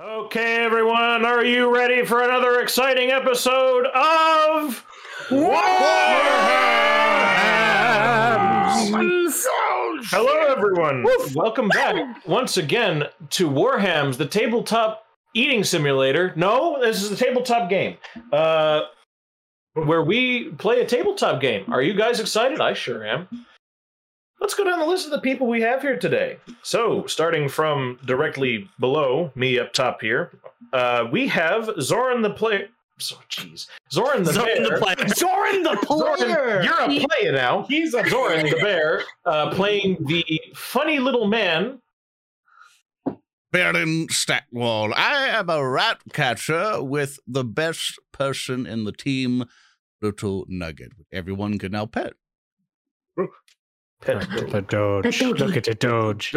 Okay, everyone, are you ready for another exciting episode of Warhams? Hello, everyone. Welcome back once again to Warhams, the tabletop eating simulator. No, this is the tabletop game. Uh, where we play a tabletop game. Are you guys excited? I sure am. Let's go down the list of the people we have here today. So, starting from directly below me up top here, uh, we have Zoran the player. So, jeez, Zoran the Zoran bear. the player. Zoran the Zoran, player. you're a player now. He's a Zoran the bear, uh, playing the funny little man. Barin Stackwall. I am a rat catcher with the best person in the team, Little Nugget. Everyone can now pet. The Doge. Look at the Doge.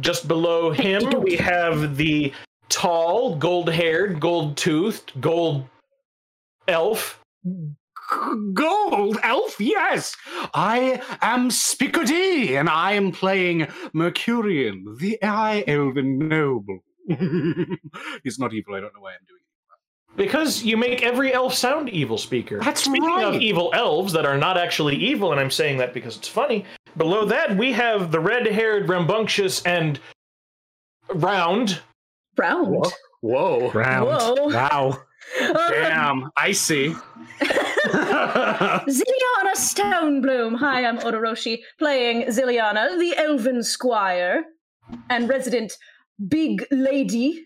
Just below him, we have the tall, gold-haired, gold-toothed, gold elf. Gold elf, yes. I am SpeakerD, and I am playing Mercurian, the High Elven Noble. He's not evil. I don't know why I'm doing it. Because you make every elf sound evil, speaker. That's Speaking of evil elves that are not actually evil, and I'm saying that because it's funny, below that we have the red-haired, rambunctious, and round. Round. Whoa. Round. Whoa. Wow. Um, Damn. I see. Zilyana Stonebloom. Hi, I'm Odoroshi, playing Zilyana, the elven squire and resident big lady.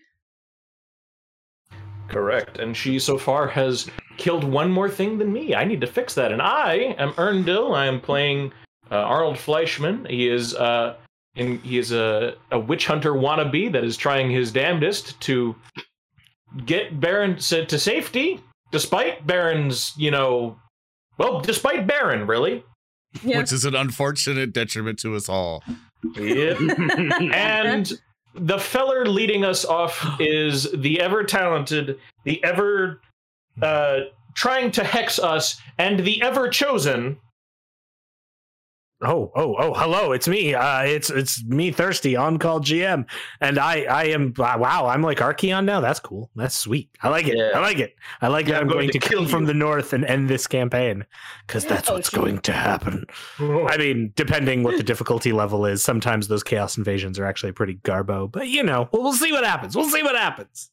Correct. And she so far has killed one more thing than me. I need to fix that. And I am Earndil. I am playing uh, Arnold Fleischman. He is uh, in, he is a, a witch hunter wannabe that is trying his damnedest to get Barin to, to safety, despite Barin's, you know, well, despite Barin, really. Yeah. Which is an unfortunate detriment to us all. Yep. and the feller leading us off is the ever talented, the ever uh, trying to hex us, and the ever chosen. Oh, oh, oh! Hello, it's me. Uh, it's it's me, thirsty on call GM, and I I am uh, wow. I'm like Archaon now. That's cool. That's sweet. I like it. Yeah. I like it. I like Yeah, that. I'm going, to kill come from the north and end this campaign because that's Oh, what's gee. going to happen. I mean, depending what the difficulty level is, sometimes those chaos invasions are actually pretty garbo. But you know, we'll, we'll see what happens. We'll see what happens.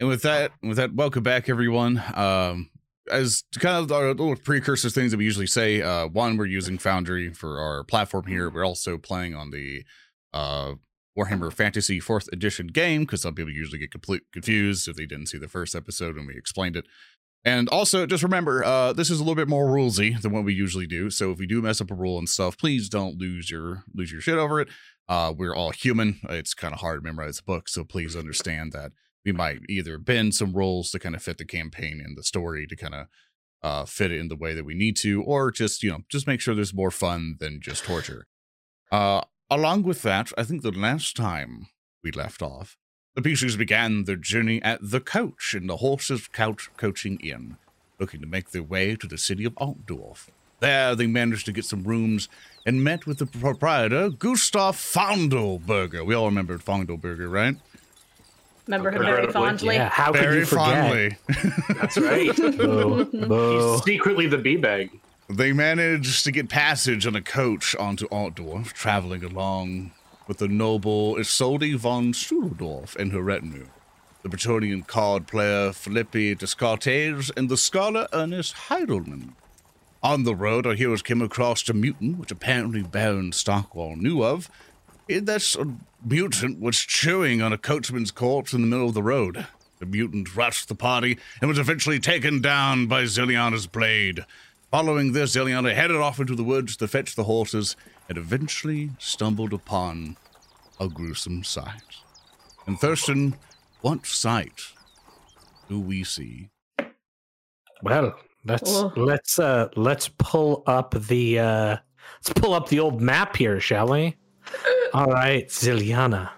And with that, with that, welcome back, everyone. Um, as kind of our little precursor things that we usually say, uh, one, we're using Foundry for our platform here. We're also playing on the uh, Warhammer Fantasy Fourth Edition game because some people usually get complete confused if they didn't see the first episode when we explained it. And also, just remember, uh, this is a little bit more rulesy than what we usually do. So if we do mess up a rule and stuff, please don't lose your lose your shit over it. Uh, we're all human. It's kind of hard to memorize a book, so please understand that we might either bend some rules to kind of fit the campaign and the story to kind of uh, fit it in the way that we need to, or just you know just make sure there's more fun than just torture. Uh, along with that, I think the last time we left off, the pieces began their journey at the coach in the Horses Couch Coaching Inn, looking to make their way to the city of Altdorf. There, they managed to get some rooms and met with the proprietor, Gustav Fondelberger. We all remember Fondelberger, right? Remember her very fondly. Yeah, how could Very you forget? fondly. That's right. Boo, boo. He's secretly the bee bag. They managed to get passage on a coach onto Altdorf, traveling along with the noble Isolde von Strudeldorf and her retinue, the Bretonnian card player Philippi Descartes, and the scholar Ernest Heidelmann. On the road, our heroes came across a mutant, which apparently Barin Stockwall knew of. And This uh, mutant was chewing on a coachman's corpse in the middle of the road. The mutant rushed the party and was eventually taken down by Zilyana's blade. Following this, Zilyana headed off into the woods to fetch the horses and eventually stumbled upon a gruesome sight. And Thurston, what sight do we see? Well, let's Whoa. let's uh let's pull up the uh let's pull up the old map here, shall we? All right, Zilyana.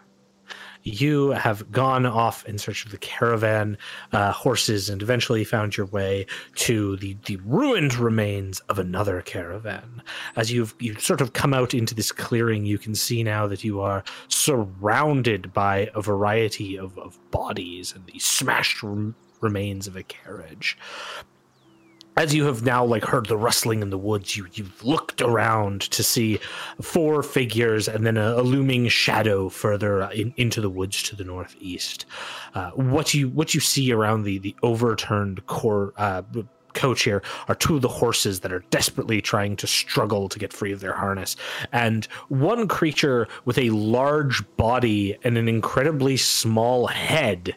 you have gone off in search of the caravan uh, horses and eventually found your way to the, the ruined remains of another caravan. As you've you've sort of come out into this clearing, you can see now that you are surrounded by a variety of, of bodies and the smashed rem- remains of a carriage as you have now like heard the rustling in the woods you you've looked around to see four figures and then a, a looming shadow further in, into the woods to the northeast. Uh, what you what you see around the the overturned core uh, coach here are two of the horses that are desperately trying to struggle to get free of their harness. And one creature with a large body and an incredibly small head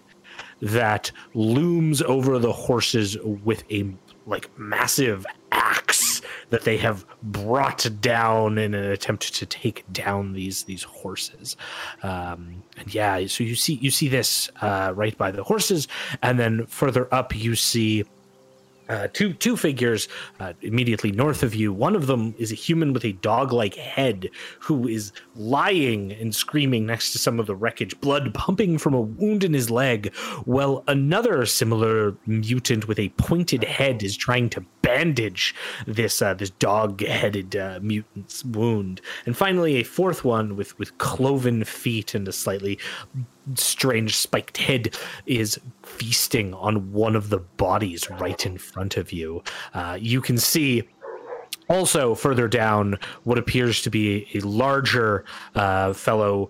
that looms over the horses with a like massive axe that they have brought down in an attempt to take down these these horses. Um, and yeah, so you see you see this uh, right by the horses, and then further up you see uh, two two figures uh, immediately north of you. One of them is a human with a dog-like head who is lying and screaming next to some of the wreckage, blood pumping from a wound in his leg. While another similar mutant with a pointed head is trying to bandage this uh, this dog-headed uh, mutant's wound. And finally, a fourth one with with cloven feet and a slightly strange spiked head is feasting on one of the bodies right in front of you. Uh, you can see also further down what appears to be a larger uh, fellow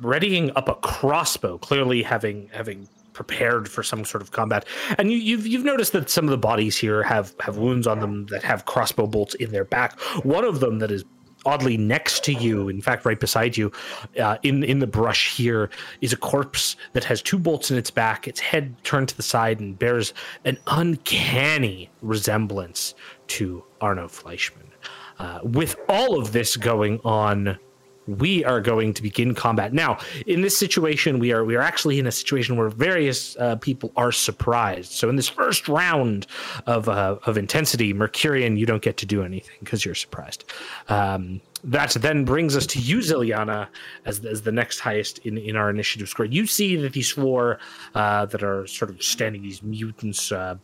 readying up a crossbow, clearly having having prepared for some sort of combat. And you, you've you've noticed that some of the bodies here have have wounds on them that have crossbow bolts in their back. One of them that is oddly next to you, in fact, right beside you, uh, in in the brush here is a corpse that has two bolts in its back, its head turned to the side, and bears an uncanny resemblance to Arno Fleischmann. Uh, with all of this going on, we are going to begin combat now. In this situation, we are we are actually in a situation where various uh, people are surprised. So in this first round of uh, of intensity, Mercurian, you don't get to do anything because you're surprised. Um, that then brings us to you, Zilyana, as, as the next highest in, in our initiative score. You see that these four uh, that are sort of standing, these mutants, uh,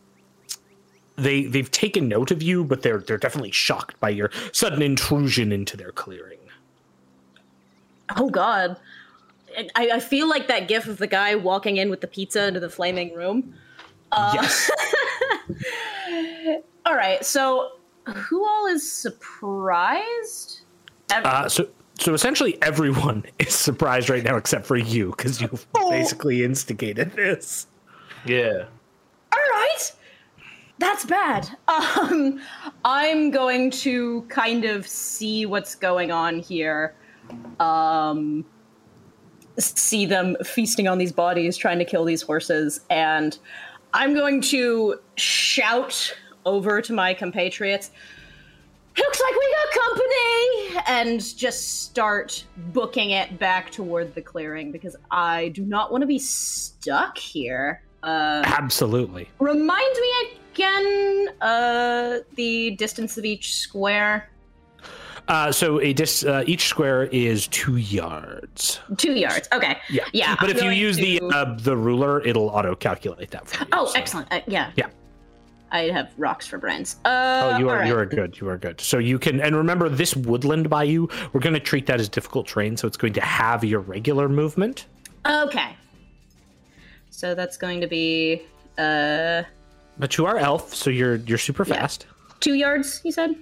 they they've taken note of you, but they're they're definitely shocked by your sudden intrusion into their clearing. Oh God, I, I feel like that gif of the guy walking in with the pizza into the flaming room. Uh, Yes. all right, so who all is surprised? Ev- Uh, so so essentially everyone is surprised right now except for you because you Oh. basically instigated this. Yeah. all right, that's bad. Um, I'm going to kind of see what's going on here. Um, see them feasting on these bodies, trying to kill these horses, and I'm going to shout over to my compatriots. Looks like we got company! And just start booking it back toward the clearing because I do not want to be stuck here. Uh, Absolutely. remind me again uh, the distance of each square. Uh, so a dis, uh, each square is two yards. Two yards. Okay. Yeah. Yeah. But I'm if you use the uh, the ruler, it'll auto calculate that for you. Oh, so- excellent. Uh, yeah. Yeah. I have rocks for brains. Uh, Oh, you are right. you are good. You are good. So you can and remember this woodland by you. We're going to treat that as difficult terrain, so it's going to have your regular movement. Okay. So that's going to be uh But you are elf, so you're you're super Yeah. fast. Two yards. You said.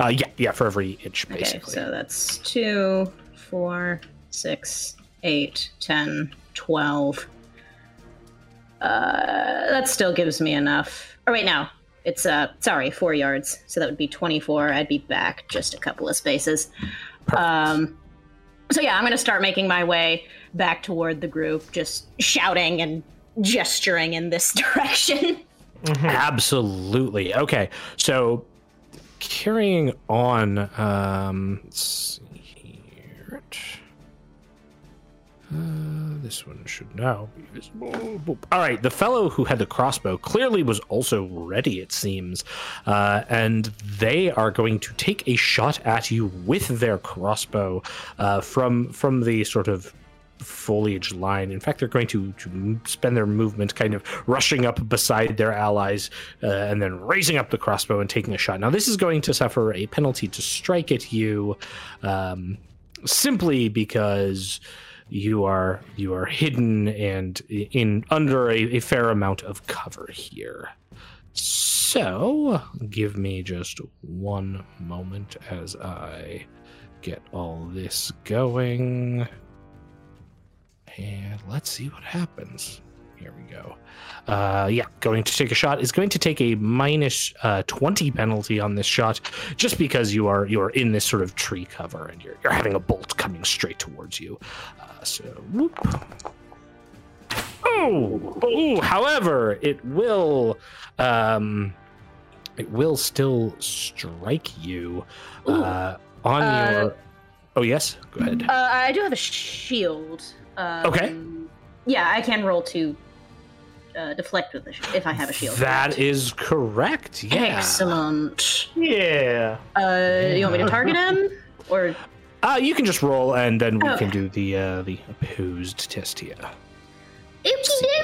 Uh, yeah, yeah, for every inch, basically. Okay, so that's two, four, six, eight, ten, twelve. Uh, that still gives me enough. Or wait, no, it's uh, sorry, four yards. So that would be twenty-four. I'd be back just a couple of spaces. Um, so yeah, I'm gonna start making my way back toward the group, just shouting and gesturing in this direction. Absolutely. Okay. So carrying on, um, let's see here. Uh, this one should now be visible. All right, the fellow who had the crossbow clearly was also ready, it seems, uh, and they are going to take a shot at you with their crossbow uh, from from the sort of foliage line. In fact, they're going to, to spend their movement kind of rushing up beside their allies uh, and then raising up the crossbow and taking a shot. Now, this is going to suffer a penalty to strike at you um, simply because you are you are hidden and in under a, a fair amount of cover here. So, give me just one moment as I get all this going. And let's see what happens. Here we go. Uh, yeah, going to take a shot is going to take a minus, uh, 20 penalty on this shot, just because you are you are in this sort of tree cover and you're, you're having a bolt coming straight towards you. Uh, so, whoop. Oh, oh, however, it will, um, it will still strike you, uh, on Uh, your. Oh yes, go ahead. Uh, I do have a shield. Um, Okay. Yeah, I can roll to uh, deflect with the sh- if I have a shield. That is correct. Yeah. Excellent. Yeah. Uh, you want me to target him, or Uh, you can just roll, and then we Okay. can do the uh, the opposed test here. okie dokie?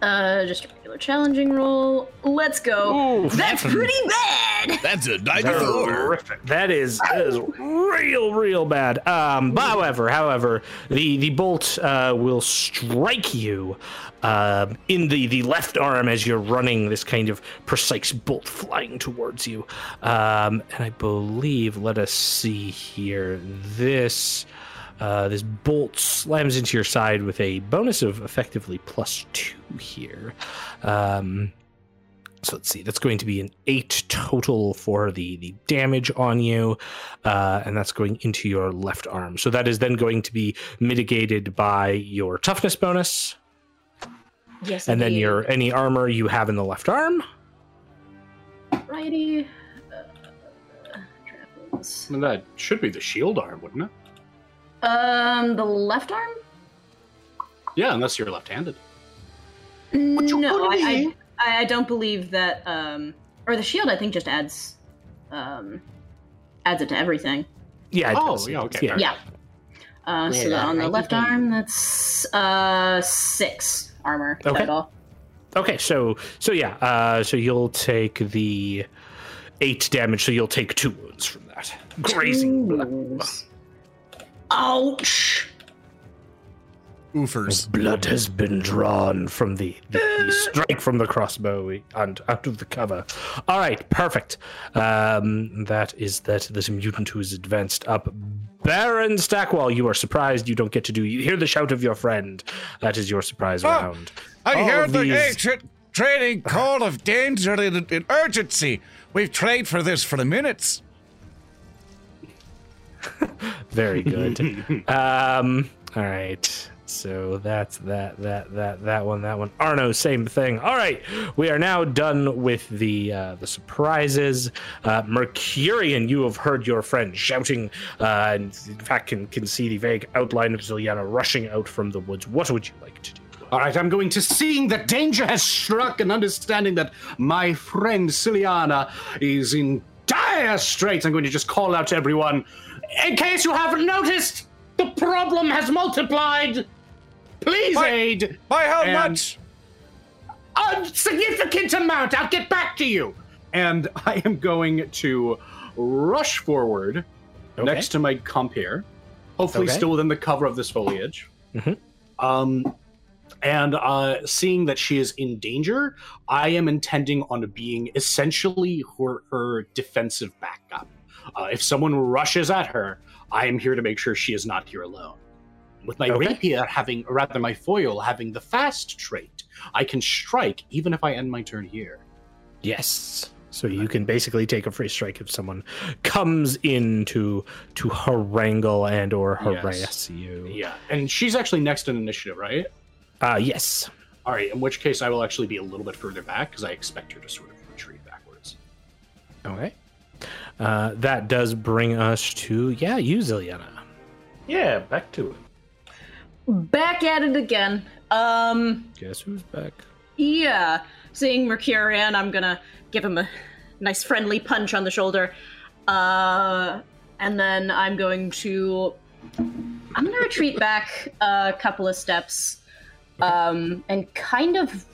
Uh, just a regular challenging roll. Let's go. Ooh, That's pretty bad. That's a That's 94. That is, that is real, real bad. Um, but however, however, the the bolt uh, will strike you uh, in the the left arm as you're running. This kind of precise bolt flying towards you, um, and I believe. Let us see here. This. Uh, this bolt slams into your side with a bonus of effectively plus two here. Um, so let's see, that's going to be an eight total for the, the damage on you, uh, and that's going into your left arm. So that is then going to be mitigated by your toughness bonus, Yes, and then your any armor you have in the left arm. righty. Uh, travels. I mean, that should be the shield arm, wouldn't it? Um, the left arm? Yeah, unless you're left-handed. No, you could I. I, I don't believe that. Um, or the shield, I think, just adds, um, adds it to everything. Yeah. it Oh, does, yeah, okay. Yeah. Uh, so Yeah, on the left think I- arm, that's uh six armor Okay. total. Okay, so so yeah, uh, so you'll take the eight damage. So you'll take two wounds from that grazing. Blow. Ouch! Oofers. Blood has been drawn from the, the, the strike from the crossbow and out of the cover. All right, perfect. Um, that is that. This mutant who is advanced up. Barin Stackwall, you are surprised you don't get to do. You hear the shout of your friend. That is your surprise Oh, round. I All hear the these- ancient training call of danger and, and urgency. We've trained for this for the minutes. Very good. um, all right. So that's that, that, that, that one, that one. Arno, same thing. All right, we are now done with the uh, the surprises. Uh, Mercurian, you have heard your friend shouting, uh, and in fact can can see the vague outline of Zilyana rushing out from the woods. What would you like to do? All right, I'm going to seeing that danger has struck and understanding that my friend Zilyana is in dire straits. I'm going to just call out to everyone. In case you haven't noticed, the problem has multiplied. Please By- aid By how And- much? a significant amount. I'll get back to you. And I am going to rush forward Okay. next to my compeer, hopefully Okay. still within the cover of this foliage. Mhm. Um, and uh, seeing that she is in danger, I am intending on being essentially her, her defensive backup. Uh, if someone rushes at her, I am here to make sure she is not here alone. With my Okay. rapier having, or rather my foil having the fast trait, I can strike even if I end my turn here. Yes. So you can basically take a free strike if someone comes in to to harangue and or Yes. harass you. Yeah, and she's actually next in initiative, right? Uh yes. All right, in which case I will actually be a little bit further back because I expect her to sort of retreat backwards. Okay. Uh, that does bring us to yeah, you Zilyana. Yeah, back to it. Back at it again. Um, Guess who's back? yeah. Seeing Mercurian, I'm gonna give him a nice friendly punch on the shoulder. Uh, and then I'm going to I'm gonna retreat back a couple of steps, um, and kind of.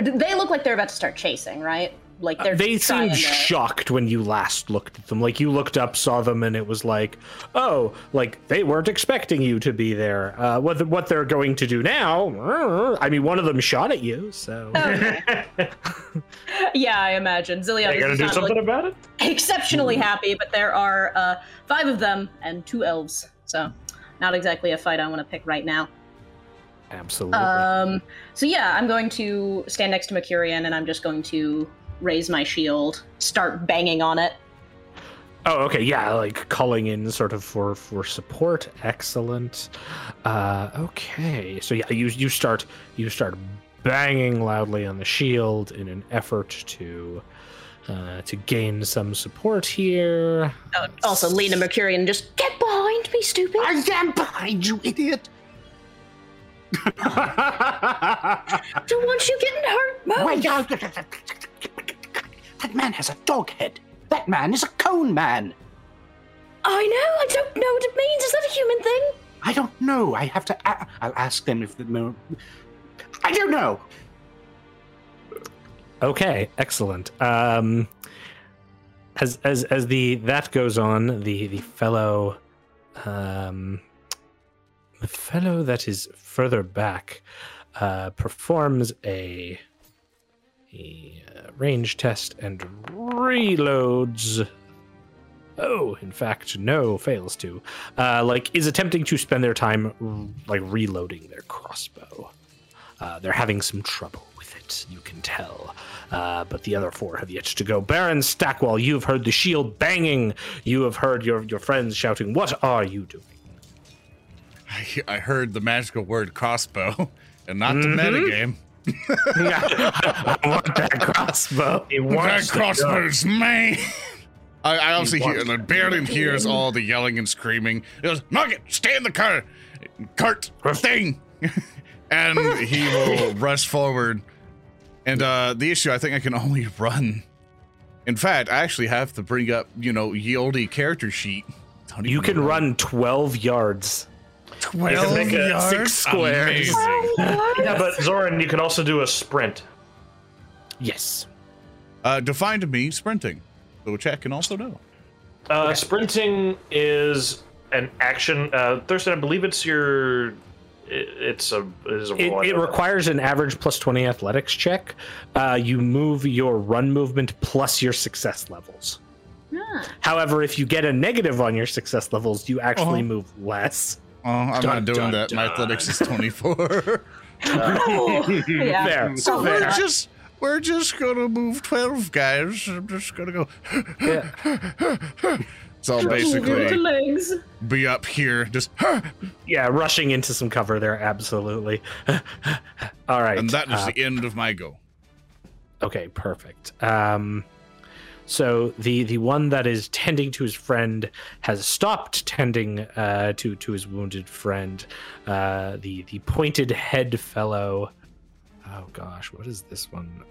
They look like they're about to start chasing, right? Like they're. they trying seemed shocked when you last looked at them. Like you looked up, saw them, and it was like, oh, like they weren't expecting you to be there. Uh, what what they're going to do now? uh, I mean, one of them shot at you, so Okay. yeah, I imagine Zillion you gotta do not something look about it. exceptionally happy, but there are uh, five of them and two elves, so not exactly a fight I want to pick right now. absolutely. Um, so yeah, I'm going to stand next to Mercurian, and I'm just going to raise my shield, start banging on it. Oh, okay, yeah, like calling in sort of for for support. Excellent. Uh, okay, so yeah, you you start you start banging loudly on the shield in an effort to uh, to gain some support here. Uh, also, Lena to Mercurian, and just get behind me, stupid. I am behind you, idiot. Don't want you getting hurt, Mo. Wait, that man has a dog head. That man is a cone man. I know. I don't know what it means. Is that a human thing? I don't know. I have to. A- I'll ask them if the. mo- I don't know. Okay, excellent. Um, as as as the that goes on, the the fellow, um, the fellow that is further back, uh, performs a a uh, range test and reloads. Oh, in fact, no, fails to. Uh, like is attempting to spend their time like reloading their crossbow. Uh, they're having some trouble with it, you can tell. Uh, but the other four have yet to go. Barin Stackwell, you've heard the shield banging. You have heard your, your friends shouting, What are you doing? I, I heard the magical word crossbow and not the Mhm. metagame. I want that crossbow. He That wants the gun. crossbows, man. I, I obviously hear, like, Barin hears all the yelling and screaming. He goes, Nugget, stay in the car. Cart, thing. and he will rush forward. And uh, the issue, I think I can only run. In fact, I actually have to bring up, you know, Yieldy character sheet. You can know. run 12 yards. 12 make a yards? six squares. Yeah, but Zoran, you can also do a sprint. Yes. Uh, define to me sprinting. So chat can also know. Uh, Sprinting is an action. Uh, Thurston, I believe it's your. It, it's a. It, is a It, it requires an average plus 20 athletics check. Uh, you move your run movement plus your success levels. Ah. However, if you get a negative on your success levels, you actually Uh-huh. move less. Oh, I'm Dun, not doing dun, that. My athletics is 24. Oh, yeah. Fair. So we're just we're just gonna move 12 guys. I'm just gonna go. Yeah. So I'll Move your basically legs. be up here, just Yeah, rushing into some cover there, absolutely. All right. and that is uh, the end of my go. Okay, perfect. Um, so the the one that is tending to his friend has stopped tending uh, to to his wounded friend. Uh, the the pointed head fellow. Oh gosh, what is this one?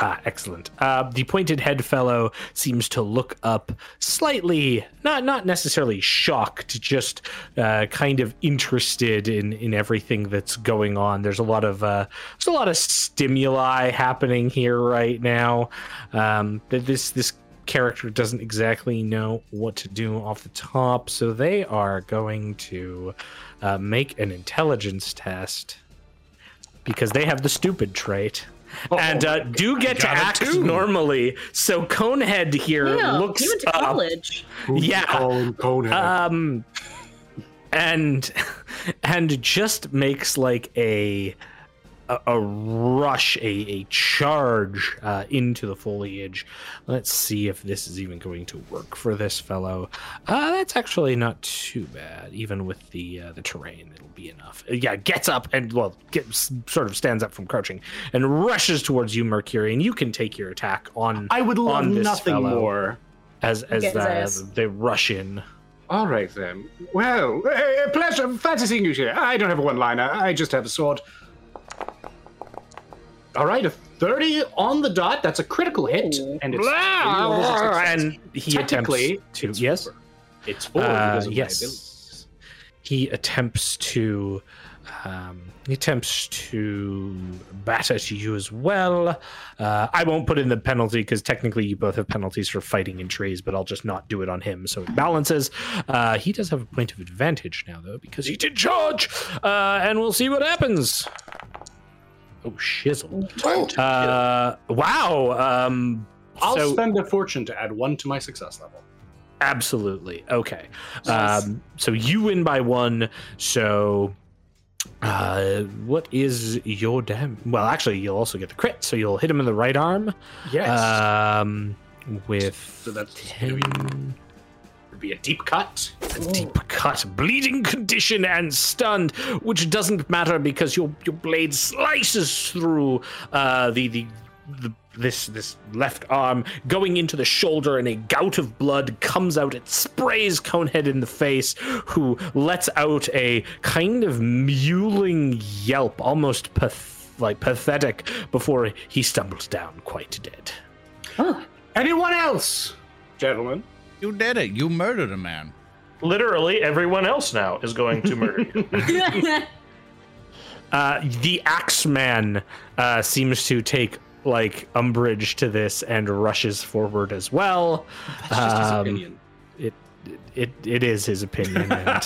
Ah, excellent. Uh, the pointed head fellow seems to look up slightly, not not necessarily shocked, just uh, kind of interested in in everything that's going on. There's a lot of uh, there's a lot of stimuli happening here right now. Um, this this character doesn't exactly know what to do off the top, so they are going to uh, make an intelligence test because they have the stupid trait. and uh, do get to got act too. normally. So Conehead here Yeah, looks he went to up. college. Yeah. Call Conehead. Um, and and just makes like a a, a rush, a, a charge uh, into the foliage. Let's see if this is even going to work for this fellow. Uh, that's actually not too bad, even with the uh, the terrain. It'll be enough. Uh, Yeah, gets up and well, gets sort of stands up from crouching and rushes towards you, Mercury, and you can take your attack on I would love this nothing more. as as Get his uh, they rush in. All right then. Well, uh, pleasure, fancy seeing you here. I don't have a one-liner. I just have a sword. All right, a thirty on the dot. That's a critical hit, and it's it was a success. and he attempts to it's yes, It's four Uh, yes. he attempts to um, he attempts to bat at you as well. Uh, I won't put in the penalty because technically you both have penalties for fighting in trees, but I'll just not do it on him so it balances. Uh, he does have a point of advantage now though because he did charge, uh, and we'll see what happens. Oh shizzle! Uh, wow. Um, I'll so- spend a fortune to add one to my success level. Absolutely. Okay. Um, so you win by one. So, uh, what is your dam? Well, actually, you'll also get the crit. So you'll hit him in the right arm. Yes. Um, with so that's ten. Would be a deep cut. A deep cut, bleeding condition, and stunned, which doesn't matter because your your blade slices through uh, the, the the this this left arm, going into the shoulder, and a gout of blood comes out. It sprays Conehead in the face, who lets out a kind of mewling yelp, almost path- like pathetic, before he stumbles down quite dead. Oh, Anyone else, gentlemen? You did it. You murdered a man. Literally, everyone else now is going to murder you. Uh, the Axeman uh, seems to take like umbrage to this and rushes forward as well. That's just his Um, opinion. It, it it is his opinion, and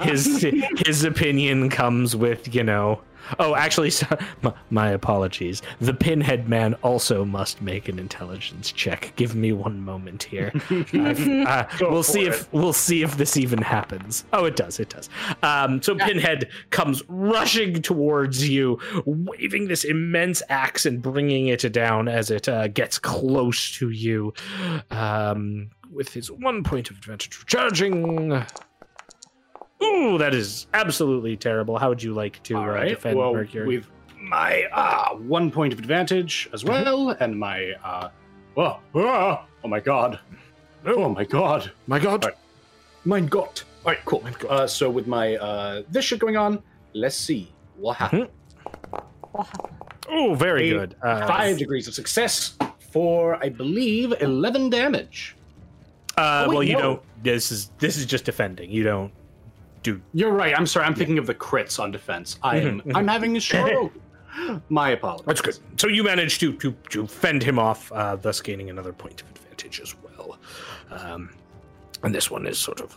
his his opinion comes with you know. Oh, actually, so, my, my apologies. The Pinhead Man also must make an intelligence check. Give me one moment here. I've- uh, we'll see it. if we'll see if this even happens. Oh, it does. It does. Um, so Pinhead comes rushing towards you, waving this immense axe and bringing it down as it uh, gets close to you. Um, with his one point of advantage for charging. Ooh, that is absolutely terrible. How would you like to All uh, defend well, Mercury? with my uh, one point of advantage as well, and my uh, oh, oh, oh my god, oh my god, My God. All right. mein Gott. All right, cool. Uh, so with my uh, this shit going on, let's see what happened. Oh, very A good. Uh, Five degrees of success for, I believe, eleven damage. Uh, Oh, wait, well, you no. don't. This is this is just defending. You don't do. You're right. I'm sorry. I'm thinking of the crits on defense. I'm Mhm, I'm having a stroke. my apologies. That's good. So you managed to to to fend him off, uh, thus gaining another point of advantage as well. Um, and this one is sort of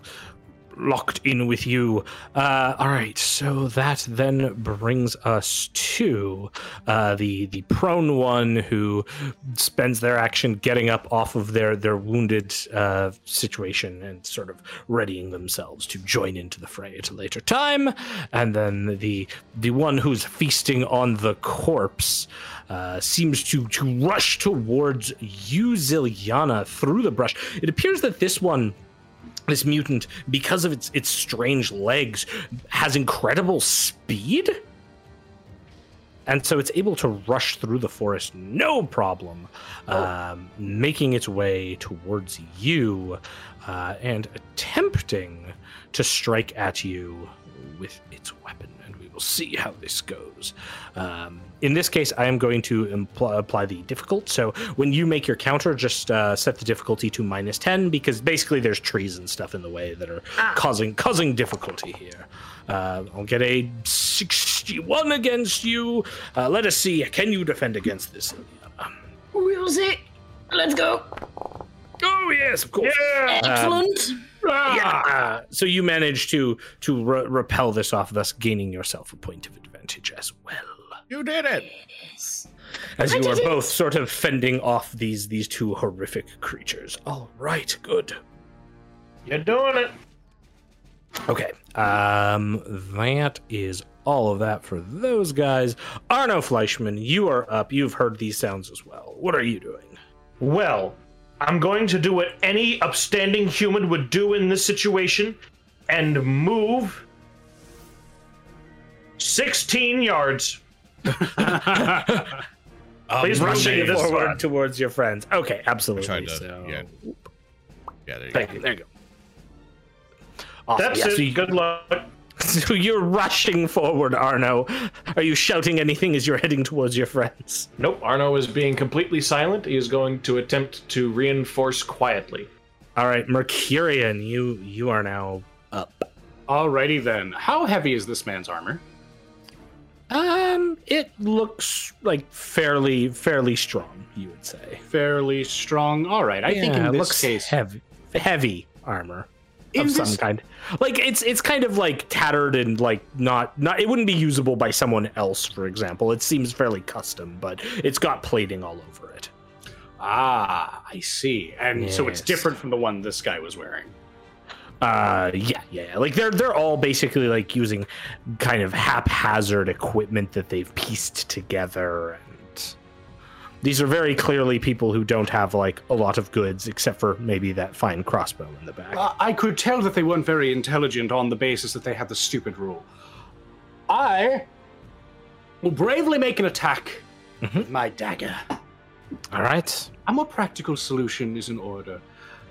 locked in with you. Uh, all right, so that then brings us to uh, the the prone one who spends their action getting up off of their their wounded uh, situation and sort of readying themselves to join into the fray at a later time. And then the the one who's feasting on the corpse uh, seems to to rush towards you, Zilyana, through the brush. It appears that this one this mutant, because of its its strange legs, has incredible speed. And so it's able to rush through the forest no problem, um, making its way towards you uh, and attempting to strike at you with its weapon. And we will see how this goes. Um, in this case, I am going to impl- apply the difficult. So when you make your counter, just uh, set the difficulty to minus ten because basically there's trees and stuff in the way that are causing causing difficulty here. Uh, I'll get a sixty-one against you. Uh, let us see. Can you defend against this? We'll see. Let's go. Oh yes, of course. Excellent. Yeah. So you manage to to re- repel this off, thus gaining yourself a point of advantage as well. You did it. Yes. as I you are it. both sort of fending off these these two horrific creatures. All right, good. You're doing it. Okay, um, that is all of that for those guys. Arno Fleischman, you are up. You've heard these sounds as well. What are you doing? Well, I'm going to do what any upstanding human would do in this situation and move 16 yards. Please we rush may- this forward spot. towards your friends. Okay, absolutely. To- so, yeah. Yeah, there you thank go. you. There you go. Awesome. That's yeah, it. so you- Good luck. So you're rushing forward, Arno. Are you shouting anything as you're heading towards your friends? Nope, Arno is being completely silent. He is going to attempt to reinforce quietly. All right, Mercurian, you you are now up. Alrighty then. How heavy is this man's armor? Um, it looks like fairly fairly strong. You would say. Fairly strong. All right. I think in it this looks case, heavy heavy armor Of some kind. Like it's it's kind of like tattered and like not not it wouldn't be usable by someone else, for example. It seems fairly custom, but it's got plating all over it. ah, I see. And so it's different from the one this guy was wearing. Uh yeah, yeah, yeah. Like they're they're all basically like using kind of haphazard equipment that they've pieced together these are very clearly people who don't have like a lot of goods except for maybe that fine crossbow in the back. Uh, I could tell that they weren't very intelligent on the basis that they had the stupid rule. I will bravely make an attack Mhm. with my dagger. all right. A more practical solution is in order.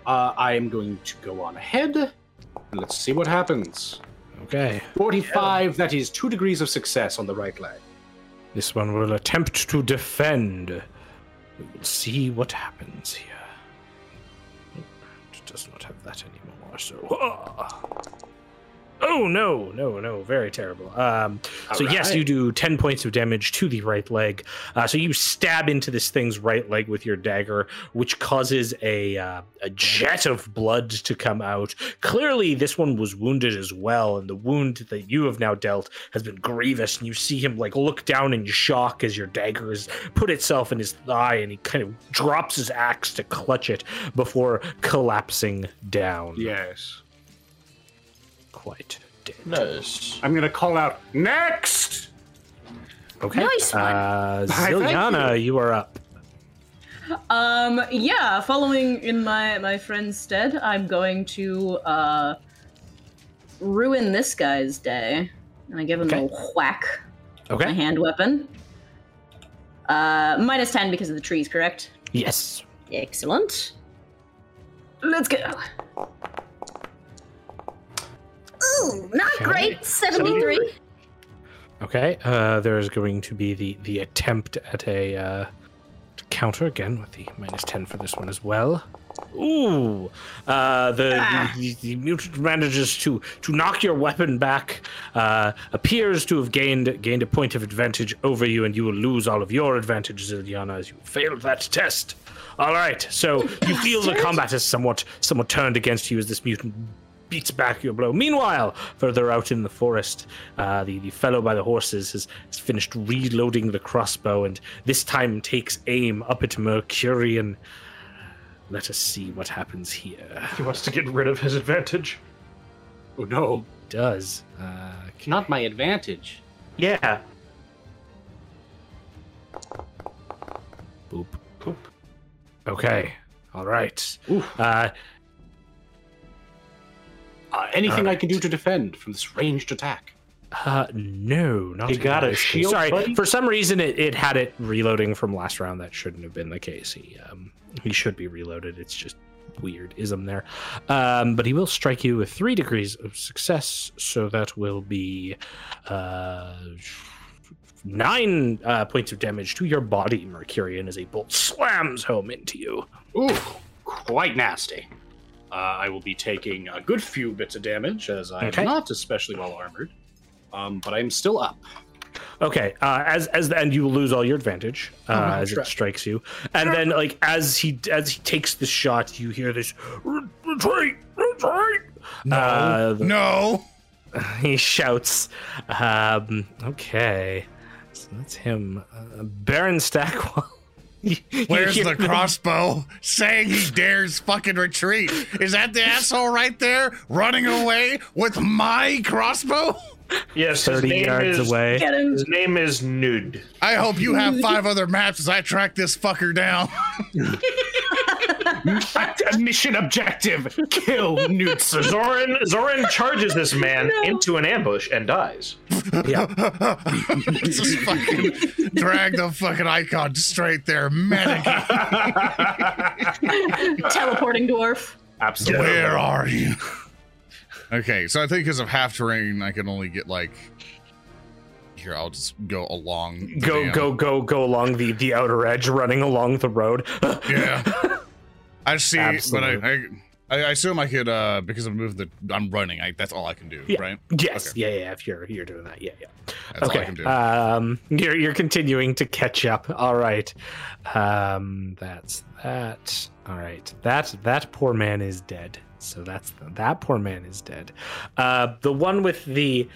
Uh, I am going to go on ahead. And let's see what happens. Okay. 45, that is two degrees of success on the right leg. This one will attempt to defend. We will see what happens here. It does not have that anymore, so. Ah. Oh no, no, no, very terrible. Um, so yes, you do ten points of damage to the right leg. Uh, so you stab into this thing's right leg with your dagger, which causes a uh, a jet of blood to come out. Clearly, this one was wounded as well, and the wound that you have now dealt has been grievous. And you see him like look down in shock as your dagger has put itself in his thigh, and he kind of drops his axe to clutch it before collapsing down. Yes. Quite dead. Nice. I'm going to call out, next! Okay. Nice one. Uh, Zilyana, you are up. Um, yeah, following in my my friend's stead, I'm going to uh ruin this guy's day. And I give him Okay. a little whack with my hand weapon. Uh, minus 10 because of the trees, correct? Yes. Excellent. Let's go. Ooh, not Okay. great. 73. Okay. Uh, there's going to be the the attempt at a uh, counter again with the minus ten for this one as well. Ooh, uh, the, Ah. the, the mutant manages to to knock your weapon back. Uh, appears to have gained gained a point of advantage over you, and you will lose all of your advantages, Zilyana, as you failed that test. All right, so you feel the combat is somewhat somewhat turned against you as this mutant beats back your blow. Meanwhile, further out in the forest, uh, the, the fellow by the horses has, has finished reloading the crossbow and this time takes aim up at Mercurian. Let us see what happens here. He wants to get rid of his advantage. Oh no, Does. Uh, not my advantage. Yeah. boop. Poop. Okay. All right. Oof. Uh, Uh, anything I can do to defend from this ranged attack? Uh, no, not You got a in this case. shield, Sorry, buddy? for some reason it, it had it reloading from last round. That shouldn't have been the case. He um he should be reloaded. It's just weird ism there. Um, but he will strike you with three degrees of success, so that will be uh nine uh, points of damage to your body, Mercurian, as a bolt slams home into you. Ooh, quite nasty. Uh, I will be taking a good few bits of damage as I'm Okay. not especially well armored. Um, but I'm still up. Okay, uh, as as the, and you lose all your advantage uh, Oh, as sure. it strikes you, and then like as he as he takes the shot, you hear this retreat, retreat. No, Uh, no. he shouts. Um, okay, so that's him, uh, Barin Stackwell. You- you Where's hear the them- crossbow saying he dares fucking retreat? Is that the asshole right there running away with my crossbow? Yes, his Thirty name yards is, away. His name is Nude. I hope you have five other maps as I track this fucker down. Act- mission objective: kill Newtson. Zoran Zoran charges this man into an ambush and dies. Yeah. Just fucking drag the fucking icon straight there. Medic, Teleporting dwarf. Absolutely. where are you? Okay, so I think because of half terrain, I can only get like. Here, I'll just go along. the Go damn- go go go along the the outer edge, running along the road. Yeah. I see, but I, I I, assume I could uh because I'm moving the I'm running. I, that's all I can do, Yeah. right? Yes, Okay. yeah, yeah. If you're you're doing that, yeah, yeah. That's all I okay. can do. Um, you're you're continuing to catch up. All right. Um, that's that. All right. That that poor man is dead. So that's that poor man is dead. Uh, the one with the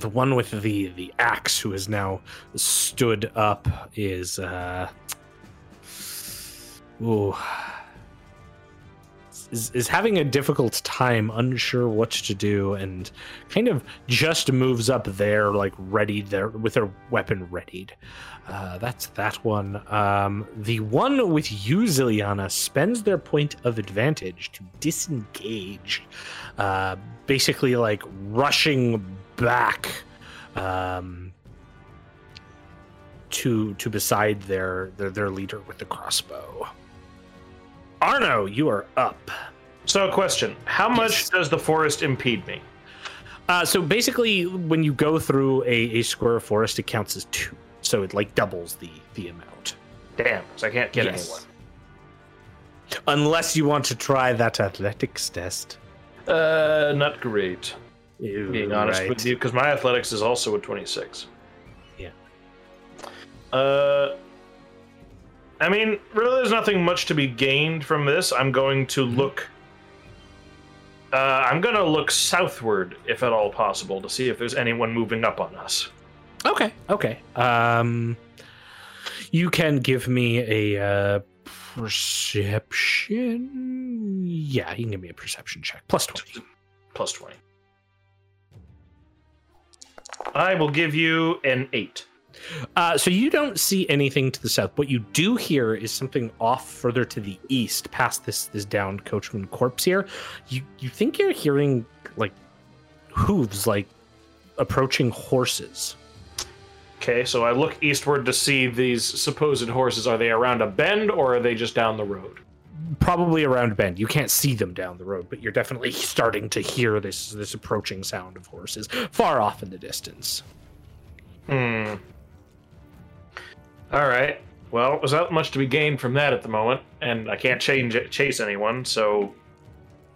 the one with the the axe who has now stood up is uh ooh. Is, is having a difficult time unsure what to do and kind of just moves up there like ready there with their weapon readied. Uh, that's that one. Um, the one with you Zilyana spends their point of advantage to disengage uh, basically like rushing back um, to to beside their, their their leader with the crossbow arno you are up So, question: How much Yes. does the forest impede me? Uh, so basically, when you go through a, a square forest, it counts as two. So it like doubles the the amount. Damn, so I can't get Yes. anyone. Unless you want to try that athletics test. Uh, not great. Ew, Being honest right. with you, because my athletics is also a twenty-six. Yeah. Uh, I mean, really, there's nothing much to be gained from this. I'm going to Mm-hmm. look. Uh, I'm gonna look southward, if at all possible, to see if there's anyone moving up on us. Okay, okay. Um, you can give me a uh, perception. Yeah, you can give me a perception check. Plus twenty. Plus twenty. I will give you an eight. Uh, so you don't see anything to the south. What you do hear is something off further to the east, past this this downed coachman corpse here. You you think you're hearing like hooves, like approaching horses. Okay, so I look eastward to see these supposed horses. Are they around a bend or are they just down the road? Probably around a bend. You can't see them down the road, but you're definitely starting to hear this this approaching sound of horses far off in the distance. Hmm. All right. Well, there's not much to be gained from that at the moment, and I can't change it, chase anyone. So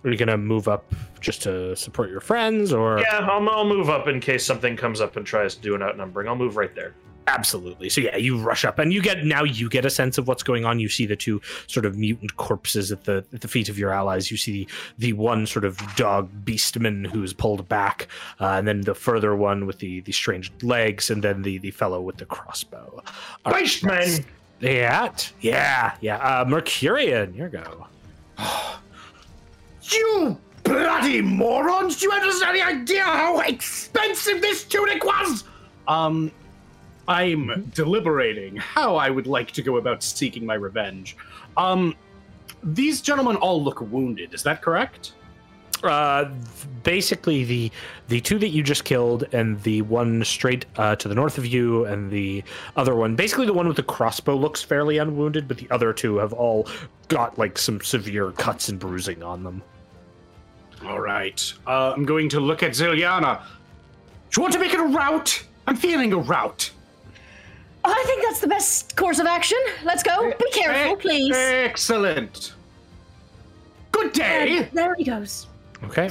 Are you gonna move up just to support your friends, or yeah, I'll, I'll move up in case something comes up and tries to do an outnumbering. I'll move right there. Absolutely. So yeah, you rush up and you get now you get a sense of what's going on. You see the two sort of mutant corpses at the at the feet of your allies. You see the, the one sort of dog beastman who's pulled back, uh, and then the further one with the the strange legs, and then the the fellow with the crossbow. All right, Beastman! Yeah, yeah, yeah. Uh, Mercurian, here go. You bloody morons! Do you have any idea how expensive this tunic was? Um, I'm deliberating how I would like to go about seeking my revenge. Um, these gentlemen all look wounded. Is that correct? Uh, basically the the two that you just killed, and the one straight uh, to the north of you, and the other one, basically the one with the crossbow looks fairly unwounded, but the other two have all got like some severe cuts and bruising on them. All right. Uh, I'm going to look at Zilyana. Do you want to make it a rout? I'm feeling a rout. I think that's the best course of action. Let's go. Be careful, please. Excellent. Good day. And there he goes. Okay.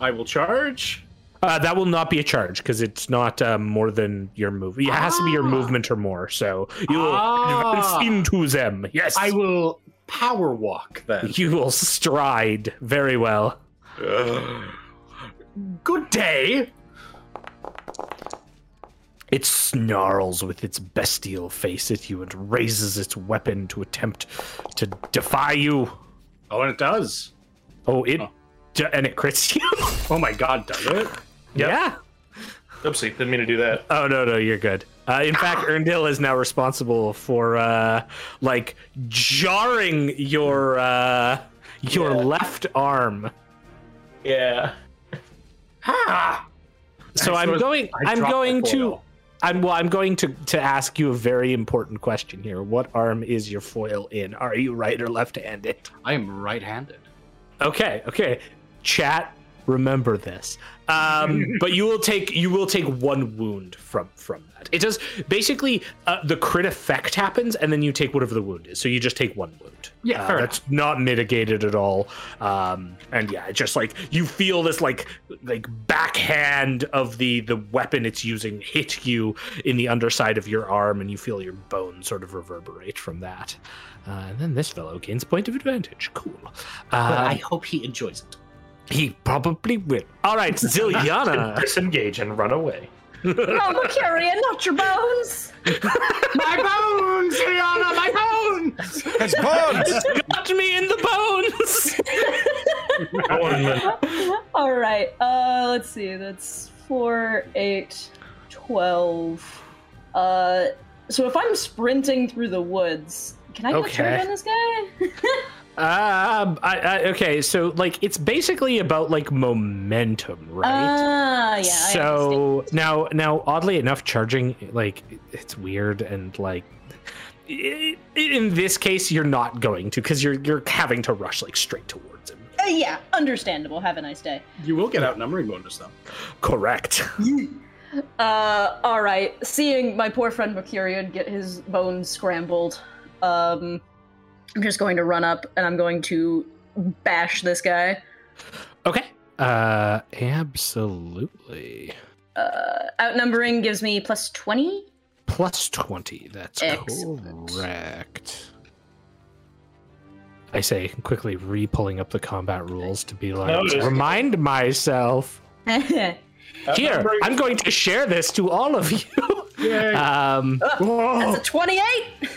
I will charge. Uh, that will not be a charge because it's not um, more than your move. It has to be your Ah. movement or more. So you will Ah. advance into them. Yes, I will power walk then. You will stride very well. Good day. It snarls with its bestial face at you and raises its weapon to attempt to defy you. Oh, and it does. Oh, it d- and it crits you. Oh my god, does it? Yeah. Oopsie, didn't mean to do that. Oh no, no, you're good. Uh, in fact, Earndil is now responsible for uh, like jarring your uh, your Yeah. left arm. Yeah. Ah. So I I'm going. I I'm going my to. I'm well. I'm going to to ask you a very important question here. What arm is your foil in? Are you right or left-handed? I am right-handed. Okay. Okay. Chat. Remember this. Um, but you will take you will take one wound from from that. It does basically uh, the crit effect happens, and then you take whatever the wound is. So you just take one wound. Yeah, Uh, fair that's not mitigated at all. Um, and yeah, it's just like you feel this like like backhand of the the weapon it's using hit you in the underside of your arm, and you feel your bones sort of reverberate from that. Uh, and then this fellow gains point of advantage. Cool. But Uh, I hope he enjoys it. He probably will. All right, Zilyana. Disengage and run away. Oh, Mercurian, not your bones! my bones, Rihanna, my bones. It's bones. got me in the bones. Ornament. All right, uh, let's see. That's 4, 8, 12. Uh, so if I'm sprinting through the woods, can I get Okay. a turn on this guy? Um, I, I, okay, so like it's basically about like momentum, right? Ah, yeah. I so now, now, oddly enough, charging like it's weird and like i- in this case you're not going to because you're you're having to rush like straight towards him. Uh, yeah, understandable. Have a nice day. You will get outnumbering bonus though. Correct. Uh, all right. Seeing my poor friend Mercurian get his bones scrambled, um, I'm just going to run up and I'm going to bash this guy. Okay. Uh, absolutely. Uh, outnumbering gives me plus 20. Plus 20. That's Excellent. correct. I say, quickly re pulling up the combat rules to be like, Notice. remind myself. Here, I'm going to share this to all of you. Yay. um, That's a 28.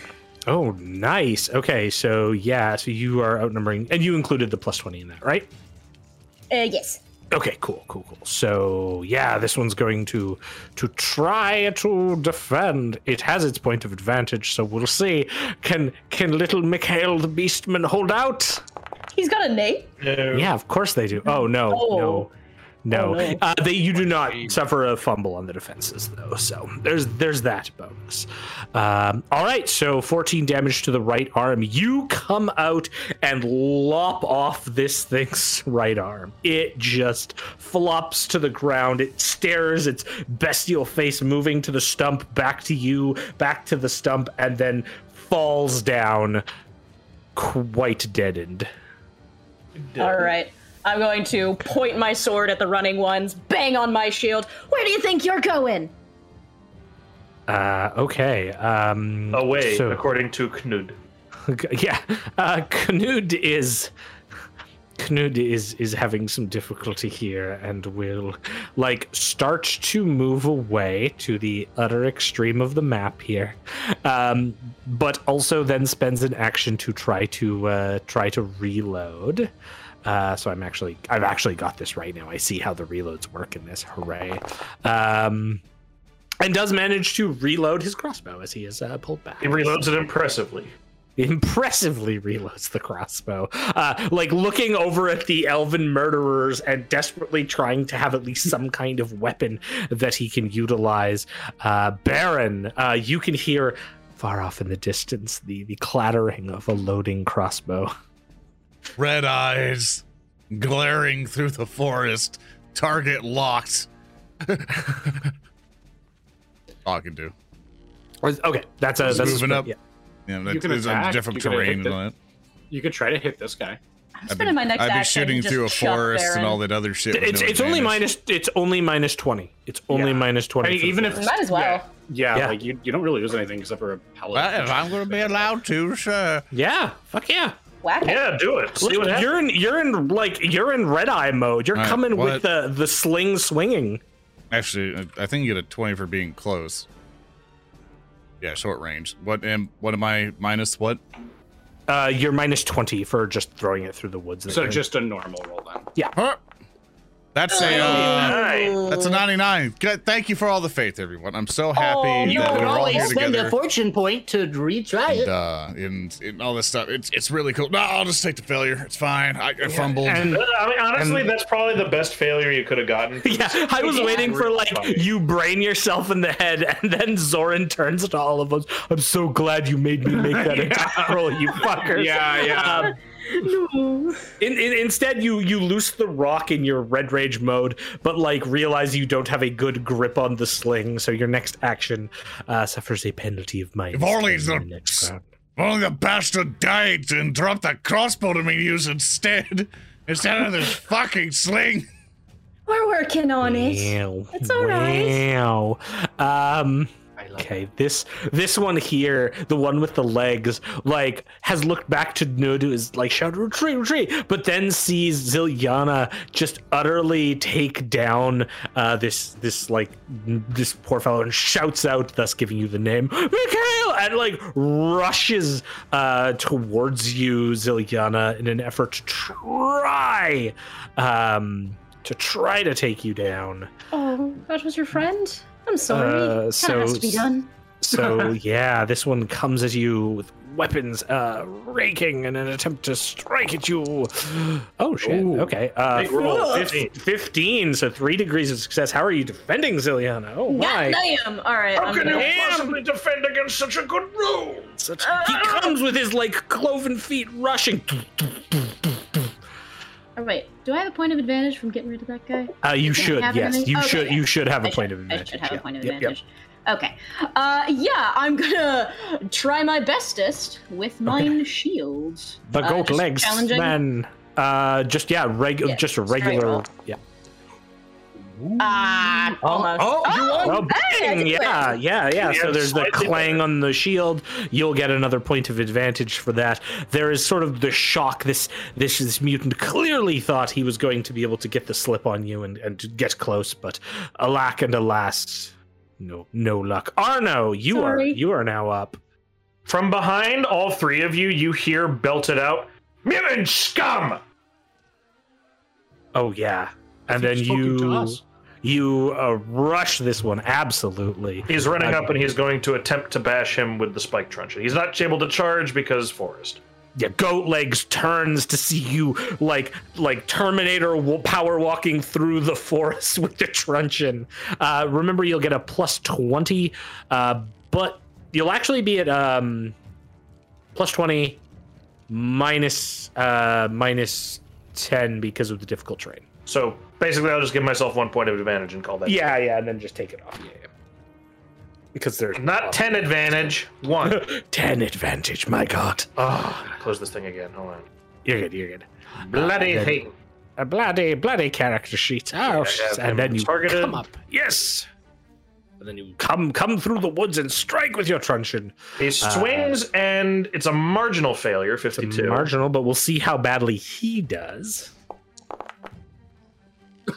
Oh, nice. Okay, so yeah, so you are outnumbering, and you included the plus 20 in that, right? Uh, yes. Okay, cool, cool, cool. So yeah, this one's going to to try to defend. It has its point of advantage, so we'll see. Can can little Mikhail the Beastman hold out? He's got a name. No. Yeah, of course they do. Oh no, Oh. no, no. Oh, no. Uh, they you do not suffer a fumble on the defenses though. So there's there's that bonus. Um, all right, so 14 damage to the right arm. You come out and lop off this thing's right arm. It just flops to the ground. It stares its bestial face moving to the stump, back to you, back to the stump, and then falls down, quite deadened. All right. I'm going to point my sword at the running ones, bang on my shield. Where do you think you're going? Uh, okay. Um, Away, so- according to Knud. yeah, uh, Knud is Knud is is having some difficulty here, and will like start to move away to the utter extreme of the map here, um, but also then spends an action to try to uh, try to reload. Uh, so I'm actually I've actually got this right now. I see how the reloads work in this. Hooray! Um, and does manage to reload his crossbow as he is uh, pulled back He reloads it impressively. impressively reloads the crossbow uh, like looking over at the elven murderers and desperately trying to have at least some kind of weapon that he can utilize uh, Barin uh, you can hear far off in the distance the, the clattering of a loading crossbow Red eyes glaring through the forest. Target locked. All I can do. okay that's a Just that's moving split, up. yeah. Yeah, You that's, can there's a different you terrain hit the- on it. You could try to hit this guy. I'm I'd spending my next I'd be shooting through a forest Barin. and all that other shit. it's no it's only minus it's only minus 20 it's only Yeah. minus 20 I mean, for the even if forest. Might as well. Yeah, yeah, Yeah. like you, you don't really lose anything except for a pellet. Well, if I'm going to be allowed to, sure. yeah fuck yeah Whack it. Yeah, do it. See what happens. you're in you're in like you're in red eye mode. You're All right, coming what? with the the sling swinging. Actually, I- I think you get a 20 for being close. Yeah, short range. What am what am I minus what? Uh, you're minus twenty for just throwing it through the woods. So just a normal roll then. Yeah. Huh? That's a uh, that's a 99. Good. Thank you for all the faith, everyone. I'm so happy Oh, that you we could we're all always here spend a fortune point to retry and, it. uh, and, and all this stuff. It's it's really cool. No, I'll just take the failure. It's fine. I, I fumbled. and I mean, honestly, And- that's probably the best failure you could have gotten. yeah, I was Yeah. waiting for like you brain yourself in the head, and then Zoran turns to all of us. I'm so glad you made me make that attack roll, you fuckers. Yeah, yeah. Um, no. In, in, instead, you you loose the rock in your red rage mode, but like realize you don't have a good grip on the sling, so your next action uh, suffers a penalty of minus. If only 10 the- the next round. If only the bastard died and dropped the crossbow to me use instead. Instead of this fucking sling. We're working on it. Wow. It's all right. Wow. Um. Okay, this this one here, the one with the legs, like has looked back to Nudu is like shout retreat, retreat, but then sees Zilyana just utterly take down uh, this this like this poor fellow and shouts out, thus giving you the name Mikhail, and like rushes uh, towards you, Zilyana, in an effort to try um, to try to take you down. Oh, that was your friend? I'm sorry. Uh, so has to be done. So yeah, this one comes at you with weapons uh raking in an attempt to strike at you. Oh shit. Ooh. okay. Uh Big roll, 15. 15, so 3 degrees of success. How are you defending Zilyana? Oh my. Damn. All right. How I'm can you gonna- Damn. possibly defend against such a good rule? Such- he comes with his like cloven feet rushing. Oh, wait. Do I have a point of advantage from getting rid of that guy? Uh you Do I should. Yes, you Okay, should you should have a point should, of advantage. I should have yeah. a point of Yep, yep. advantage. Okay. Uh, yeah, I'm gonna try my bestest with mine shield. The Uh, goat just legs man. Uh just yeah, reg- Yeah, just a regular yeah. Ah, almost. oh, you won. Well, hey, bang, yeah, yeah, yeah. Yeah, So there's the clang on the shield. You'll get another point of advantage for that. There is sort of the shock. This this this mutant clearly thought he was going to be able to get the slip on you and, and get close, but alack and alas, no no luck. Arno, you are you are now up. From behind, all three of you, you hear belted out, Mutant scum! Oh yeah, and then He's to you us. You uh, rush this one absolutely. He's running Okay. up and he's going to attempt to bash him with the spike truncheon. He's not able to charge because forest. yeah, goat legs turns to see you like like Terminator power walking through the forest with the truncheon. Uh, remember, you'll get a plus twenty, uh, but you'll actually be at um, plus twenty minus uh, minus ten because of the difficult terrain. So basically, I'll just give myself one point of advantage and call that. Yeah, yeah, and then just take it off. Yeah, yeah. because there's Not 10 advantage, 1. ten advantage. My God, oh, close this thing again. Hold on. you're good. You're good. Bloody then- hate. A bloody, bloody character sheet. Oh, Yeah, yeah, oh, and then you targeted. come up. Yes. And then you come come through the woods and strike with your truncheon. He uh, swings and it's a marginal failure, It's 52. marginal, but we'll see how badly he does.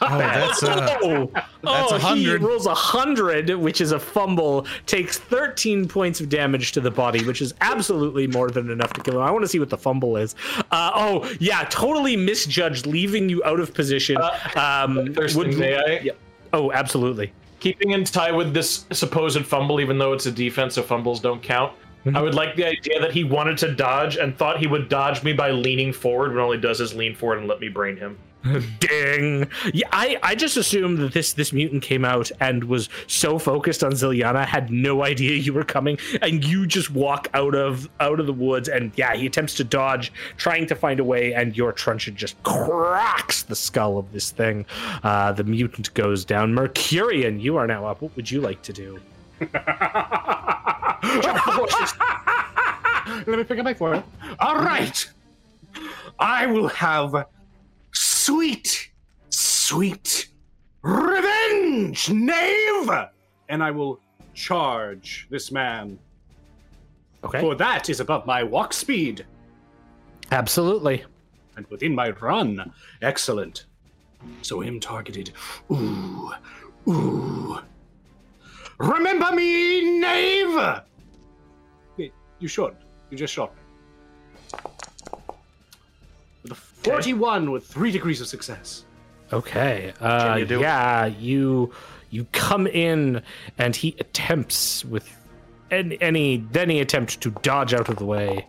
Oh, that's uh, Oh, That's oh, a hundred. He rolls a hundred, which is a fumble. Takes thirteen points of damage to the body, which is absolutely more than enough to kill him. I want to see what the fumble is. Uh, oh, yeah, totally misjudged, leaving you out of position. um, First would- things, may I? Yeah. Oh, absolutely. Keeping in tie with this supposed fumble, even though it's a defense, so fumbles don't count. Mm-hmm. I would like the idea that he wanted to dodge and thought he would dodge me by leaning forward when all he does is lean forward and let me brain him. Ding. Yeah, I, I just assumed that this this mutant came out and was so focused on Zilyana, had no idea you were coming, and you just walk out of out of the woods, and yeah, he attempts to dodge, trying to find a way, and your truncheon just cracks the skull of this thing. Uh, the mutant goes down. Mercurian, you are now up. What would you like to do? Let me pick up my foil. All right. I will have sweet, sweet revenge, knave! And I will charge this man. Okay, For that is above my walk speed. absolutely. And within my run. Excellent. So him targeted. Ooh. Ooh. Remember me, knave! You should. You just shot me. With 41 with three degrees of success. Okay. Uh, you do it? yeah, you you come in, and he attempts with any, any then he attempts to dodge out of the way.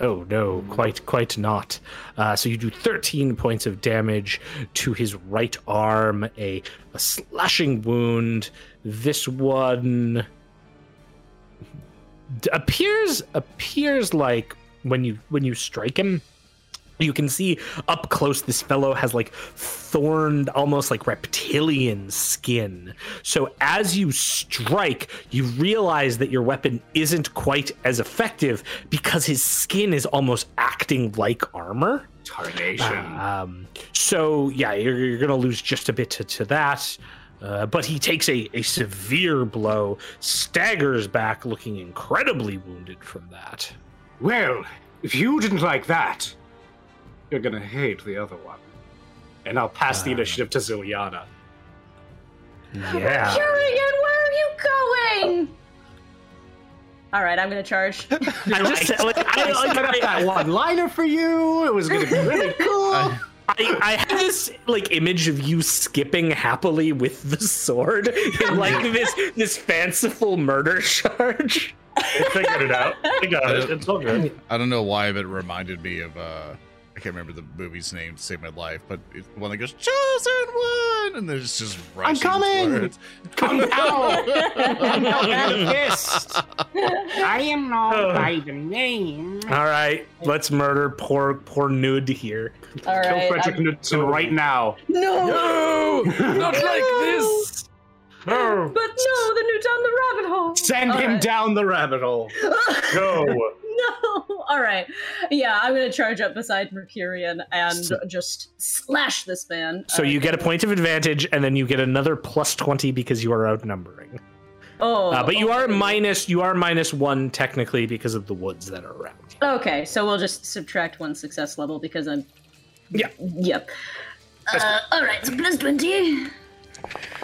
Oh no, quite quite not. Uh, so you do 13 points of damage to his right arm, a, a slashing wound. This one appears appears like when you when you strike him, You can see up close this fellow has like thorned, almost like reptilian skin. So as you strike, you realize that your weapon isn't quite as effective because his skin is almost acting like armor. Tarnation. Um, so yeah, you're, you're gonna lose just a bit to, to that. Uh, but he takes a, a severe blow, staggers back, looking incredibly wounded from that. Well, if you didn't like that, you're gonna hate the other one. And I'll pass the Uh. initiative to Zilyana. Yeah. Curian, where are you going? All right, I'm gonna charge. I just like I, I like, set up that one liner for you. It was gonna be really cool. I- I, I had this like image of you skipping happily with the sword in like this this fanciful murder charge. They figured it out. They got it. It's all good. I don't know why, but it reminded me of uh I can't remember the movie's name to save my life, but it's one that goes chosen one, and there's just rushing coming! words. Come now! Come now, the fist! I am known oh. by the name. All right, let's murder poor poor nude here. All Kill right. Frederick I'm- Knudsen right now. No, not like this. No, but no, the new down the rabbit hole. Send All him right. down the rabbit hole. go. No. All right. Yeah, I'm gonna charge up beside Mercurian and So- just slash this man. So Uh, you get a point of advantage, and then you get another plus twenty because you are outnumbering. Oh, Uh, but you are minus you are minus one technically because of the woods that are around. Okay, so we'll just subtract one success level because I'm. Yeah. Yep. Uh, all right, so plus twenty.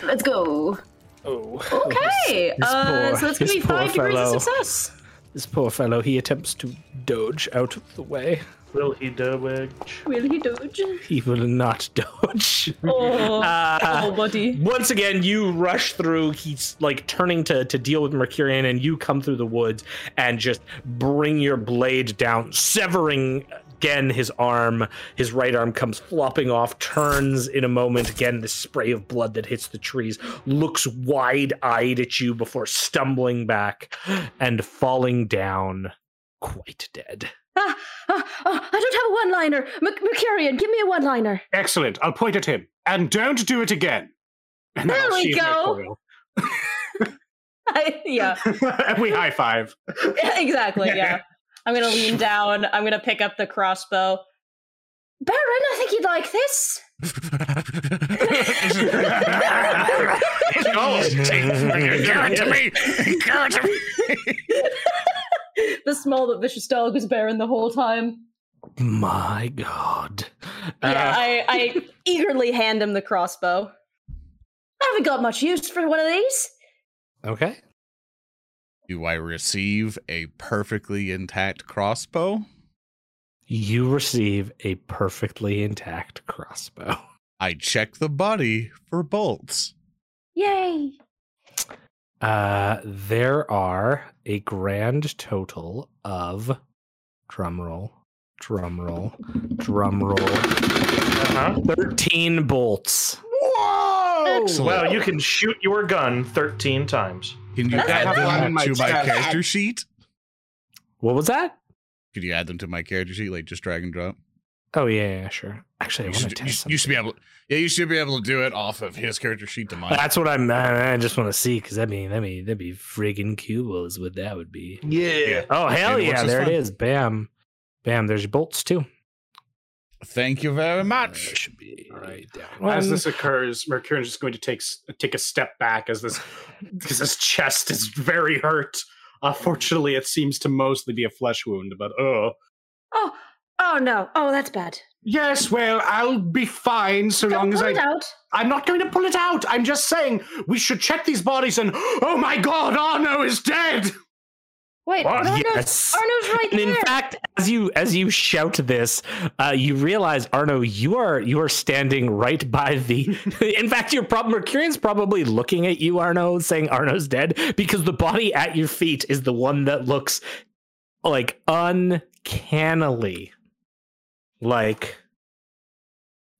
Let's go. Oh. Okay. This uh, poor- so that's gonna this be poor five degrees fellow. of success. This poor fellow, he attempts to dodge out of the way. Will he dodge? Will he dodge? He will not dodge. Oh, Uh, oh, buddy. once again, you rush through. He's like turning to, to deal with Mercurian, and you come through the woods and just bring your blade down, severing again his arm. His right arm comes flopping off, turns in a moment. Again, the spray of blood that hits the trees looks wide eyed at you before stumbling back and falling down quite dead. Ah, ah, ah, I don't have a one-liner. Merc- Mercurian, give me a one-liner. Excellent. I'll point at him. And don't do it again. And There we go. I, yeah, and we high five. exactly. Yeah. I'm gonna lean down. I'm gonna pick up the crossbow. Barin, I think you'd like this. Oh, take- give it to me. Give it to me. the small but vicious dog was Barin the whole time. My God. Yeah, Uh, I, I eagerly hand him the crossbow. I haven't got much use for one of these. okay. Do I receive a perfectly intact crossbow? You receive a perfectly intact crossbow. I check the body for bolts. Yay! Uh, there are a grand total of drumroll, drumroll, drumroll, Uh-huh. 13 bolts. Whoa! Well, Oh, you can shoot your gun 13 times. Can you add one them my to my chest. character sheet? What was that? Could you add them to my character sheet, like just drag and drop? Oh, yeah, yeah sure. Actually, I You want to should, you, test should- you should be able. Yeah, you should be able to do it off of his character sheet to mine. That's what I'm. I I just want to see because that'd be that'd be that'd be friggin' cool. Is what that would be. Yeah. Oh hell It yeah! There it fun. is. Bam, bam. There's your bolts too. Thank you very Uh, much. should be right down. As this occurs, Mercurian's just going to take take a step back as this because his chest is very hurt. Unfortunately, it seems to mostly be a flesh wound, but oh. Oh, oh no! Oh, that's bad. Yes, well, I'll be fine so Don't long as I. it out. I'm not going to pull it out. I'm just saying we should check these bodies and. Oh my God, Arno is dead. Wait, What? Arno's, Yes. Arno's right And in fact, as you as you shout this, uh, you realize Arno, you are you are standing right by the. in fact, your prob- Mercurian's probably looking at you, Arno, saying Arno's dead because the body at your feet is the one that looks like uncannily like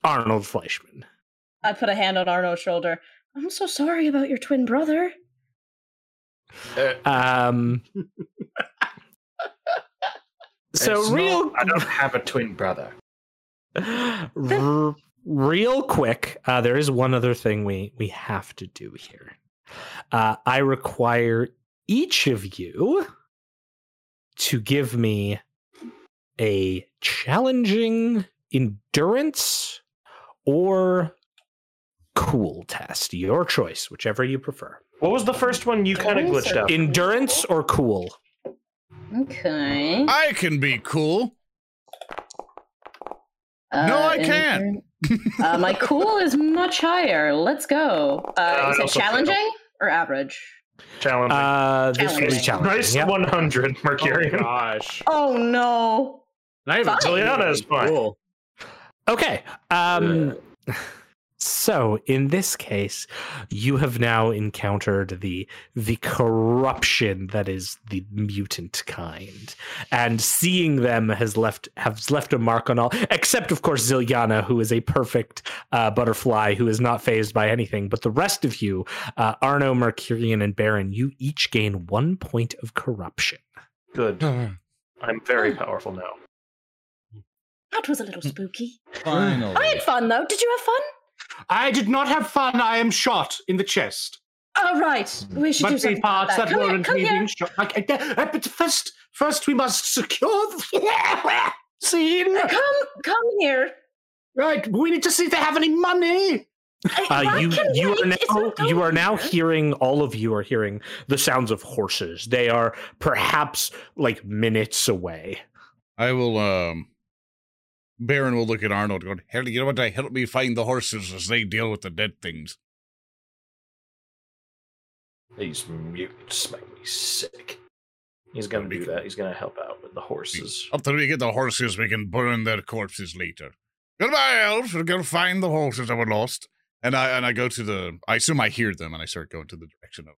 Arnold Fleischman. I put a hand on Arno's shoulder. I'm so sorry about your twin brother. Um. so It's real not- I don't have a twin brother. R- real quick, uh, there is one other thing we we have to do here. Uh, I require each of you to give me a challenging endurance or cool test. Your choice, whichever you prefer. What was the first one you kind of glitched or- out? Endurance or cool? Okay. I can be cool. No, I can't. uh, my cool is much higher. Let's go. Uh, I is it also challenging or average? Challenging. Uh, this will be Challenging. challenging. nice yep. 100, Mercurian. gosh. Oh no. I haven't Fine. Juliana is fine. Cool. Okay. Um so in this case, you have now encountered the the corruption that is the mutant kind. And seeing them has left has left a mark on all except of course Zilyana, who is a perfect uh, butterfly who is not phased by anything. But the rest of you, uh, Arno, Mercurian, and Barin, you each gain one point of corruption. Good. I'm very powerful now. That was a little spooky. Finally. I had fun though. Did you have fun? I did not have fun. I am shot in the chest. Oh right. We should do But the something about parts that. that Come here, weren't come me here. shot. Like, uh, uh, but first, first we must secure the scene. Come, come here. Right, we need to see if they have any money. Uh, you you are now you are now hearing all of you are hearing the sounds of horses. They are perhaps like minutes away. I will um Barin will look at Arnold going, Hell, you know what? Help me find the horses as they deal with the dead things. These mutants make me sick. He's gonna do that. He's gonna help out with the horses. After we get the horses, we can burn their corpses later. Goodbye, elves. We'll go find the horses that were lost. And I and I go to the I assume I hear them and I start going to the direction of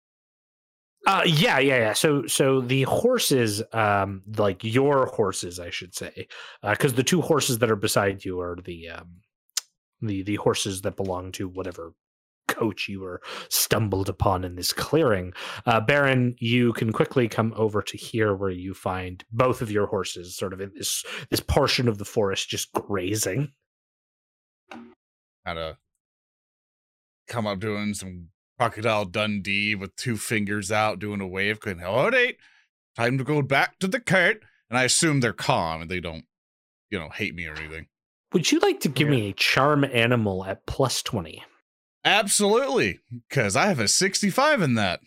Uh yeah, yeah, yeah. So so the horses um like your horses I should say. Uh cuz the two horses that are beside you are the um the the horses that belong to whatever coach you were stumbled upon in this clearing. Uh Barin, you can quickly come over to here where you find both of your horses sort of in this this portion of the forest just grazing. kind of come up doing some crocodile Dundee with two fingers out, doing a wave, going, all right, time to go back to the cart. And I assume they're calm and they don't, you know, hate me or anything. Would you like to give Yeah. me a charm animal at plus 20? Absolutely, because I have a 65 in that.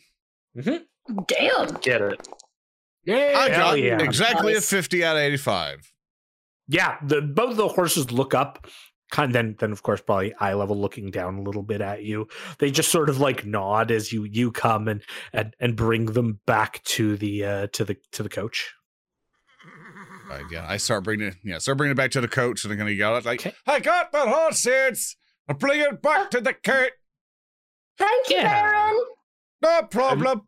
Mm-hmm. Damn. Get it? Yeah. I got yeah. exactly a 50 out of 85. Yeah, the both the horses look up, kind then then of course probably eye level looking down a little bit at you. They just sort of like nod as you you come and and and bring them back to the uh to the to the coach. Right, yeah, I start bringing it, yeah, start bringing it back to the coach and I'm going to yell it like, Okay. I got the horses. i'll bring it back to the cart. Thank you, Yeah. Barin. No problem.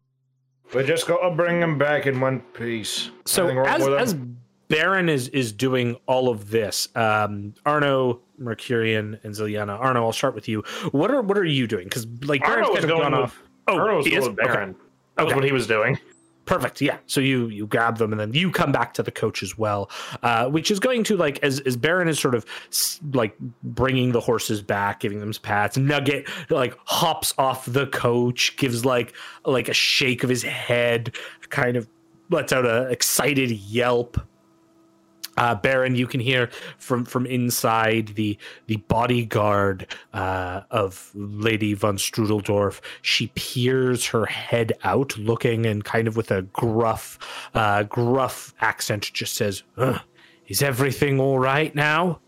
We just gotta bring them back in one piece. So as as Barin is is doing all of this, um Arno, Mercurian, and Zilyana. Arno, I'll start with you. What are what are you doing? Because like Barin's Arno was kind of going gone with- off. Oh, Arno was he is? with Barin. That was Okay. what he was doing. Perfect. Yeah. So you you grab them and then you come back to the coach as well, uh, which is going to like as as Barin is sort of like bringing the horses back, giving them pats. Nugget like hops off the coach, gives like like a shake of his head, kind of lets out a excited yelp. Uh, Barin, you can hear from from inside the the bodyguard uh, of Lady von Strudeldorf. She peers her head out, looking and kind of with a gruff, uh, gruff accent, just says, "Is everything all right now?"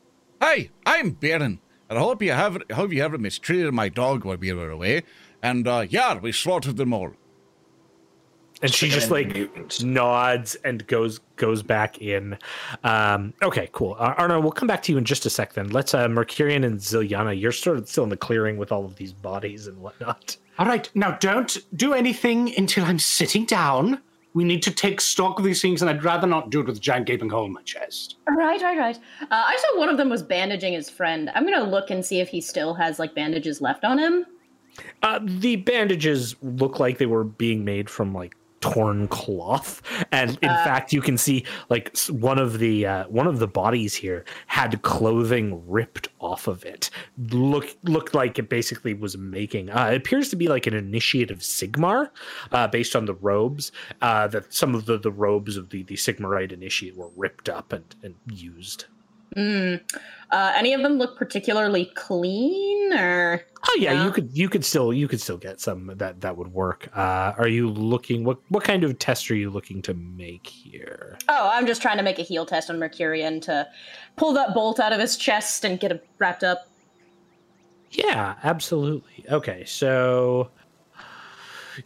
Hi, I'm Barin, and I hope you haven't hope you haven't mistreated my dog while we were away. And uh, yeah, we slaughtered them all. And she just like Mutants. nods and goes goes back in. Um, okay, cool. Uh, Arno, we'll come back to you in just a sec. Then let's uh, Mercurian and Zilyana. You're sort of still in the clearing with all of these bodies and whatnot. All right, now don't do anything until I'm sitting down. We need to take stock of these things, and I'd rather not do it with a giant gaping hole in my chest. Right, right, right. Uh, I saw one of them was bandaging his friend. I'm gonna look and see if he still has like bandages left on him. Uh, the bandages look like they were being made from like torn cloth. And in fact you can see like one of the uh, one of the bodies here had clothing ripped off of it. Look looked like it basically was making uh, it appears to be like an initiate of sigmar uh, based on the robes uh, that some of the, the robes of the the sigmarite initiate were ripped up and, and used. Mm. Uh, any of them look particularly clean, or Oh yeah, Yeah. you could you could still you could still get some that that would work. Uh, are you looking what what kind of test are you looking to make here? oh, I'm just trying to make a heal test on Mercurian to pull that bolt out of his chest and get it wrapped up. Yeah, absolutely. Okay, so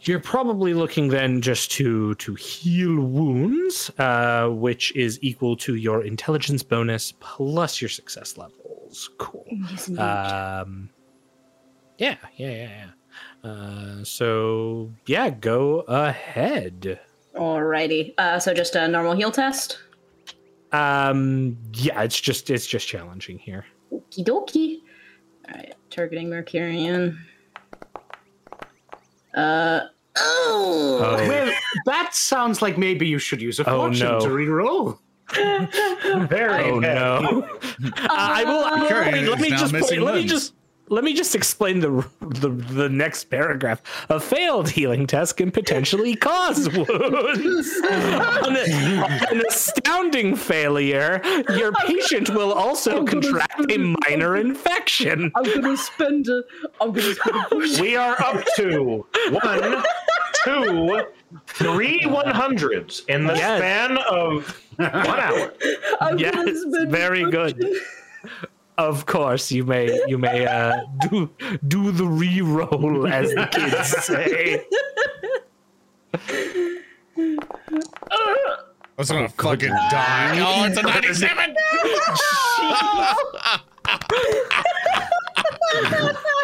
you're probably looking then just to to heal wounds, uh, which is equal to your intelligence bonus plus your success levels. Cool. Um, yeah, yeah, yeah, yeah. Uh, so yeah, go ahead. Alrighty. Uh, so just a normal heal test. Um, yeah, it's just it's just challenging here. Okie dokie. Alright, targeting Mercurian. Uh. Oh. Oh. Well, that sounds like maybe you should use a Oh, fortune no. to reroll. Very Oh heavy. no! I will. I will Sure, let me just missing point, let me just let me just explain the, the the next paragraph. A failed healing test can potentially cause wounds. on, a- on an astounding failure, your patient will also contract a minor infection. I'm gonna spend a. I'm gonna spend a. We are up to one, two, three 100s in the Yes. span of one hour. I'm Yes, spend very good. Fortune. Of course, you may you may uh, do do the re-roll as the kids say. I was gonna fucking die. Oh, it's a 97.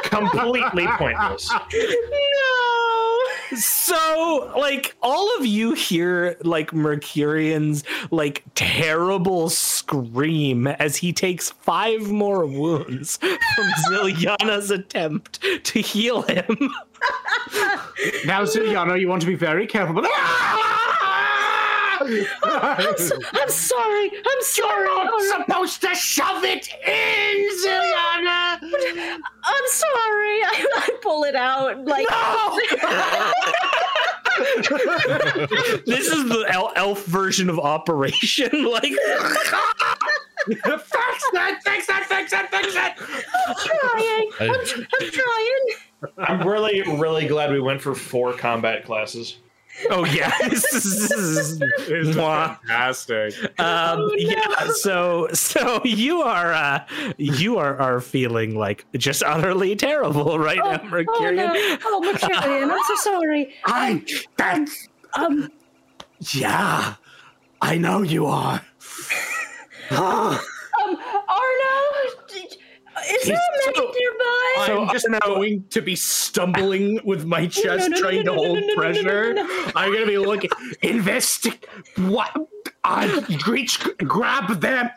Completely pointless. So, like, all of you hear like Mercurian's like terrible scream as he takes five more wounds from Zilyana's attempt to heal him. Now, Zilyana, you want to be very careful. But I'm sorry. I'm sorry. I'm, supposed to shove it in, Zilyana. I'm sorry. I, I pull it out like. this is the elf version of Operation. Like, fix that! Fix that! Fix that! Fix that! trying. I'm, trying. I'm trying. I'm really, really glad we went for four combat classes. Oh yeah, this is, this is fantastic. um yeah so so you are uh you are are feeling like just utterly terrible right now Oh mercurian no! Oh, Mercurian, I'm so sorry. I. That's. Um, Yeah. I know you are. Um, Arno, d- is there a medic nearby? So, I'm just Arno- going to be stumbling with my chest, no, no, trying no, to hold pressure. I'm gonna be looking. Investi. What? I reach. Grab them.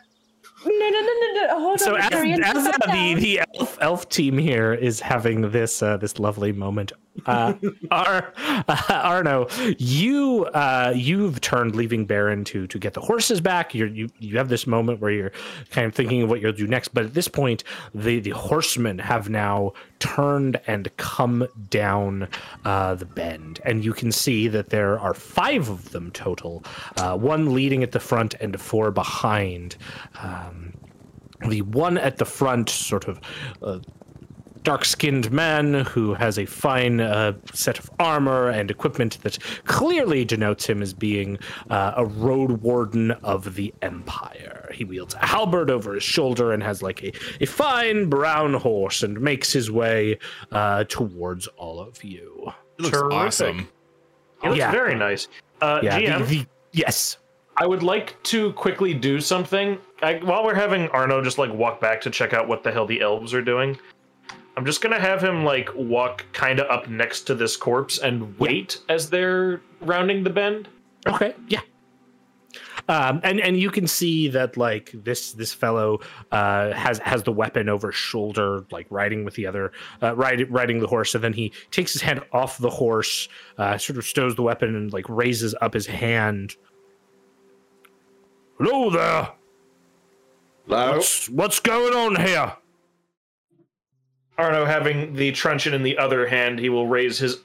No, no, no, no, no. Hold so on, as, Mercurian. as calm uh, the the elf, elf team here is having this uh, this lovely moment uh Ar, arno you uh you've turned leaving Barin to to get the horses back. You're you you have this moment where you're kind of thinking of what you'll do next but at this point the the horsemen have now turned and come down uh the bend. And you can see that there are five of them total uh one leading at the front and four behind. Um the one at the front sort of uh, dark-skinned man who has a fine uh, set of armor and equipment that clearly denotes him as being uh, a road warden of the empire he wields a halberd over his shoulder and has like a, a fine brown horse and makes his way uh, towards all of you It looks Terrific. awesome. It looks Yeah. very nice. Uh, yeah GM, the- the- yes I would like to quickly do something. I, while we're having Arno just like walk back to check out what the hell the elves are doing, I'm just gonna have him like walk kind of up next to this corpse and wait as they're rounding the bend. Okay, yeah. Um, and and you can see that like this this fellow uh, has has the weapon over shoulder, like riding with the other uh, riding riding the horse. And then he takes his hand off the horse, uh, sort of stows the weapon, and like raises up his hand. Hello there. Hello? What's, what's going on here? Arno having the truncheon in the other hand, he will raise his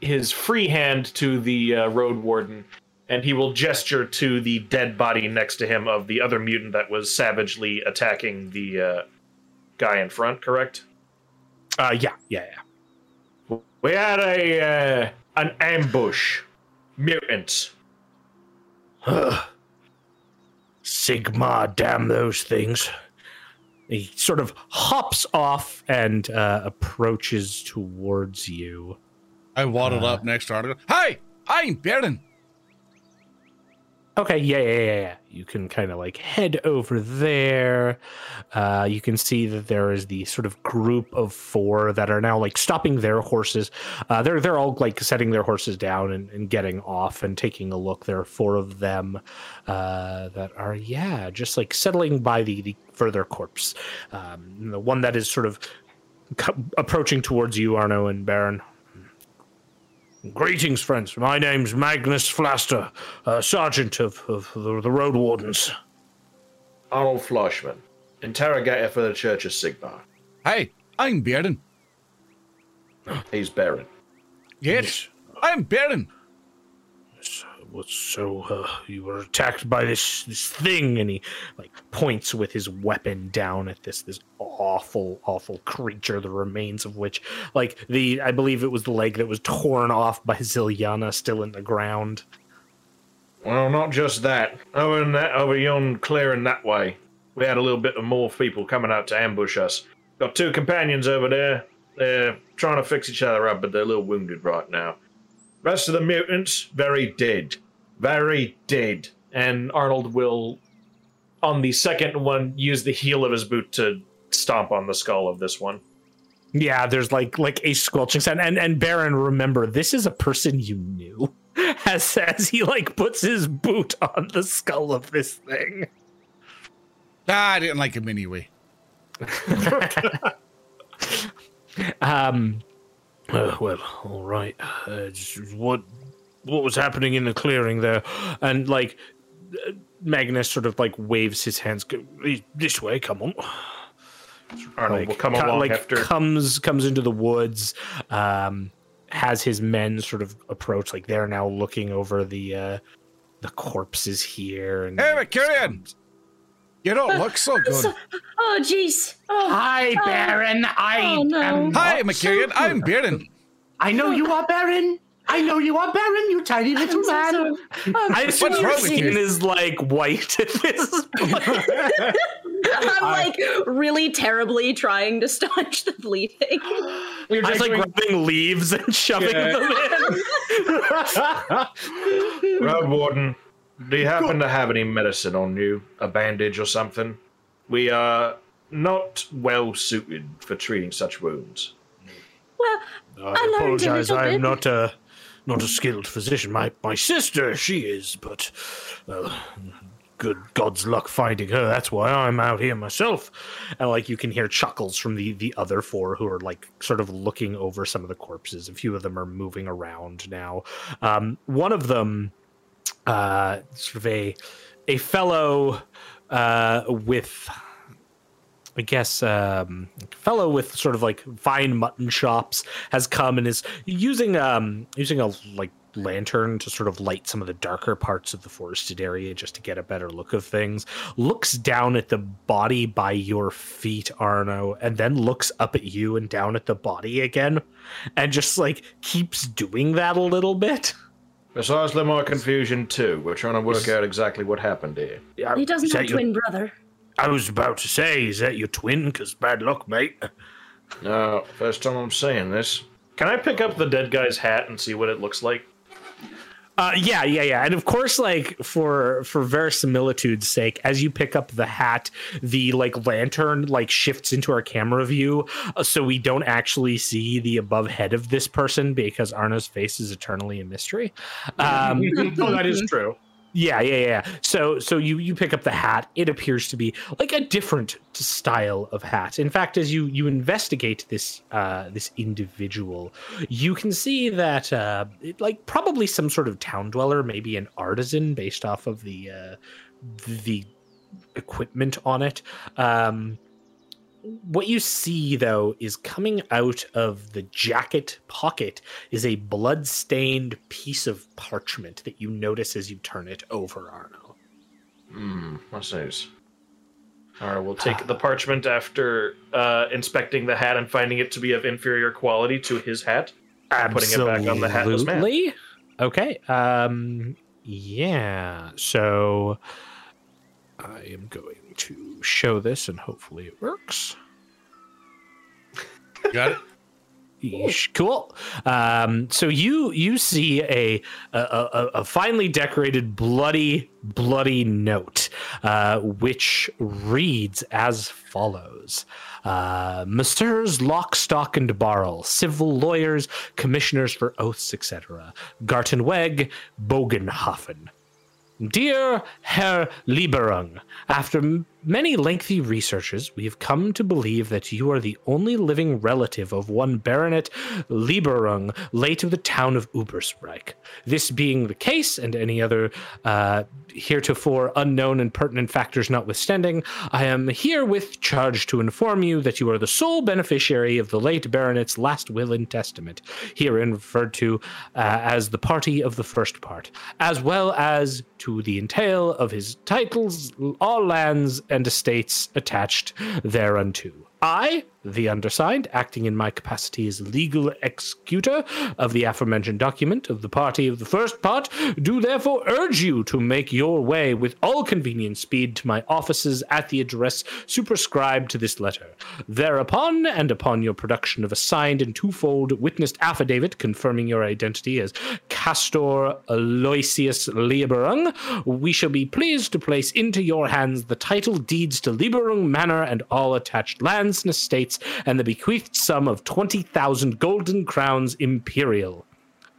his free hand to the uh, road warden, and he will gesture to the dead body next to him of the other mutant that was savagely attacking the uh, guy in front. Correct? Uh, yeah, yeah, yeah. We had a uh, an ambush, mutants. Sigmar, damn those things. He sort of hops off and uh, approaches towards you. I waddled up next to Arno. Hi, I'm Barin. Okay, yeah, yeah, yeah, yeah. You can kind of like head over there. Uh, you can see that there is the sort of group of four that are now like stopping their horses. Uh, they're they're all like setting their horses down and, and getting off and taking a look. There are four of them uh, that are yeah, just like settling by the, the further corpse. Um, the one that is sort of co- approaching towards you, Arno and Barin. Greetings, friends. My name's Magnus Flaster, uh, Sergeant of, of the, the Road Wardens. Arnold Fleischman, interrogator for the Church of Sigmar. Hey, I'm Barin. He's Barin. Yes, I'm Barin. So, uh, you were attacked by this this thing, and he like points with his weapon down at this this awful awful creature, the remains of which, like the I believe it was the leg that was torn off by Zilyana, still in the ground. Well, not just that. Over in that, over yon clearing that way, we had a little bit of more people coming out to ambush us. Got two companions over there. They're trying to fix each other up, but they're a little wounded right now. Rest of the mutants, very dead. Very dead. And Arnold will, on the second one, use the heel of his boot to stomp on the skull of this one. Yeah, there's like like a squelching sound, and and Barin, remember this is a person you knew. As as he like puts his boot on the skull of this thing. Ah, I didn't like him anyway. Um, uh, well, all right. Uh, what what was happening in the clearing there? And like uh, Magnus sort of like waves his hands. This way, come on. Arnold Like, will come along like after. comes comes into the woods. Um, has his men sort of approach. Like they're now looking over the uh the corpses here. And Hey, Mercurian! You don't look so good. Oh, jeez. Oh, Hi, Oh. Barin. I Oh, no. am. Hi, not Mercurian. so I'm. Barin. I know you are Barin. I know you are Barin, you tiny little I'm so man. sorry. I assume What's wrong with you? is like white at this point. I'm like really terribly trying to staunch the bleeding. You're just I like think- grabbing leaves and shoving Yeah. them in. Road Warden, do you happen to have any medicine on you? A bandage or something? We are not well suited for treating such wounds. Well, I, I apologize. I am bit. not a not a skilled physician. My my sister, she is, but well, good God's luck finding her. That's why I'm out here myself. And like you can hear chuckles from the the other four who are like sort of looking over some of the corpses. A few of them are moving around now. Um, one of them, uh, sort of a a fellow uh, with I guess um fellow with sort of like fine mutton chops has come and is using um using a like lantern to sort of light some of the darker parts of the forested area just to get a better look of things. Looks down at the body by your feet arno and then looks up at you and down at the body again and just like keeps doing that a little bit Precisely my confusion too. We're trying to work out exactly what happened here. he doesn't Is have that a your- twin brother. i was about to say is that your twin because bad luck mate No, first time I'm seeing this. Can I pick up the dead guy's hat and see what it looks like? Uh, yeah, yeah, yeah, and of course, like for for verisimilitude's sake, as you pick up the hat, the like lantern like shifts into our camera view, uh, so we don't actually see the above head of this person because Arno's face is eternally a mystery. Um, oh, that is true. Yeah, yeah, yeah. So so you you pick up the hat. It appears to be like a different style of hat. In fact, as you you investigate this uh this individual, you can see that uh it, like probably some sort of town dweller, maybe an artisan based off of the uh the equipment on it. Um what you see though is coming out of the jacket pocket is a blood-stained piece of parchment that you notice as you turn it over arno Hmm, what's this? All right, we'll take the parchment after uh, inspecting the hat and finding it to be of inferior quality to his hat. Putting it back on the hatless man. Absolutely. okay um yeah so i am going to show this and hopefully it works Got it. Yeesh, Cool. Um, so you you see a a, a, a finely decorated bloody bloody note, uh, which reads as follows: uh, Messrs. Lock, Stock, and Barrel, civil lawyers, commissioners for oaths, etc. Gartenweg, Bogenhafen. Dear Herr Lieberung, after many lengthy researches, we have come to believe that you are the only living relative of one Baronet Lieberung, late of the town of Ubersreich. This being the case, and any other uh, heretofore unknown and pertinent factors notwithstanding, I am herewith charged to inform you that you are the sole beneficiary of the late Baronet's last will and testament, herein referred to uh, as the party of the first part, as well as to the entail of his titles, all lands and estates attached thereunto. I, the undersigned, acting in my capacity as legal executor of the aforementioned document of the party of the first part, do therefore urge you to make your way with all convenient speed to my offices at the address superscribed to this letter. Thereupon, and upon your production of a signed and twofold witnessed affidavit confirming your identity as Castor Aloysius Lieberung, we shall be pleased to place into your hands the title deeds to Lieberung Manor and all attached lands and estates, and the bequeathed sum of 20,000 golden crowns imperial.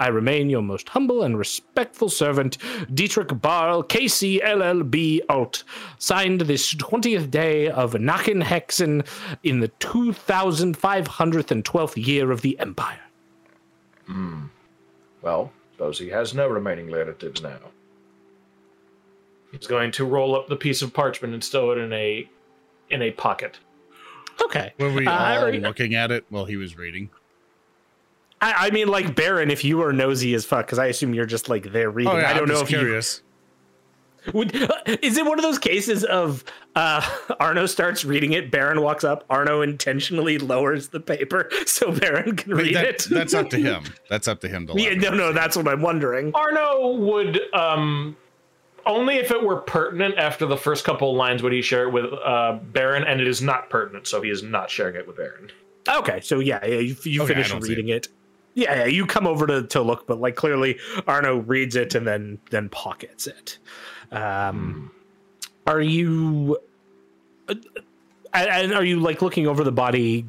I remain your most humble and respectful servant, Dietrich Barl, KC LLB Alt. Signed this 20th day of Nachexen in the 2512th year of the Empire. Hmm. Well, suppose he has no remaining relatives now. He's going to roll up the piece of parchment and stow it in a in a pocket. Okay. Were we Uh, all are- looking at it while he was reading? I, I mean, like Barin, if you were nosy as fuck, because I assume you're just like there reading. Oh yeah, I don't I'm know just if you curious. Would, is it one of those cases of uh, Arno starts reading it, Barin walks up, Arno intentionally lowers the paper so Barin can But read that- it? That's up to him. That's up to him to. yeah, no, no, that's what I'm wondering. Arno would um only if it were pertinent after the first couple lines would he share it with uh Barin, and it is not pertinent, so he is not sharing it with Barin. Okay, so yeah, yeah you, you Okay, finish reading it. Yeah, yeah, you come over to, to look, but like clearly Arno reads it and then then pockets it. Um, Are you? uh, and- and are you like looking over the body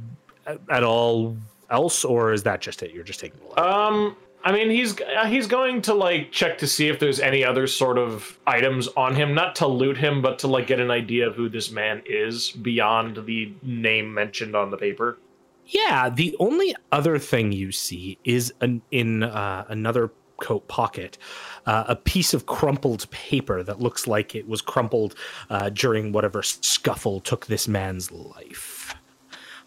at, at all else, or is that just it? You're just taking a look. Um, I mean, he's uh, he's going to like check to see if there's any other sort of items on him, not to loot him, but to like get an idea of who this man is beyond the name mentioned on the paper. Yeah, the only other thing you see is an, in uh, another coat pocket uh, a piece of crumpled paper that looks like it was crumpled uh, during whatever scuffle took this man's life.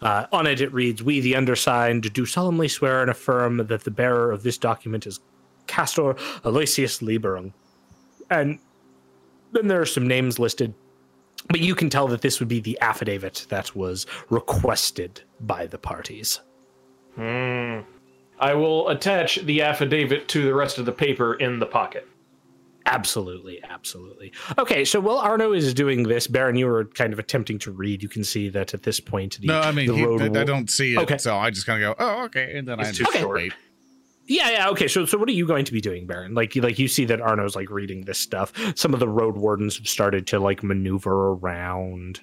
Uh, on it, it reads We, the undersigned, do solemnly swear and affirm that the bearer of this document is Castor Aloysius Lieberung. And then there are some names listed but you can tell that this would be the affidavit that was requested by the parties. Hmm. I will attach the affidavit to the rest of the paper in the pocket. Absolutely, absolutely. Okay, so while Arno is doing this, Barin, you were kind of attempting to read. You can see that at this point, the, No, I mean, the he, road I, I don't see it, Okay. so I just kind of go, "Oh, okay," and then It's I too just short. wait. Yeah, yeah. Okay, so so what are you going to be doing, Barin? Like, like you see that Arno's like reading this stuff. Some of the road wardens have started to like maneuver around.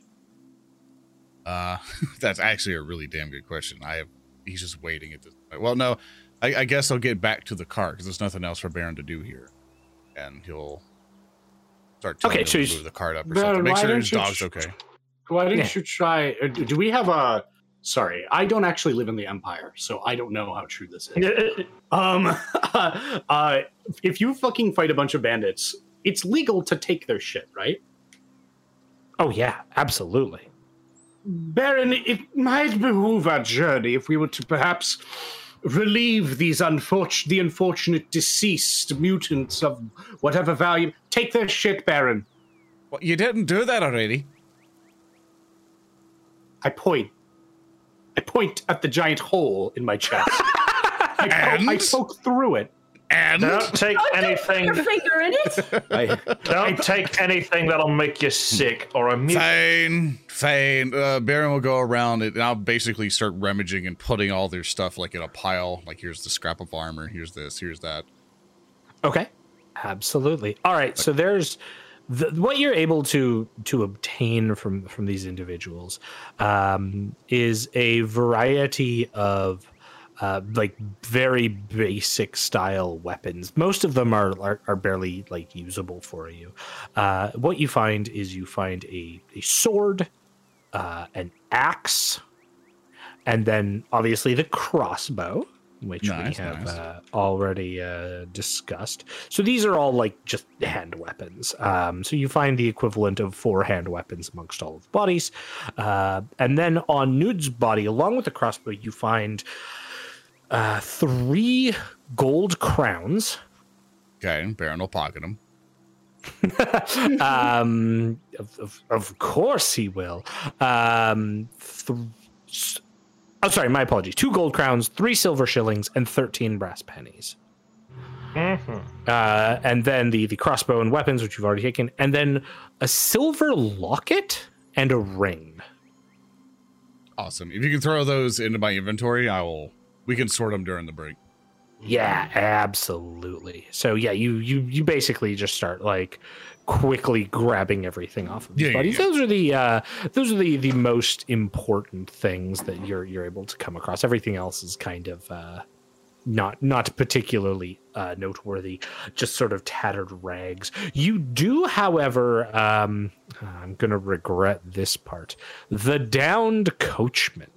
Uh, that's actually a really damn good question. I have. He's just waiting at this point. Well, no, I, I guess I'll get back to the car because there's nothing else for Barin to do here, and he'll start telling Okay, him so to move the cart up or Barin, something. Make sure don't his dog's tr- okay. Why didn't Yeah. you try? uh, Do we have a? Sorry, I don't actually live in the Empire, so I don't know how true this is. Um, uh, if you fucking fight a bunch of bandits, it's legal to take their shit, right? Oh yeah, absolutely. Barin, it might behoove our journey if we were to perhaps relieve these unfortunate, the unfortunate deceased mutants of whatever value. Take their shit, Barin. Well, you didn't do that already. I point. I point at the giant hole in my chest. I, poke, I poke through it. And Don't take anything. Your finger in it. I, Don't take anything that'll make you sick or a mute. fine, fine. Uh, Barin will go around it, and I'll basically start rummaging and putting all their stuff like in a pile. Like here's the scrap of armor. Here's this. Here's that. Okay. Absolutely. All right. So there's the, what you're able to to obtain from from these individuals um, is a variety of uh, like very basic style weapons. Most of them are are, are barely like usable for you. Uh, what you find is you find a a sword, uh, an axe, and then obviously the crossbow, which Nice, we have nice. uh, already uh, discussed. So these are all like just hand weapons. Um, so you find the equivalent of four hand weapons amongst all of the bodies, uh, and then on Nude's body, along with the crossbow, you find uh, three gold crowns. Okay, Barin will pocket them. um, of, of, of course he will. Um, th- s- oh, sorry, my apologies. Two gold crowns, three silver shillings, and thirteen brass pennies. Mhm. Uh, and then the the crossbow and weapons, which you've already taken, and then a silver locket and a ring. Awesome. If you can throw those into my inventory, I will. We can sort them during the break. Yeah, absolutely. So yeah, you you you basically just start like quickly grabbing everything off of these Yeah, yeah, yeah. Those are the uh those are the the most important things that you're you're able to come across. Everything else is kind of uh not not particularly uh noteworthy, just sort of tattered rags. You do, however, um I'm gonna regret this part. The downed coachman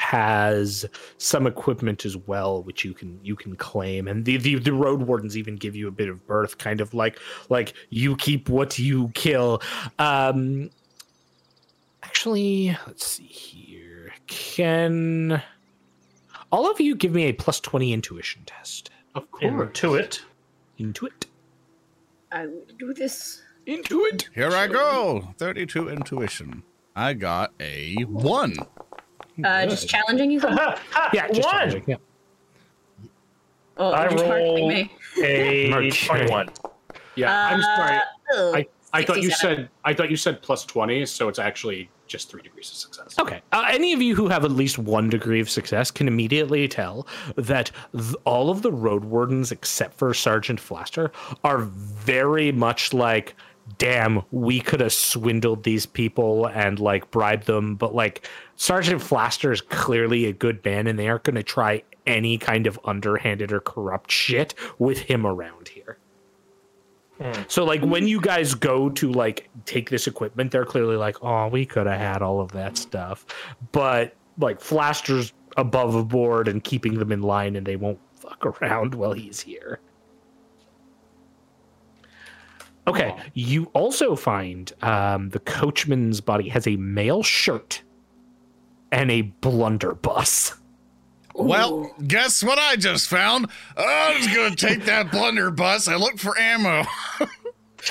has some equipment as well which you can you can claim and the, the the road wardens even give you a bit of berth kind of like like you keep what you kill um actually let's see here can all of you give me a plus 20 intuition test of course. Into it. into it I will do this. into it Here I go. 32 intuition. I got a one. Uh, just challenging you. yeah just one. challenging, yeah. Oh, I you're just roll- me. A Mercury. 21. Yeah, I'm sorry. Uh, I, I thought you said I thought you said plus twenty, so it's actually just three degrees of success. Okay. Uh, any of you who have at least one degree of success can immediately tell that th- all of the road wardens, except for Sergeant Flaster, are very much like, damn, we could have swindled these people and like bribed them. But like, Sergeant Flaster is clearly a good man and they aren't going to try any kind of underhanded or corrupt shit with him around here. So like when you guys go to like take this equipment, they're clearly like, "Oh, we could have had all of that stuff," but like Flaster's above board and keeping them in line, and they won't fuck around while he's here. Okay, you also find um, the coachman's body has a mail shirt and a blunderbuss. Well, guess what I just found? I'm just gonna take that blunderbuss. I look for ammo.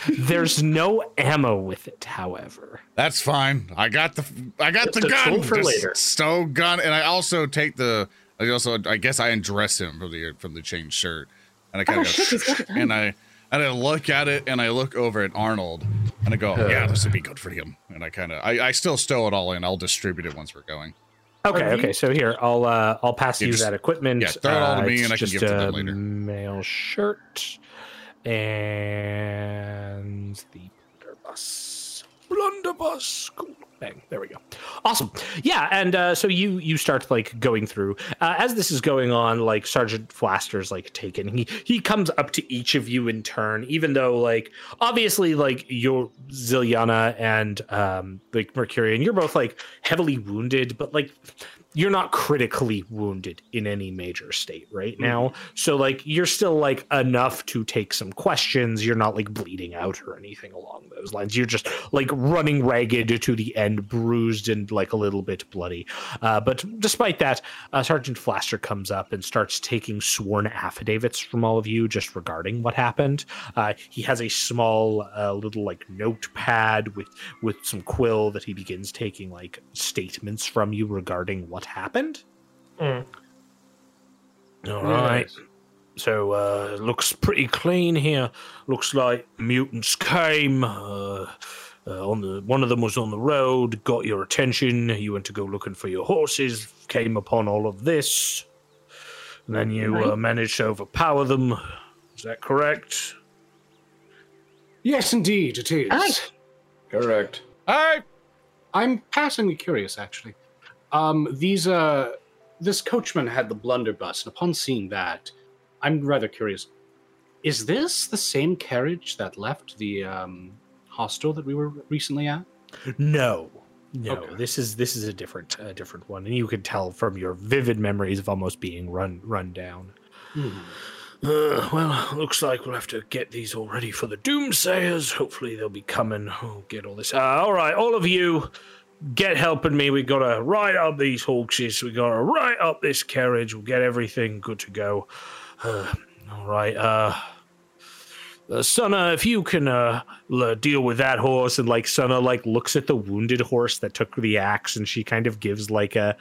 There's no ammo with it, however. That's fine. I got the I got the It's a gun. for Just later. Stow gun, and I also take the. I also I guess I undress him from the from the chain shirt, and I kind Oh, of shit, he's got a gun. and I and I look at it and I look over at Arnold and I go, yeah, this would be good for him. And I kind of I, I still stow it all in. I'll distribute it once we're going. Okay, Are you- okay. So here, I'll uh, I'll pass Yeah, you just- that equipment. yeah, throw it all to Uh, me it's and I can give it to them later. Mail shirt and the bus. blunderbuss. Cool. Bang. There we go. Awesome. Yeah, and uh, so you you start like going through uh, as this is going on. Like Sergeant Flaster's like taken. He he comes up to each of you in turn, even though like obviously like you're Zilyana and um like Mercurian, you're both like heavily wounded, but like you're not critically wounded in any major state right now. So like you're still like enough to take some questions. You're not like bleeding out or anything along those lines. You're just like running ragged to the end, bruised and like a little bit bloody. Uh, but despite that, uh, Sergeant Flaster comes up and starts taking sworn affidavits from all of you just regarding what happened. Uh, he has a small uh, little like notepad with with some quill that he begins taking like statements from you regarding what happened. Mm. All right. So uh looks pretty clean here. Looks like mutants came. Uh, uh, on the one of them was on the road, got your attention. You went to go looking for your horses. Came upon all of this, and then you uh, managed to overpower them. Is that correct? Yes, indeed, it is. Aye. Correct. All right. I'm passingly curious, actually. Um, these uh, this coachman had the blunderbuss, and upon seeing that, I'm rather curious. Is this the same carriage that left the um, hostel that we were recently at? No, no. Okay. This is this is a different a different one, and you can tell from your vivid memories of almost being run run down. Uh, well, looks like we'll have to get these all ready for the doomsayers. Hopefully, they'll be coming. Oh, get all this. Uh, all right, all of you, get helping me. We gotta ride up these horses. We gotta ride up this carriage. We'll get everything good to go. Uh, all right. Uh, uh, Sana, if you can uh, l- deal with that horse, and like Sana like looks at the wounded horse that took the axe, and she kind of gives like a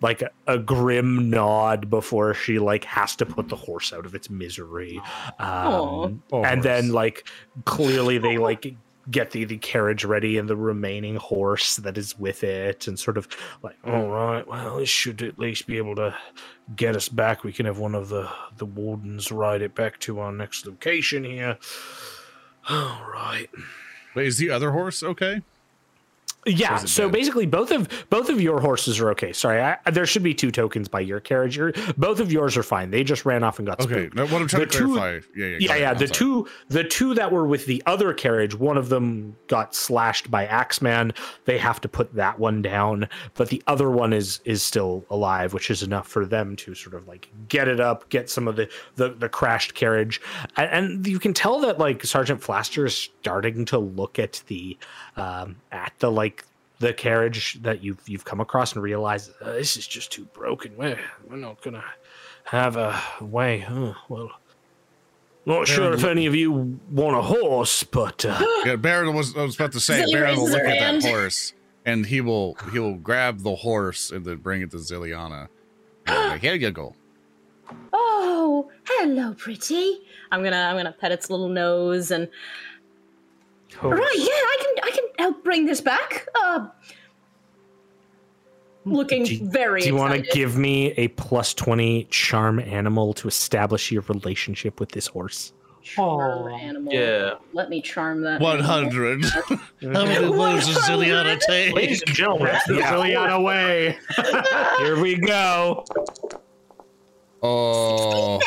like a, a grim nod before she like has to put the horse out of its misery. Um, Aw. and then like clearly they like get the, the carriage ready and the remaining horse that is with it and sort of like mm. all right well this should at least be able to get us back. We can have one of the the wardens ride it back to our next location here. All right Wait, is the other horse okay? Yeah so basically both of both of your horses are okay sorry I, there should be two tokens by your carriage your, both of yours are fine they just ran off and got Okay. spooked. No, what I'm trying The to two- clarify. yeah, yeah. yeah yeah the sorry. two the two that were with the other carriage one of them got slashed by axeman they have to put that one down but the other one is is still alive which is enough for them to sort of like get it up get some of the the, the crashed carriage and, and you can tell that like sergeant flaster is starting to look at the um at the like the carriage that you've you've come across and realize uh, this is just too broken we're, we're not gonna have a way huh? well not sure if any of you want a horse, but uh, Yeah, Barin was, I was about to say, Zilly Barin will look at that horse and he will he will grab the horse and then bring it to Zilyana. And be like, here you go. Oh, hello, pretty. I'm gonna I'm gonna pet its little nose and right. Yeah, I I can help bring this back. Uh, looking Do very. do you want to give me a plus twenty charm animal to establish your relationship with this horse? charm animal? Yeah. Let me charm that. Hundred. How many blows does Zilyana take? Ladies and gentlemen, Yeah. Zilyana way. Here we go. Oh,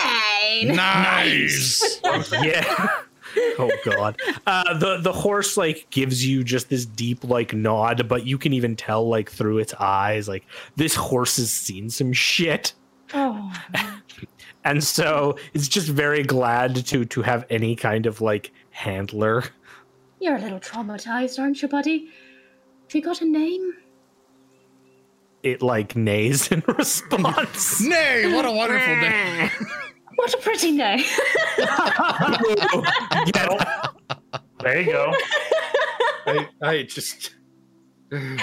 Nine. nice. Yeah. Oh god. Uh, the the horse like gives you just this deep like nod, but you can even tell like through its eyes like this horse has seen some shit. Oh, and so it's just very glad to to have any kind of like handler you're a little traumatized, aren't you, buddy? Have you got a name? it like neighs in response Nay, what a wonderful day. What a pretty name. Yeah. there you go. I, I just. Can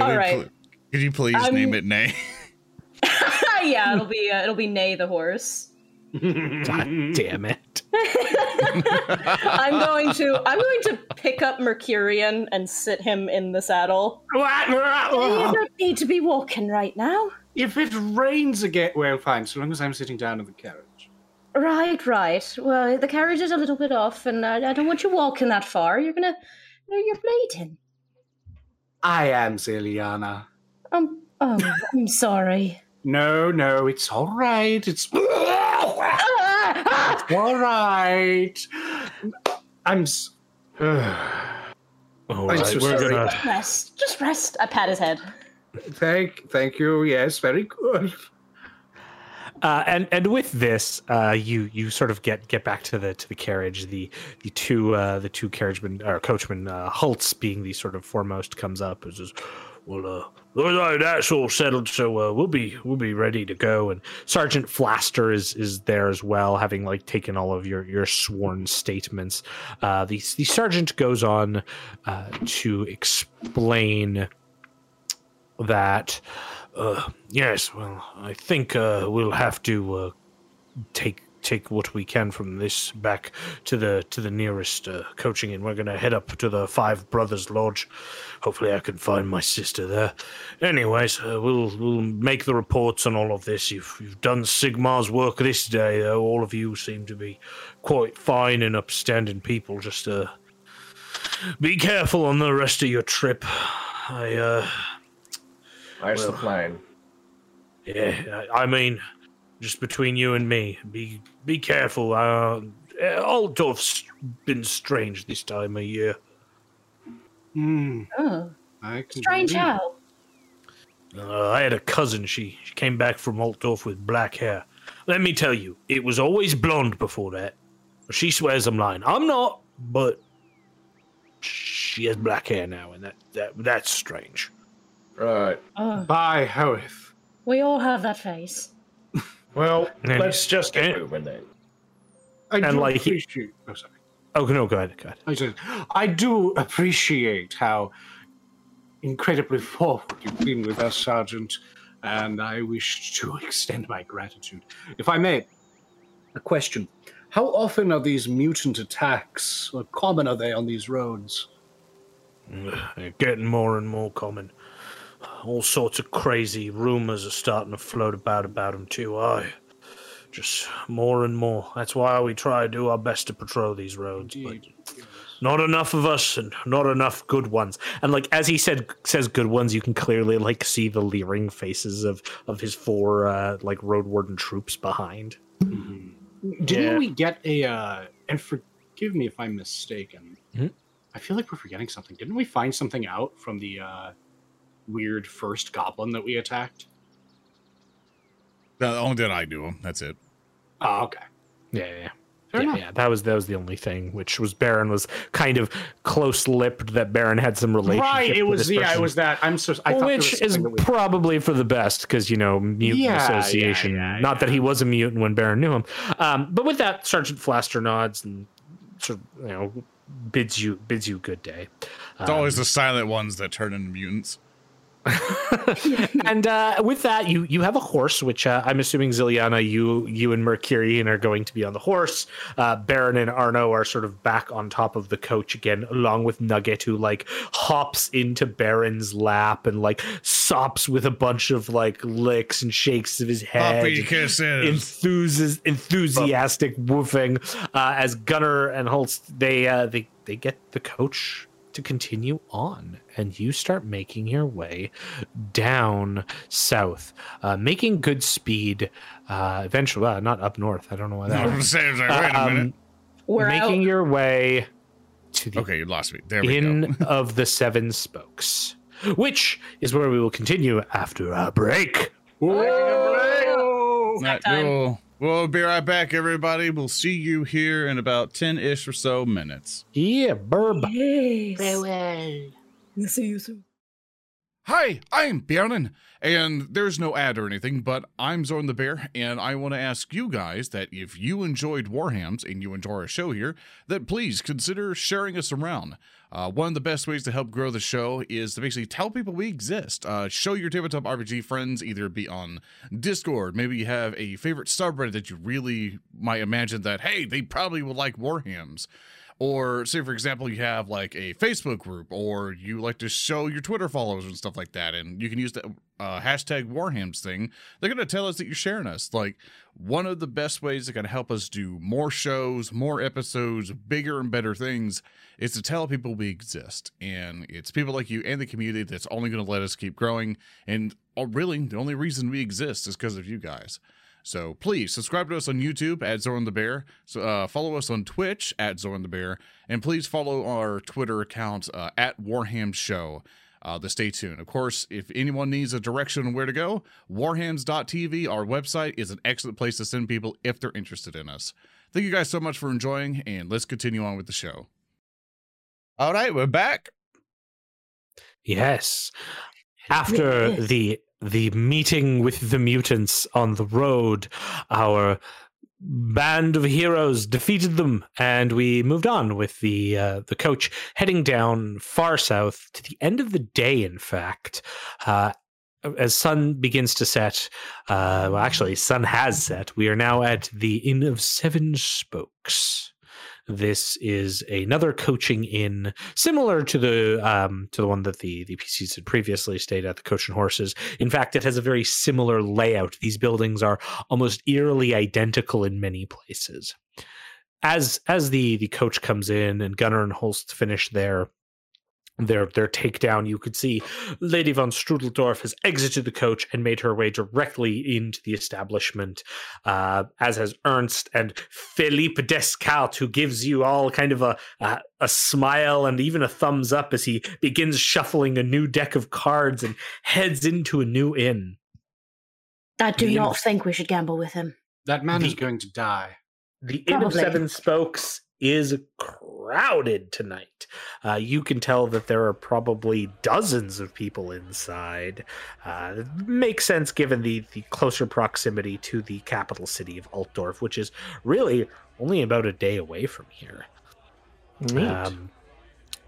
All we right. pl- could you please Um, name it Nay? yeah, it'll be uh, it'll be Nay the horse. god damn it I'm going to I'm going to pick up Mercurian and sit him in the saddle. You don't need to be walking right now. if it rains again, well, fine. So long as I'm sitting down in the carriage. Right, right. Well, the carriage is a little bit off, and I, I don't want you walking that far. You're gonna, you're, you're bleeding. I am Zilyana. Um, oh, I'm sorry. No, no, it's all right. It's all right. I'm. s- All I'm so we're sorry. gonna. Just rest. Just rest. I pat his head. thank, thank you. Yes, very good. Uh, and and with this, uh, you you sort of get get back to the to the carriage. The the two uh, the two carriagemen or coachmen, uh, Holtz being the sort of foremost, comes up and says, "Well, uh, that's all settled, so uh, we'll be we'll be ready to go." And Sergeant Flaster is is there as well, having like taken all of your your sworn statements. Uh, the the sergeant goes on uh, to explain that uh, yes, well, I think uh, we'll have to uh, take take what we can from this back to the to the nearest uh, coaching, and we're gonna head up to the Five Brothers Lodge. Hopefully, I can find my sister there. Anyways, uh, we'll we'll make the reports on all of this. You've you've done Sigmar's work this day, though. All of you seem to be quite fine and upstanding people. Just uh, be careful on the rest of your trip. I Nice Well. the plan. Yeah, I I mean, just between you and me, be be careful. Uh, Altdorf's been strange this time of year. Hmm. Oh, I can strange believe- how. Uh, I had a cousin. She she came back from Altdorf with black hair. Let me tell you, it was always blonde before that. She swears I'm lying. I'm not, but she has black hair now, and that that that's strange. Right. Oh, By Hoeth. we all have that face. Well, And- let's just get and- moving then. I And do like he- appreciate. Oh, sorry. Oh no, go ahead, go ahead. I said, I do appreciate how incredibly forward you've been with us, Sergeant, and I wish to extend my gratitude. If I may, a question. How often are these mutant attacks, How common are they on these roads? They're getting more and more common. All sorts of crazy rumors are starting to float about about him too. I just more and more. That's why we try to do our best to patrol these roads. But Indeed. not enough of us, and not enough good ones. And like as he said, says good ones, you can clearly like see the leering faces of of his four uh, like road warden troops behind. Didn't Yeah. we get a, uh, and forgive me if I'm mistaken, Mhm. I feel like we're forgetting something. Didn't we find something out from the uh, weird first goblin that we attacked? The only did I do them. That's it. Oh, okay. Yeah, yeah. Fair yeah, yeah, that was that was the only thing, which was Barin was kind of close-lipped that Barin had some relationship. Right, it was this yeah, it was that. I'm so I which was is we- probably for the best because you know mutant Yeah, yeah, association. yeah, Not that he was a mutant when Barin knew him, um, but with that, Sergeant Flaster nods and sort of you know bids you bids you good day. It's always the silent ones that turn into mutants. and uh, with that, you you have a horse, which uh, I'm assuming Zilyana, you you and Mercurian are going to be on the horse. Uh, Barin and Arno are sort of back on top of the coach again, along with Nugget, who like hops into Barin's lap and like sops with a bunch of like licks and shakes of his head. Puppy kisses. Enthusis- enthusiastic woofing uh, as Gunnar and Holtz they uh, they they get the coach to continue on, and you start making your way down south, uh, making good speed. Uh, eventually, uh, not up north. I don't know why that. I'm saying, like, wait a Um. We're making out. your way to the Okay, you lost me. There we Inn go. of the Seven Spokes, which is where we will continue after our break. Right, time. we'll, we'll be right back, everybody. We'll see you here in about 10 ish or so minutes. Yeah, burb. Yes. Farewell. See you soon. Hi, I'm Bjornen, and there's no ad or anything, but I'm Zoran the Bear, and I want to ask you guys that if you enjoyed Warhams and you enjoy our show here, that please consider sharing us around. Uh, one of the best ways to help grow the show is to basically tell people we exist. Uh, show your tabletop RPG friends, either be on Discord, maybe you have a favorite subreddit that you really might imagine that, hey, they probably would like Warhams. Or say for example you have like a Facebook group or you like to show your Twitter followers and stuff like that and you can use the uh, hashtag Warhams thing, they're going to tell us that you're sharing us. Like, one of the best ways that can help us do more shows, more episodes, bigger and better things is to tell people we exist. And it's people like you and the community that's only going to let us keep growing. And uh, really, the only reason we exist is because of you guys. So please subscribe to us on YouTube at Zoran the Bear. So uh, follow us on Twitch at Zoran the Bear, and please follow our Twitter account uh, at Warham Show. Uh, to stay tuned. Of course, if anyone needs a direction on where to go, warhams.tv, our website, is an excellent place to send people if they're interested in us. Thank you guys so much for enjoying, and let's continue on with the show. All right, we're back. Yes. After the the meeting with the mutants on the road, our band of heroes defeated them, and we moved on with the uh, the coach heading down far south to the end of the day. In fact, uh, as sun begins to set, uh, well, actually, sun has set. We are now at the Inn of Seven Spokes. This is another coaching inn, similar to the um, to the one that the the PCs had previously stayed at, the Coach and Horses. In fact, it has a very similar layout. These buildings are almost eerily identical in many places. As as the the coach comes in and Gunnar and Holst finish their their their takedown, you could see Lady von Strudeldorf has exited the coach and made her way directly into the establishment, uh, as has Ernst and Philippe Descartes, who gives you all kind of a, a a smile and even a thumbs up as he begins shuffling a new deck of cards and heads into a new inn. I do The not inf- think we should gamble with him. That man is going to die. The Inn of Seven Spokes is crowded tonight. Uh, you can tell that there are probably dozens of people inside. Uh, it makes sense given the, the closer proximity to the capital city of Altdorf, which is really only about a day away from here. Neat. Um,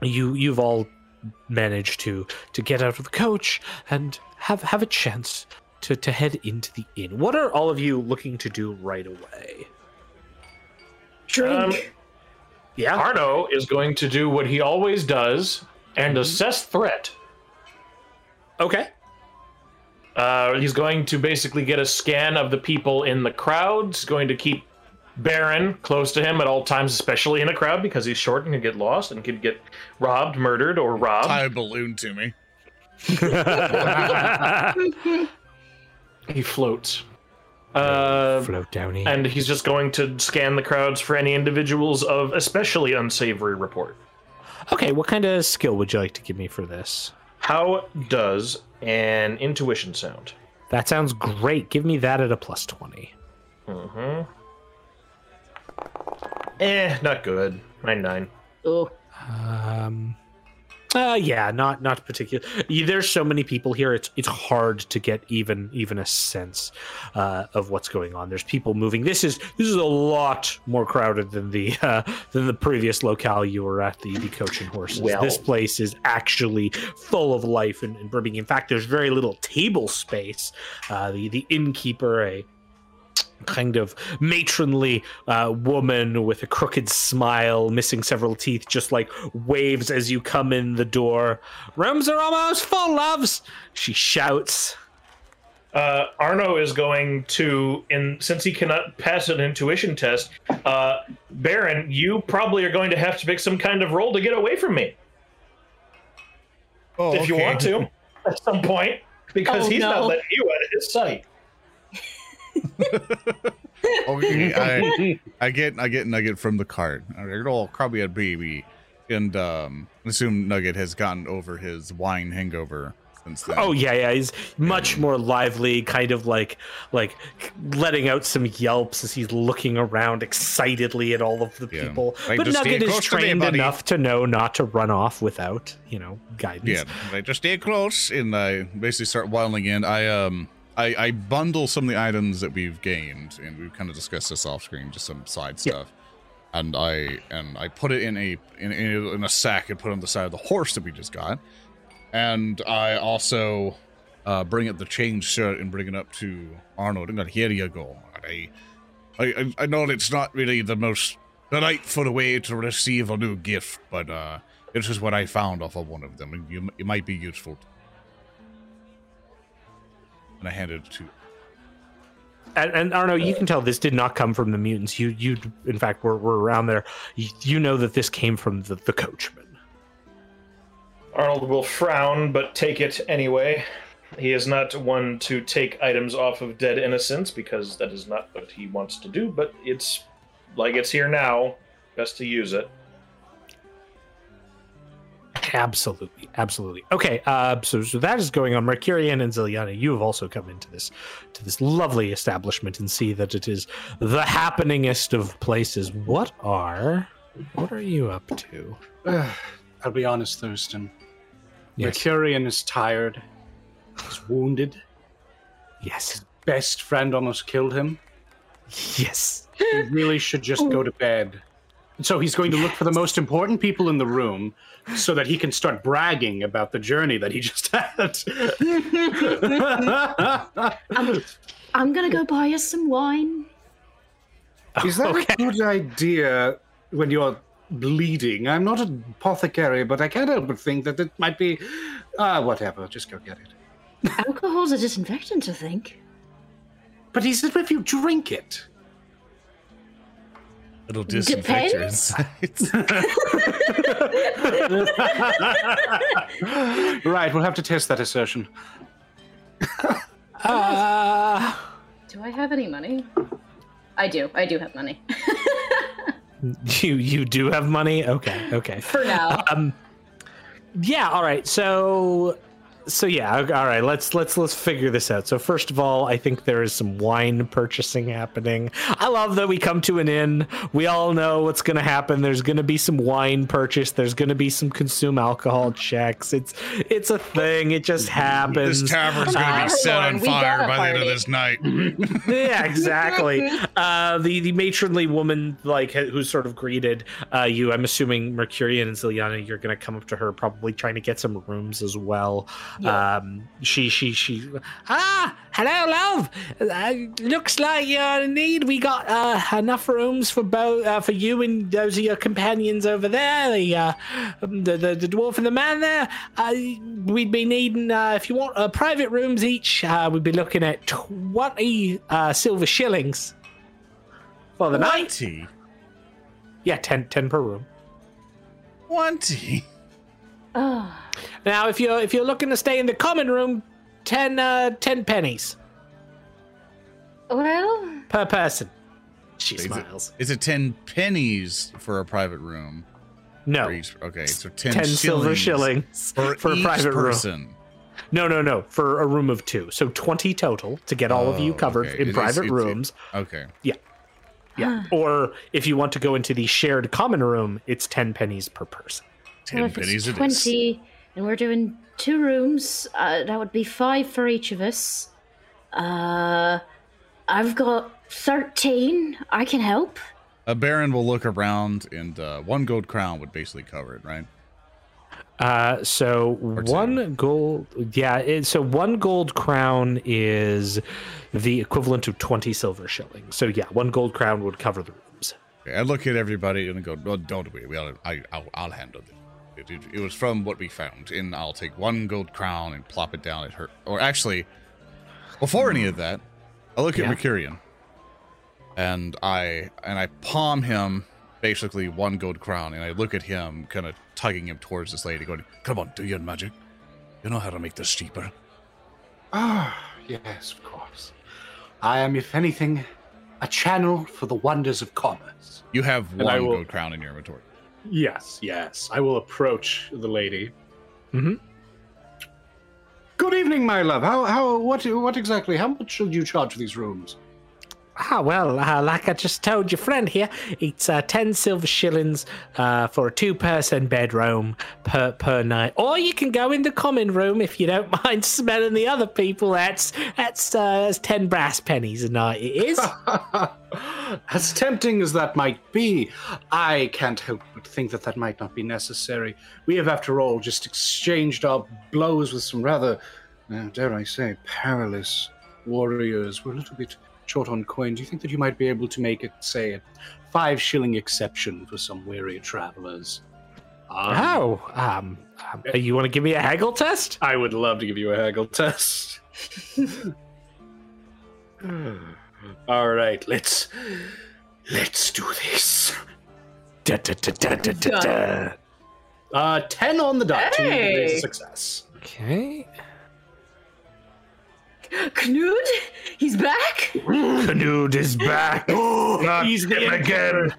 you you've all managed to to get out of the coach and have have a chance to to head into the inn. What are all of you looking to do right away? Drink. Um, Yeah. Arno is going to do what he always does and assess threat. Okay. Uh, he's going to basically get a scan of the people in the crowd. He's going to keep Barin close to him at all times, especially in a crowd because he's short and can get lost and could get robbed, murdered, or robbed. Tie a balloon to me. He floats. Uh, Float downy. and he's just going to scan the crowds for any individuals of especially unsavory report. okay, what kind of skill would you like to give me for this? How does an intuition sound? That sounds great. Give me that at a plus 20. Mm-hmm. Eh, not good. Nine nine. oh, Um uh yeah, not not particular. There's so many people here. It's it's hard to get even even a sense uh, of what's going on. There's people moving. This is this is a lot more crowded than the uh, than the previous locale you were at the the Coach and Horses. Well- this place is actually full of life and, and brimming. In fact, there's very little table space. Uh, the the innkeeper, a kind of matronly uh, woman with a crooked smile, missing several teeth, just like waves as you come in the door. Rooms are almost full, loves. She shouts. Uh, Arno is going to, in since he cannot pass an intuition test, uh, Barin, you probably are going to have to make some kind of roll to get away from me Oh, if you want to at some point, because Oh, he's not letting you out of his sight. Okay, I, I get I get Nugget from the cart. I all probably a baby, and um, I assume Nugget has gotten over his wine hangover since then. Oh yeah, yeah. He's much more lively, kind of like like letting out some yelps as he's looking around excitedly at all of the Yeah. people. Like, but Nugget is close to me, trained enough to know not to run off without, you know, guidance. Yeah, I just stay close, and I basically start whiling in. I um, I, I bundle some of the items that we've gained, and we've kind of discussed this off screen, just some side stuff. And I and I put it in a in, in, in a sack and put it on the side of the horse that we just got. And I also uh, bring up the change shirt and bring it up to Arnold. And here you go. I, I I know it's not really the most delightful way to receive a new gift, but uh, this is what I found off of one of them, and you, it might be useful. And I handed it to And, and Arno, you can tell this did not come from the mutants. You, you, in fact, were, were around there. You, you know that this came from the, the coachman. Arnold will frown, but take it anyway. He is not one to take items off of dead innocents because that is not what he wants to do, but it's like it's here now. Best to use it. Absolutely, absolutely. Okay, uh, so so that is going on. Mercurian and Zilyana, you have also come into this to this lovely establishment and see that it is the happeningest of places. What are what are you up to? I'll be honest, Thurston. Yes. Mercurian is tired. He's wounded. Yes, His Best friend almost killed him. yes. He really should just go to bed. So he's going to look for the most important people in the room so that he can start bragging about the journey that he just had. I'm, I'm gonna go buy us some wine. Is that Okay. a good idea when you're bleeding? I'm not an apothecary, but I can't help but think that it might be. Ah, whatever. Just go get it. Alcohol's a disinfectant, I think. But he said if you drink it. It'll disinfect your Depends. insides. right, we'll have to test that assertion. Uh, Do I have any money? I do. I do have money. you you do have money. Okay, okay. For now. Um, yeah. All right. So, so yeah. All right. Let's let's let's figure this out. So first of all, I think there is some wine purchasing happening. I love that we come to an inn. We all know what's going to happen. There's going to be some wine purchase. There's going to be some consume alcohol checks. It's it's a thing. It just happens. this tavern's gonna Uh, be set on fire a by the end of this night. yeah, exactly. Uh, the the matronly woman, like who's sort of greeted uh, you. I'm assuming Mercurian and Zilyana, you're going to come up to her, probably trying to get some rooms as well. Yeah. Um, she she she. Ah, hello, love. Uh, looks like you're in need. We got uh, enough rooms for both uh, for you and those of your companions over there. The uh, the, the the dwarf and the man there. Uh, we'd be needing uh, if you want uh, private rooms each. Uh, we'd be looking at twenty uh, silver shillings for the night. Yeah, 10, 10 per room. Twenty. Oh, Now, if you're if you're looking to stay in the common room, 10, uh, 10 pennies well, per person. She Is it- smiles. Is it ten pennies for a private room? No, each, okay, so ten, 10 silver shillings shillings for, for a each private room. person. No, no, no. For a room of two. So 20 total to get all of you Oh, covered okay. in It is- private it's- rooms. Okay. Yeah, yeah. or if you want to go into the shared common room, it's 10 pennies per person. Ten well, if pennies it's it is. 20 and we're doing two rooms, uh, that would be five for each of us. Uh, I've got 13. I can help. A Barin will look around, and uh, one gold crown would basically cover it, right? Uh, so one gold, yeah. It, so one gold crown is the equivalent of twenty silver shillings. So yeah, one gold crown would cover the rooms. Okay, I look at everybody and go, well, "Don't worry, we'll, I, I'll, I'll handle it. It, it. it was from what we found, and I'll take one gold crown and plop it down at her. Or actually, before any of that, I look at Mercurian, and I and I palm him basically one gold crown, and I look at him, kind of tugging him towards this lady, going, "Come on, do your magic. You know how to make this cheaper." Ah, yes, of course. I am, if anything, a channel for the wonders of commerce. You have And one will- gold crown in your inventory. Yes, yes. I will approach the lady. Mhm. Good evening, my love. How, how, what, what exactly? How much should you charge for these rooms? Ah, well, uh, like I just told your friend here, it's uh, 10 silver shillings uh, for a two person bedroom per, per night. Or you can go in the common room if you don't mind smelling the other people. That's that's, uh, that's 10 brass pennies a night, it is. as tempting as that might be, I can't help but think that that might not be necessary. We have, after all, just exchanged our blows with some rather, uh, dare I say, perilous warriors. We're a little bit short on coin. Do you think that you might be able to make it, say, a five shilling exception for some weary travelers? Um, oh, um, um, you want to give me a haggle test? I would love to give you a haggle test. All right, let's let's do this. Da, da, da, da, da, da, da. Uh, ten on the dot. to Hey. raise success. Okay. Knud, he's back. Knud is back. He's him again.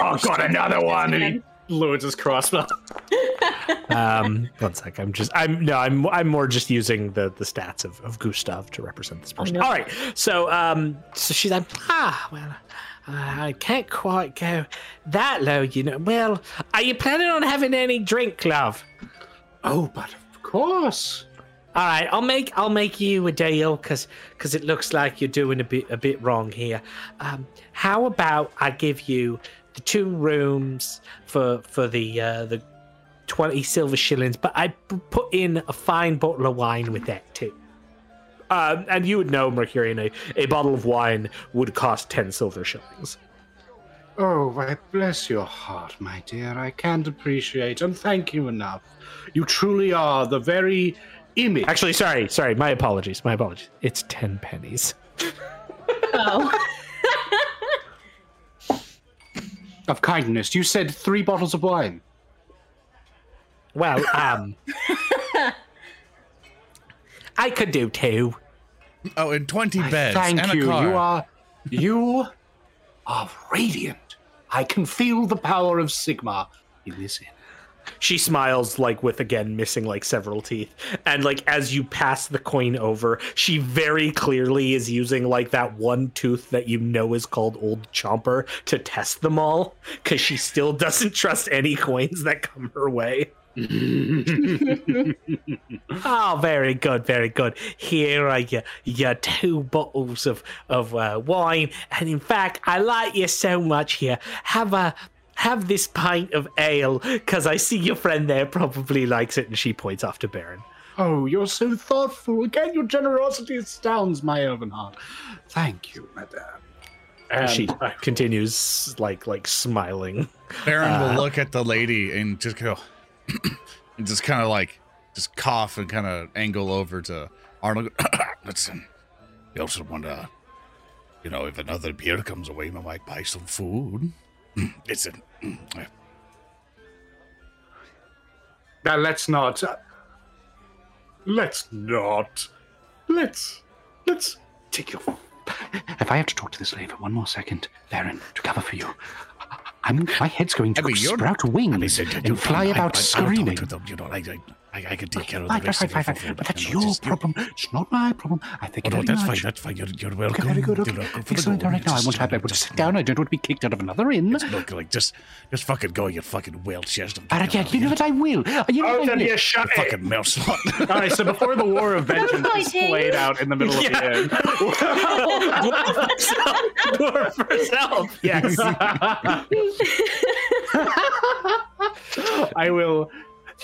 Oh, got another one. And he loads his crossbow. um, one sec. I'm just. I'm no. I'm. I'm more just using the the stats of, of Gustav to represent this person. no. All right. So um. So she's like, ah, well, uh, I can't quite go that low, you know. Well, are you planning on having any drink, love? Oh, but of course. All right, I'll make I'll make you a deal because because it looks like you're doing a bit a bit wrong here. Um, how about I give you the two rooms for for the uh, the twenty silver shillings, but I p- put in a fine bottle of wine with that too. Um, and you would know, Mercurian, a, a bottle of wine would cost ten silver shillings. Oh, why, bless your heart, my dear. I can't appreciate and thank you enough. You truly are the very image. Actually, sorry, sorry, my apologies, my apologies. It's ten pennies. Oh, of kindness. You said three bottles of wine. Well, um, I could do two. Oh, and 20 I beds thank and a you. car. You are you are radiant. I can feel the power of Sigmar in this inn. She smiles like with again missing like several teeth. And like as you pass the coin over, she very clearly is using like that one tooth that you know is called Old Chomper to test them all cuz she still doesn't trust any coins that come her way. Oh, very good, very good. Here are your, your two bottles of of uh, wine, and in fact, I like you so much. Here, have a have this pint of ale, because I see your friend there probably likes it, and she points after Barin. Oh, you're so thoughtful. Again, your generosity astounds my elven heart. Thank you, madame. And she I- continues like like smiling. Barin Uh, will look at the lady and just go, and just kind of like, just cough and kind of angle over to Arnold. Listen, you also want to, you know, if another beer comes away, I might buy some food. Listen, Now let's not. uh, let's not. Let's. Let's take your. If I have to talk to this lady for one more second, Barin, to cover for you, I'm, my head's going to I mean, you're- sprout wings and fly about screaming. You know, I, I, I can take care of the Fine, fine, rest fine, of fine, it fine. But that's your just- you- problem. It's not my problem. I think Oh, no, very that's fine. That's fine. You're, you're welcome. Okay, very good. You Okay. know, go for the Excellent. All right, now I Just, want to have you I want to just- sit down. I don't want to be kicked out of another inn. Just look like just, just fucking go. You fucking whale chest. of- But yeah, you know what I will. You know Oh, what I then you shut it. fucking mouse. All right, so before the war of vengeance is played out in the middle of the inn, Dwarf herself, yes. I will.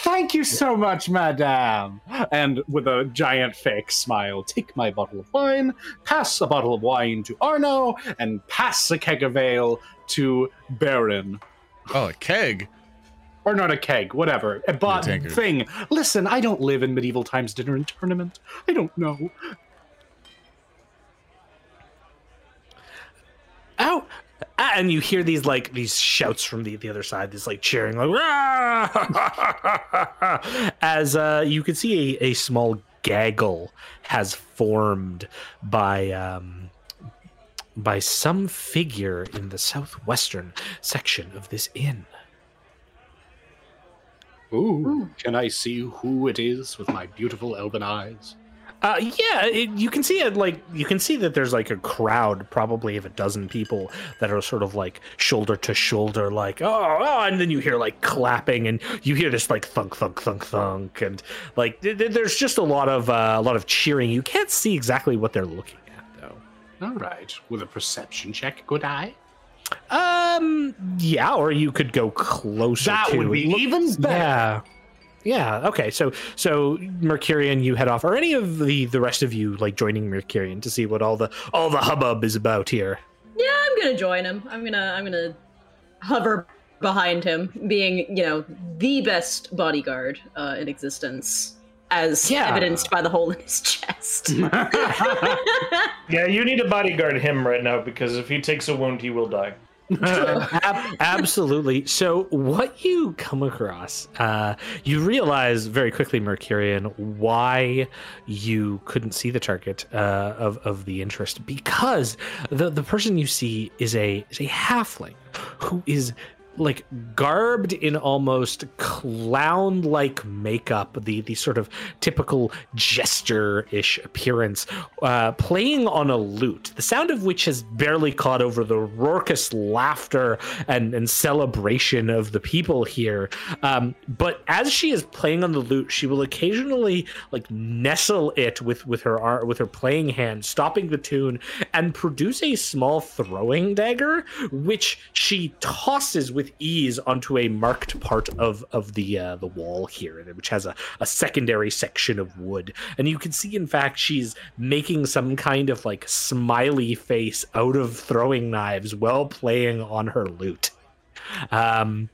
Thank you so much, madame. And with a giant fake smile, take my bottle of wine, pass a bottle of wine to Arno, and pass a keg of ale to Barin. oh, a keg. Or not a keg, whatever. A bot thing. Listen, I don't live in medieval times dinner and tournament. I don't know. Ow! Ah, And you hear these like these shouts from the, the other side, this like cheering, like "Rah!" as uh, you can see a, a small gaggle has formed by um, by some figure in the southwestern section of this inn. Ooh, can I see who it is with my beautiful elven eyes? Uh, yeah, it, you can see it like you can see that there's like a crowd, probably of a dozen people that are sort of like shoulder to shoulder, like oh, oh, and then you hear like clapping, and you hear this like thunk, thunk, thunk, thunk, and like th- th- there's just a lot of uh, a lot of cheering. You can't see exactly what they're looking at though. All right, with a perception check, good eye. Um, yeah, or you could go closer. That to would be. Look- even better. Yeah. Yeah. Okay. So, so Mercurian, you head off. Are any of the the rest of you like joining Mercurian to see what all the all the hubbub is about here? yeah, I'm gonna join him. I'm gonna I'm gonna hover behind him, being you know the best bodyguard uh, in existence. as Yeah. evidenced by the hole in his chest. Yeah, you need to bodyguard him right now because if he takes a wound, he will die. Ab- absolutely. So, what you come across, uh, you realize very quickly, Mercurian, why you couldn't see the target uh, of of the interest because the the person you see is a is a halfling who is like garbed in almost clown like makeup the the sort of typical jester-ish appearance uh, playing on a lute the sound of which has barely caught over the raucous laughter and, and celebration of the people here. Um, but as she is playing on the lute she will occasionally like nestle it with with her ar- with her playing hand stopping the tune and produce a small throwing dagger which she tosses with ease onto a marked part of of the uh, the wall here which has a, a secondary section of wood and you can see in fact she's making some kind of like smiley face out of throwing knives while playing on her lute um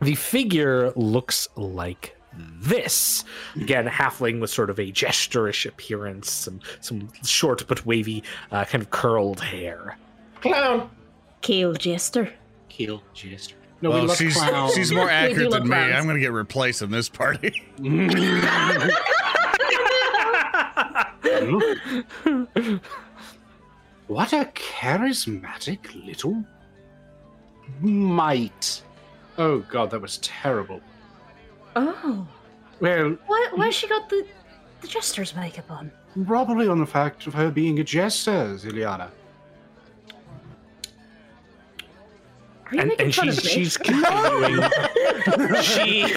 the figure looks like this again halfling with sort of a gesterish appearance some some short but wavy uh, kind of curled hair Clown. Kale Jester. Kill Jester. No, we well, love she's clowns. she's more accurate than me. clowns. I'm gonna get replaced in this party. what a charismatic little mite. Oh god, that was terrible. Oh. Well, Why why she got the the jester's makeup on? probably on the fact of her being a jester, Zilyana. And, making and fun she's she's continuing. She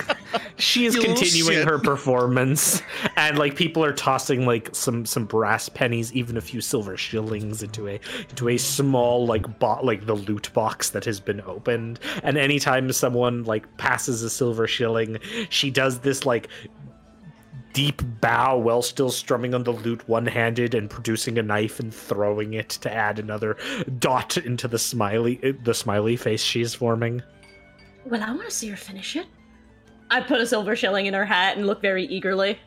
she is You continuing her performance. And like people are tossing like some some brass pennies even a few silver shillings into a into a small like bot like the loot box that has been opened. And anytime someone like passes a silver shilling she does this like deep bow while still strumming on the lute one-handed and producing a knife and throwing it to add another dot into the smiley the smiley face she's forming Well, I want to see her finish it. I put a silver shilling in her hat and look very eagerly.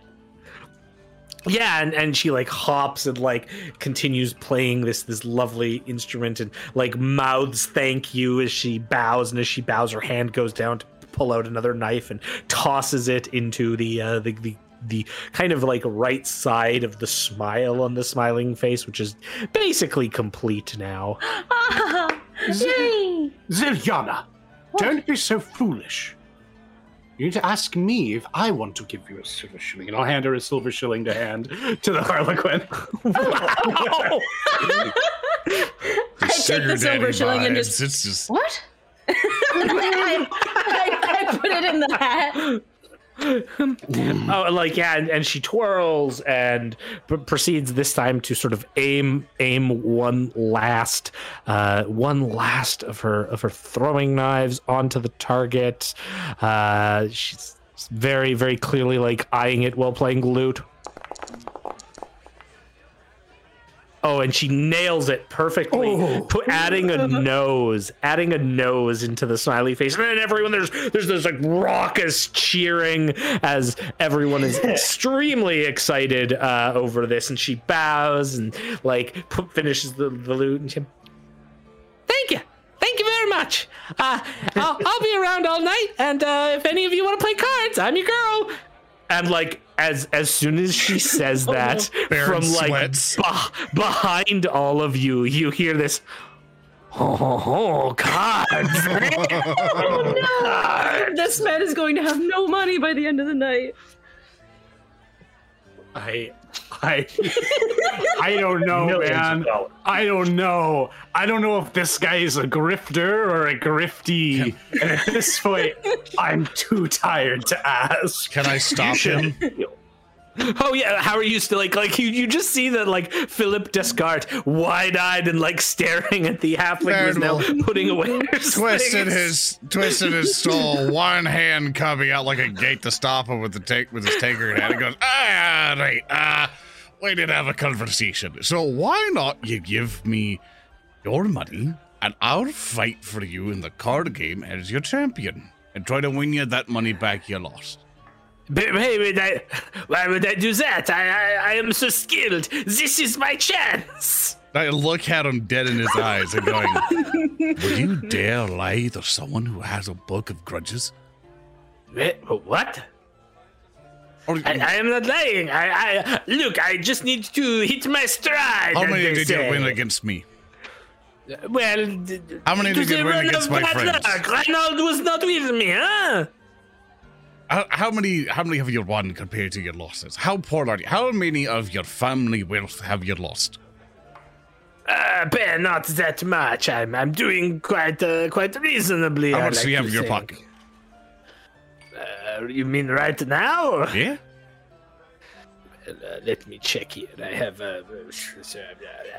yeah and, and she like hops and like continues playing this this lovely instrument and like mouths thank you as she bows and as she bows her hand goes down to pull out another knife and tosses it into the uh the, the the kind of like right side of the smile on the smiling face which is basically complete now Yay! Zilyana, don't be so foolish. You need to ask me if I want to give you a silver shilling, and I'll hand her a silver shilling to hand to the Harlequin. I take the silver shilling and just It's just what? I, I, I put it in the hat. oh like yeah and, and she twirls and proceeds this time to sort of aim aim one last uh one last of her of her throwing knives onto the target. Uh she's very very clearly like eyeing it while playing lute Oh, and she nails it perfectly, put, adding a nose, adding a nose into the smiley face, and then everyone there's there's this like raucous cheering as everyone is extremely excited uh, over this, and she bows and like pu- finishes the, the lute, and she, thank you, thank you very much. Uh, I'll, I'll be around all night, and uh, if any of you want to play cards, I'm your girl. And like as as soon as she says that, Barin from like sweats. behind all of you, you hear this. Oh, oh God! This man is going to have no money by the end of the night. I, I, I don't know, Millions man. I don't know. I don't know if this guy is a grifter or a grifty. and at this point, I'm too tired to ask. can I stop him? Oh yeah, how are you still like like you, you just see that like Philip Descartes wide eyed and like staring at the halfling who's now putting away twisted his twisted his stole, one hand coming out like a gate to stop him with the take with his taker hand. He goes, ah, right, ah, we did have a conversation. So why not you give me your money and I'll fight for you in the card game as your champion and try to win you that money back you lost. But why would I? Why would I do that? I, I I am so skilled. This is my chance. I look at him dead in his eyes and going, Would you dare lie to someone who has a book of grudges? What? Or, I, I am not lying. I, I look. I just need to hit my stride. how many did say. you win against me? Well, How many did you win against my friends? luck. Was not with me, huh? How, how many how many have you won compared to your losses? How poor are you? How many of your family wealth have you lost? Uh, bear not that much. I'm I'm doing quite uh, quite reasonably. How I much like do you have in your think. pocket? Uh, you mean right now? Yeah? Uh, let me check here. I have uh,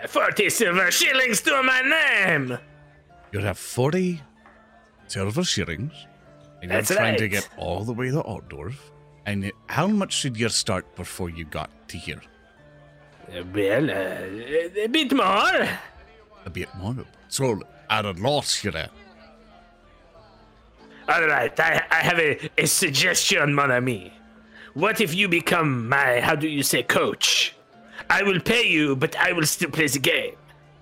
uh, 40 silver shillings to my name. You have 40 silver shillings, and you're That's trying to get all the way to Altdorf. And it- how much did you start before you got to here? Well, uh, a bit more. A bit more. So, at a loss, you're at. All right, I, I have a, a suggestion, mon ami. What if you become my, how do you say, coach? I will pay you, but I will still play the game.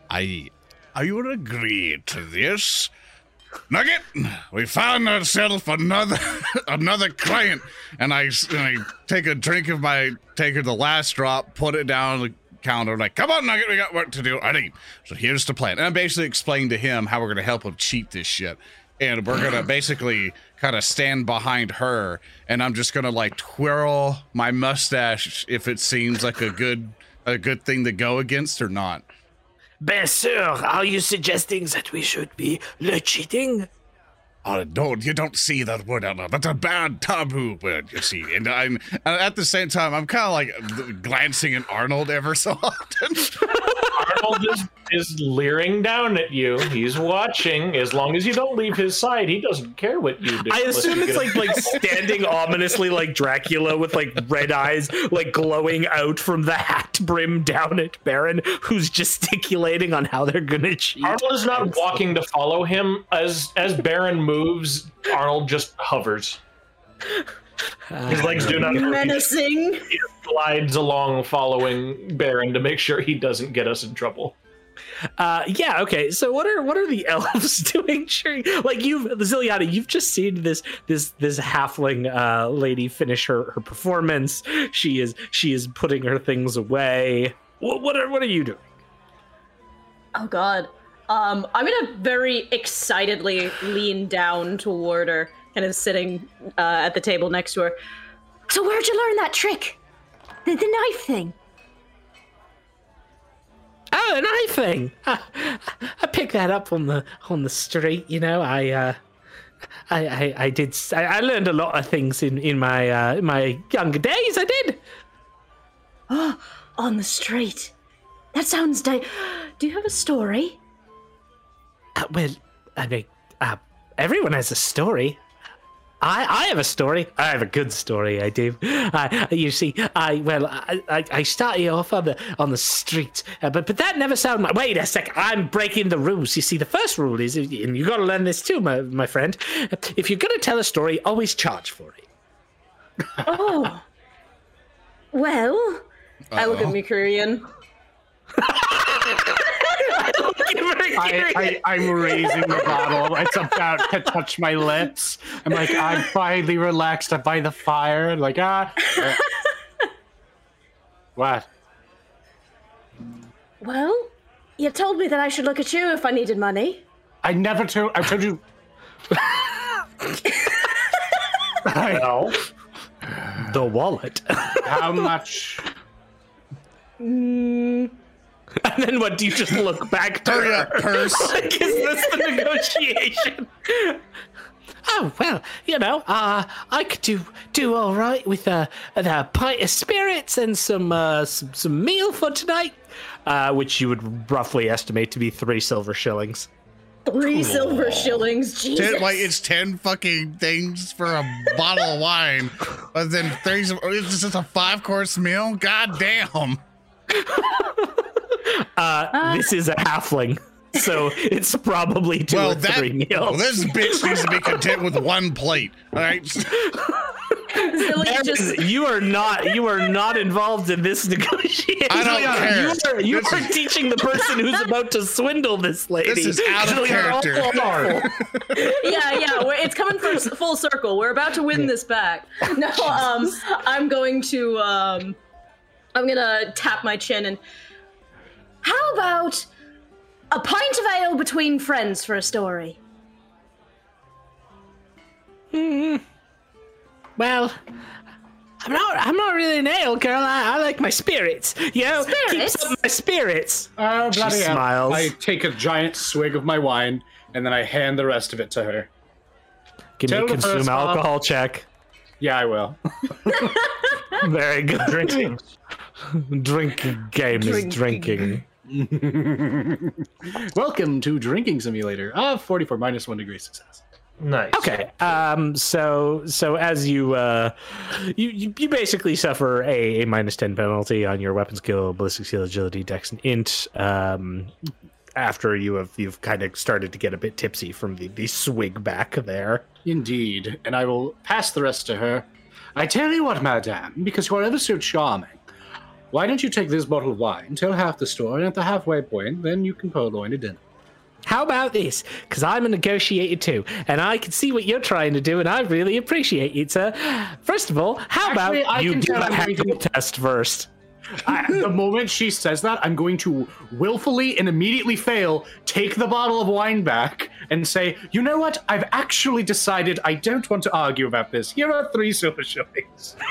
I, I would agree to this. Nugget, we found ourselves another another client, and I, and I take a drink of my take her the last drop, put it down on the counter, like, come on, Nugget, we got work to do. Alrighty, so here's the plan. And I basically explained to him how we're gonna help him cheat this shit, and we're gonna basically kind of stand behind her, and I'm just gonna like twirl my mustache if it seems like a good a good thing to go against or not. Ben sûr, are you suggesting that we should be le cheating? Oh, don't you don't see that word out loud. That's a bad taboo word, you see. And I'm and at the same time, I'm kind of like glancing at Arnold ever so often. Arnold is, is leering down at you. He's watching. As long as you don't leave his side, he doesn't care what you do. I assume it's like like standing ominously like Dracula with like red eyes like glowing out from the hat brim down at Barin, who's gesticulating on how they're gonna cheat. Arnold is not walking to follow him. As as Barin moves, Arnold just hovers. His legs do not move. Menacing. He just glides along, following Barin to make sure he doesn't get us in trouble. Uh, yeah, okay. So what are what are the elves doing? During, like you've Zilyana, you've just seen this this this halfling uh, lady finish her, her performance. She is she is putting her things away. What, what are what are you doing? Oh god. Um, I'm gonna very excitedly lean down toward her, kind of sitting uh, at the table next to her. So where'd you learn that trick? The, the knife thing. Oh, an eye thing. I, I picked that up on the on the street. You know, I uh, I, I I did. I learned a lot of things in in my uh, in my younger days. I did. Oh, On the street. That sounds di- Do you have a story? Uh, well, I mean, uh, everyone has a story. I, I have a story. I have a good story. I do. Uh, you see, I well, I, I, I started off on the on the street, uh, but but that never sounded. My, wait a sec. I'm breaking the rules. You see, the first rule is, and you got to learn this too, my my friend. If you're gonna tell a story, always charge for it. Oh. Well, I look at Mercurian. I, I, I'm raising the bottle. It's about to touch my lips. I'm like, I'm finally relaxed I'm by the fire. Like, ah. what? Well, you told me that I should look at you if I needed money. I never told. I told you. I- No. The wallet. how much? Mm, and then what? Do you just look back to Hurry her? up, purse. like, is this the negotiation? Oh well, you know, uh, I could do do all right with a, a pint of spirits and some uh, some, some meal for tonight, uh, which you would roughly estimate to be three silver shillings. three silver shillings. Jesus. Ten, like it's ten fucking things for a bottle of wine, but then things. It's just a five course meal. God damn. Uh, this is a halfling. so it's probably two well, or that three meals. well, this bitch needs to be content with one plate. All right. Zilly Aaron, just you are not you are not involved in this negotiation. I don't care. You are, you This are is- teaching the person who's about to swindle this lady. This is out of You are all character. yeah, yeah. It's coming for full circle. We're about to win this back. No, um, I'm going to um, I'm gonna tap my chin and. How about a pint of ale between friends for a story? Hmm. Well, I'm not. I'm not really an ale girl. I, I like my spirits. You know, keeps up my spirits. Oh, bloody hell. smiles. I take a giant swig of my wine and then I hand the rest of it to her. Give me a consume first off- alcohol check. Yeah, I will. Very good. Drinking. Drinking game is drinking. Welcome to Drinking Simulator. Ah, 44 minus one degree success. Nice. Okay. Um. So so as you uh, you you, you basically suffer a, a minus ten penalty on your weapon skill, ballistic skill, agility, dex, and int. Um. After you have you've kind of started to get a bit tipsy from the, the swig back there. Indeed, and I will pass the rest to her. I tell you what, madame, because you are ever so charming. Why don't you take this bottle of wine, tell half the story, and at the halfway point, then you can purloin a dinner. How about this? Because I'm a negotiator too, and I can see what you're trying to do, and I really appreciate it, sir. First of all, how Actually, about I you do tell a I'm test first? I, the moment she says that, I'm going to willfully and immediately fail, take the bottle of wine back, and say, you know what? I've actually decided I don't want to argue about this. Here are three silver shillings.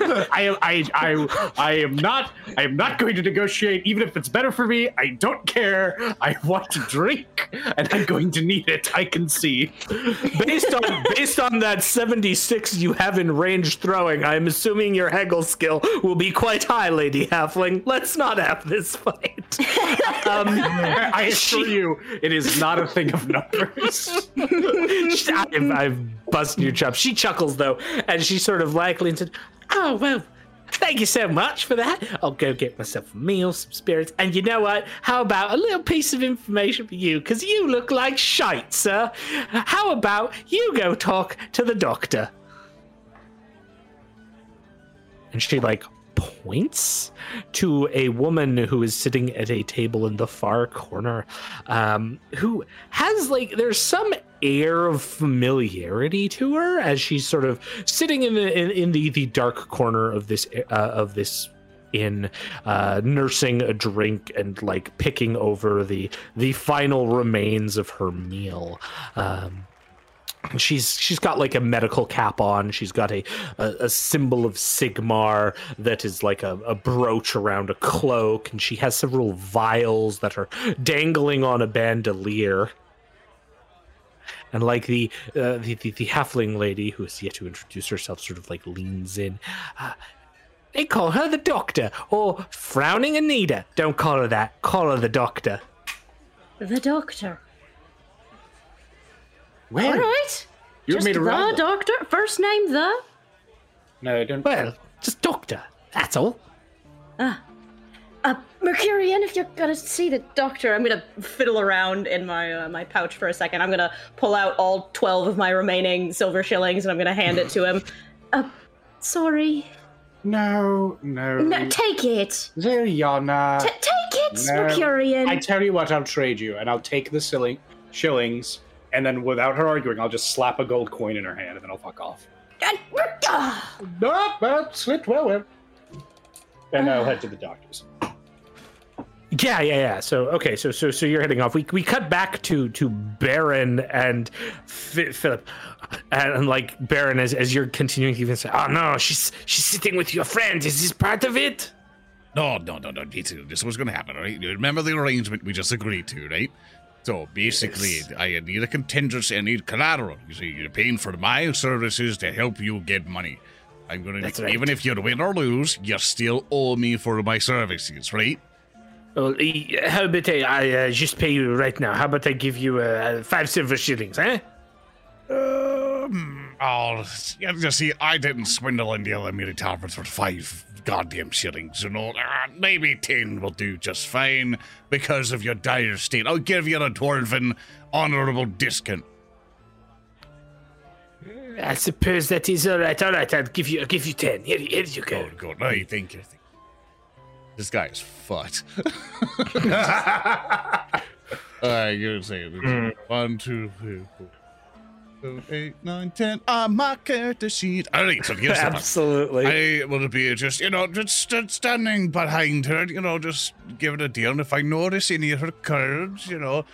I, I, I, I am not. I am not going to negotiate, even if it's better for me. I don't care. I want to drink, and I'm going to need it. I can see. based on based on that 76 you have in range throwing, I'm assuming your haggle skill will be quite high, Lady Halfling. Let's not have this fight. um, I assure you, it is not a thing of numbers. I've, I've busted your chops. She chuckles though, and she sort of likely and said, "Oh well." Thank you so much for that. I'll go get myself a meal, some spirits, and you know what? How about a little piece of information for you? Because you look like shite, sir. How about you go talk to the doctor? and she like points to a woman who is sitting at a table in the far corner um who has like there's some air of familiarity to her as she's sort of sitting in the in, in the the dark corner of this uh, of this inn uh nursing a drink and like picking over the the final remains of her meal. Um she's she's got like a medical cap on. She's got a a, a symbol of sigmar that is like a, a brooch around a cloak. And she has several vials that are dangling on a bandolier. And like the, uh, the, the the halfling lady who is yet to introduce herself sort of like leans in. Uh, they call her the doctor or frowning anita. Don't call her that. Call her the doctor. The doctor. Well, All right. you Just made a the round. doctor. First name the. No, don't. well just doctor that's all Ah. Uh, Mercurian, if you're gonna see the doctor, I'm gonna fiddle around in my uh, my pouch for a second. I'm gonna pull out all twelve of my remaining silver shillings and I'm gonna hand it to him. Uh, sorry. No, no. No, take it. There, Yana. T- take it, No. Mercurian. I tell you what, I'll trade you, and I'll take the silly shillings, and then without her arguing, I'll just slap a gold coin in her hand, and then I'll fuck off. Uh, No, but slipped well, well. And I'll head to the doctor's. Yeah, yeah, yeah. So okay, so so so you're heading off. We we cut back to to Barin and F- Philip, and, and like Barin as as you're continuing, he even say, "Oh no, she's she's sitting with your friend. Is this part of it?" No, no, no, no. This, this was going to happen, right? You remember the arrangement we just agreed to, right? So basically, I need a contingency. I need collateral. You see, you're paying for my services to help you get money. I'm going That's to, right. even if you win or lose, you still owe me for my services, right? Well, how about I, I uh, just pay you right now? How about I give you uh, five silver shillings, eh? Um, oh, you see, I didn't swindle in the Alameda Tavern for five goddamn shillings, you know. Uh, maybe ten will do just fine because of your dire state. I'll give you a dwarven honorable discount. I suppose that is all right. All right, I'll give you. I'll give you ten. Here, here you go. Good, good. No, you think you think. This guy is fucked. All right, you're saying Mm. one, two, three, four, seven, eight, nine, ten. On my character sheet. All right, so here's the plan. Absolutely. I will be just, you know, just, just standing behind her, you know, just giving a deal. And if I notice any of her cards, you know,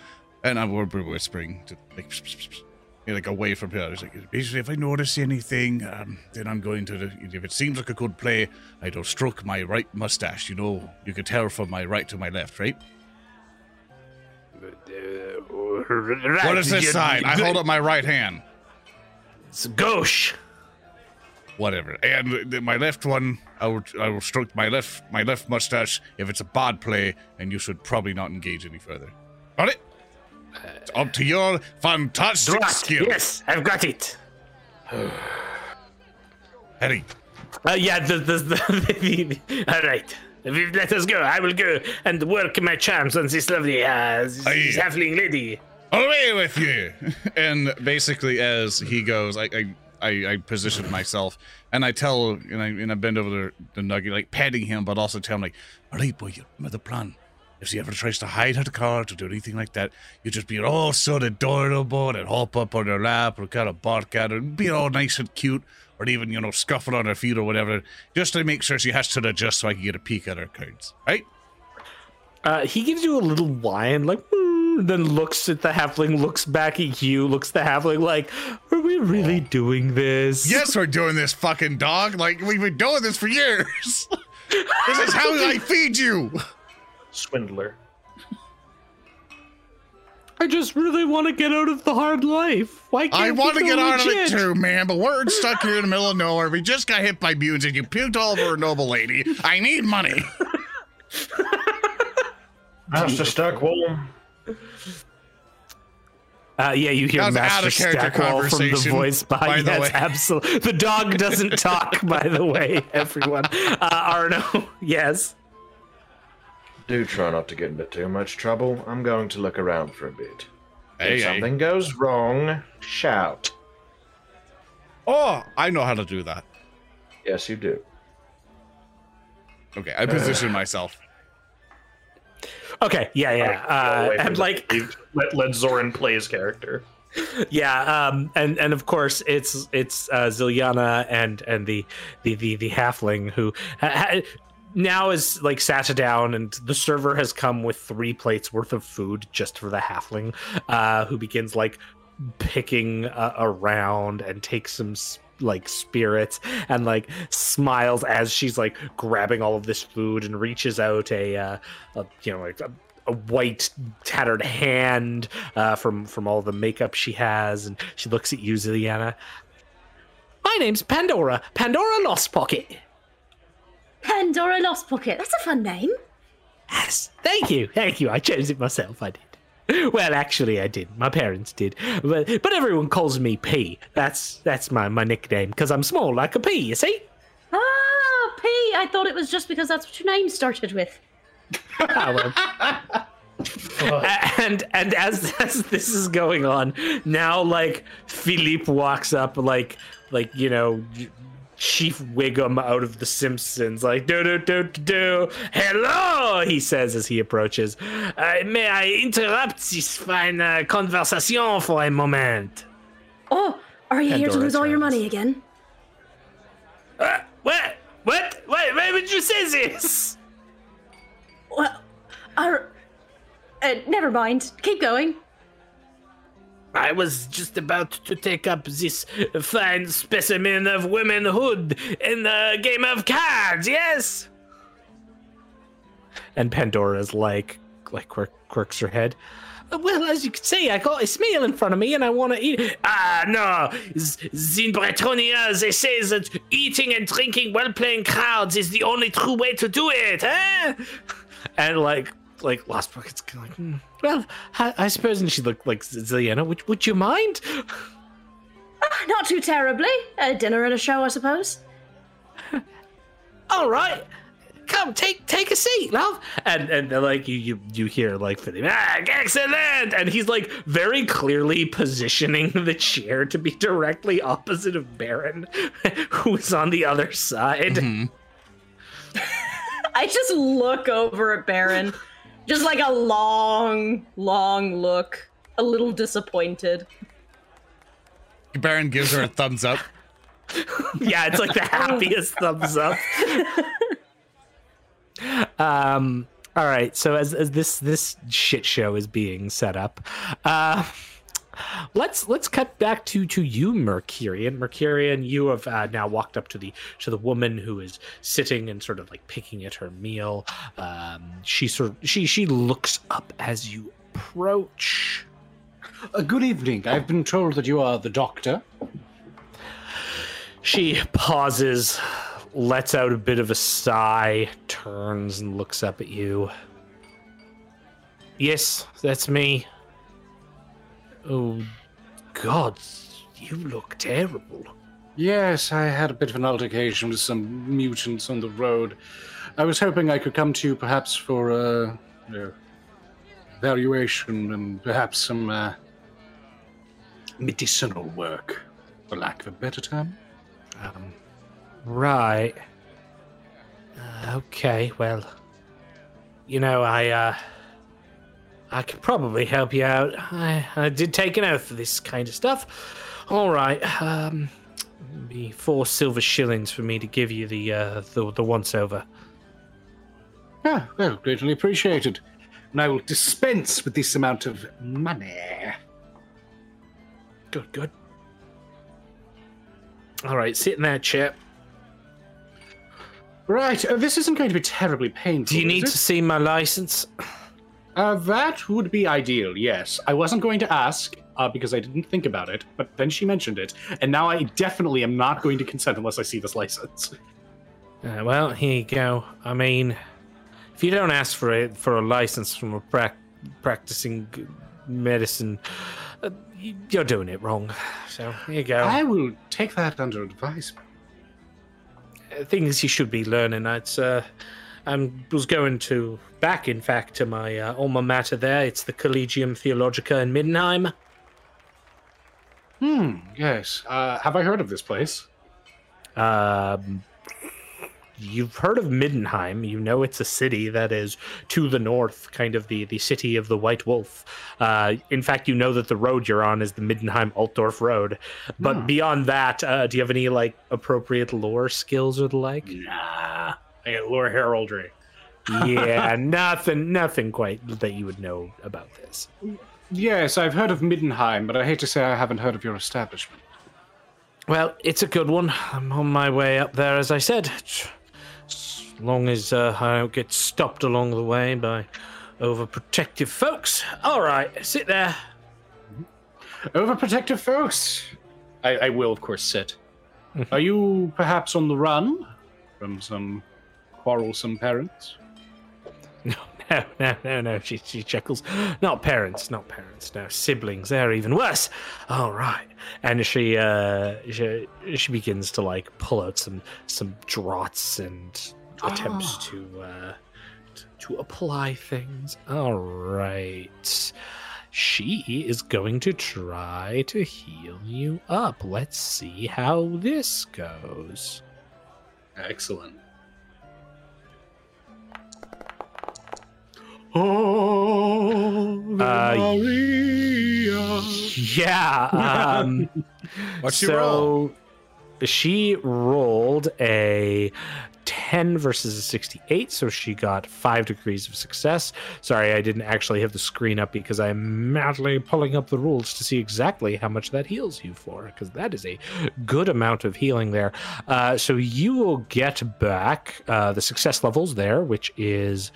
and I will be whispering to like, pss, pss, pss, pss, you know, like away from her. It's like, basically, if I notice anything, um, then I'm going to, if it seems like a good play, I will stroke my right mustache. You know, you can tell from my right to my left, right? What is this sign? I hold up my right hand. It's gauche. whatever. And my left one, I will, I will stroke my left my left mustache if it's a bad play, and you should probably not engage any further. Got it? It's up to your fantastic Drat. skill. Yes, I've got it. Eddie, Uh, yeah, the, the, the, the, all right. Let us go. I will go and work my charms on this lovely uh, this halfling lady. away with you! and basically, as he goes, I, I, I, I position myself, and I tell, and I, and I bend over the, the nugget, like petting him, but also tell him, like, all right, boy, you remember the plan. If she ever tries to hide her card or do anything like that, you just be all sort of adorable and hop up on her lap or kind of bark at her and be all nice and cute or even, you know, scuffle on her feet or whatever, just to make sure she has to adjust so I can get a peek at her cards, right? Uh, he gives you a little whine, like, "Hmm," then looks at the halfling, looks back at you, looks at the halfling, like, are we really doing this? Yes, we're doing this, fucking dog. Like, we've been doing this for years. this is how I feed you. Swindler. I just really want to get out of the hard life. Why can't I we want to go get out of it too, man, but we're stuck here in the middle of nowhere. We just got hit by mutants and you puked all over a noble lady. I need money. Master Stackwall. Uh, yeah, you hear Master out Stackwall from the conversation, voice by behind. the Yes, absolutely. The dog doesn't talk, by the way, everyone. Uh, Arno, yes. Do try not to get into too much trouble. I'm going to look around for a bit. Hey, if hey. something goes wrong, shout. Oh, I know how to do that. Yes, you do. Okay, I position myself. Okay, yeah, yeah. Uh, and like, let, let Zoran play his character. yeah, um, and and of course it's it's uh, Zilyana and and the the the, the halfling who ha- ha- now is like sat down and the server has come with three plates worth of food just for the halfling, uh, who begins like picking uh, around and takes some like spirits and like smiles as she's like grabbing all of this food and reaches out a, uh, a you know like a, a white tattered hand uh, from from all the makeup she has and she looks at you Zilyana. My name's Pandora Pandora Lost Pocket Pandora Lost Pocket. That's a fun name. Yes, thank you, thank you. I chose it myself. I did. Well, actually, I did. My parents did, but but everyone calls me P. That's that's my my nickname because I'm small like a pea. You see? Ah, P. I thought it was just because that's what your name started with. Ah, well. and and as as this is going on, now like Philippe walks up like like you know Chief Wiggum out of The Simpsons, like do do do do do. Hello, he says as he approaches. Uh, may I interrupt this fine uh, conversation for a moment? Oh, are you here to Pandora lose all your money again? Uh, what? What? Why, why would you say this? Well, I. Uh, never mind. Keep going. I was just about to take up this fine specimen of womanhood in the game of cards, yes? And Pandora's like, like quirk, quirks her head. "Uh, Well, as you can see, I got a meal in front of me and I want to eat. Ah, no. In Bretonnia, they say that eating and drinking while playing cards is the only true way to do it, eh? And like, like Lost Bucket's kind of like, "Hmm, well, I, I suppose. And she looked like Zilyana. Would, would you mind? Ah, not too terribly. A dinner and a show, I suppose. all right. Come, take take a seat, love. And and they're like you you you hear like Philip, ah, excellent. And he's like very clearly positioning the chair to be directly opposite of Barin, who's on the other side. Mhm. I just look over at Barin, just like a long, long look, a little disappointed. Barin gives her a thumbs up. yeah, it's like the happiest thumbs up. um all right, so as, as this this shit show is being set up, uh let's let's cut back to to you mercurian mercurian you have uh, now walked up to the to the woman who is sitting and sort of like picking at her meal um she sort of she she looks up as you approach Uh, good evening. I've been told that you are the doctor. She pauses, lets out a bit of a sigh, turns and looks up at you. Yes, that's me. Oh, God, you look terrible. Yes, I had a bit of an altercation with some mutants on the road. I was hoping I could come to you perhaps for a uh, evaluation and perhaps some uh, medicinal work, for lack of a better term. Um, right. Uh, okay, well, you know, I, uh, I could probably help you out. I, I did take an oath for this kind of stuff. All right, um, be four silver shillings for me to give you the, uh, the, the once over. Ah, well, greatly appreciated. And I will dispense with this amount of money. Good, good. All right, sit in that chair. Right, uh, this isn't going to be terribly painful. Do you need it? to see my license? Uh, that would be ideal, yes. I wasn't going to ask uh, because I didn't think about it, but then she mentioned it, and now I definitely am not going to consent unless I see this license. Uh, well, here you go. I mean, if you don't ask for it for a license from a prac- practicing medicine, uh, you're doing it wrong. So here you go. I will take that under advisement. Uh, Things you should be learning. It's uh, I was going to back, in fact, to my uh, alma mater. There, it's the Collegium Theologica in Middenheim. Hmm, yes. Uh, have I heard of this place? Um, you've heard of Middenheim. You know it's a city that is to the north, kind of the, the city of the White Wolf. Uh, in fact, you know that the road you're on is the Middenheim Altdorf Road. But Hmm. beyond that, uh, do you have any like appropriate lore skills or the like? Nah. I got lore heraldry. yeah, nothing, nothing quite that you would know about this. Yes, I've heard of Middenheim, but I hate to say I haven't heard of your establishment. Well, it's a good one. I'm on my way up there, as I said. As long as uh, I don't get stopped along the way by overprotective folks. All right, sit there. Overprotective folks. I, I will, of course, sit. Are you perhaps on the run from some quarrelsome parents? No, no, no, no, no. She, she chuckles. Not parents, not parents. No, siblings. They're even worse. All right. And she, uh, she, she begins to like pull out some some draughts and attempts Ah. to uh, t- to apply things. All right. She is going to try to heal you up. Let's see how this goes. Excellent. Oh, Uh, Maria. Yeah. Um, What's so your roll? she rolled a 10 versus a 68 so she got five degrees of success sorry i didn't actually have the screen up because i'm madly pulling up the rules to see exactly how much that heals you for because that is a good amount of healing there uh, so you will get back uh, the success levels there which is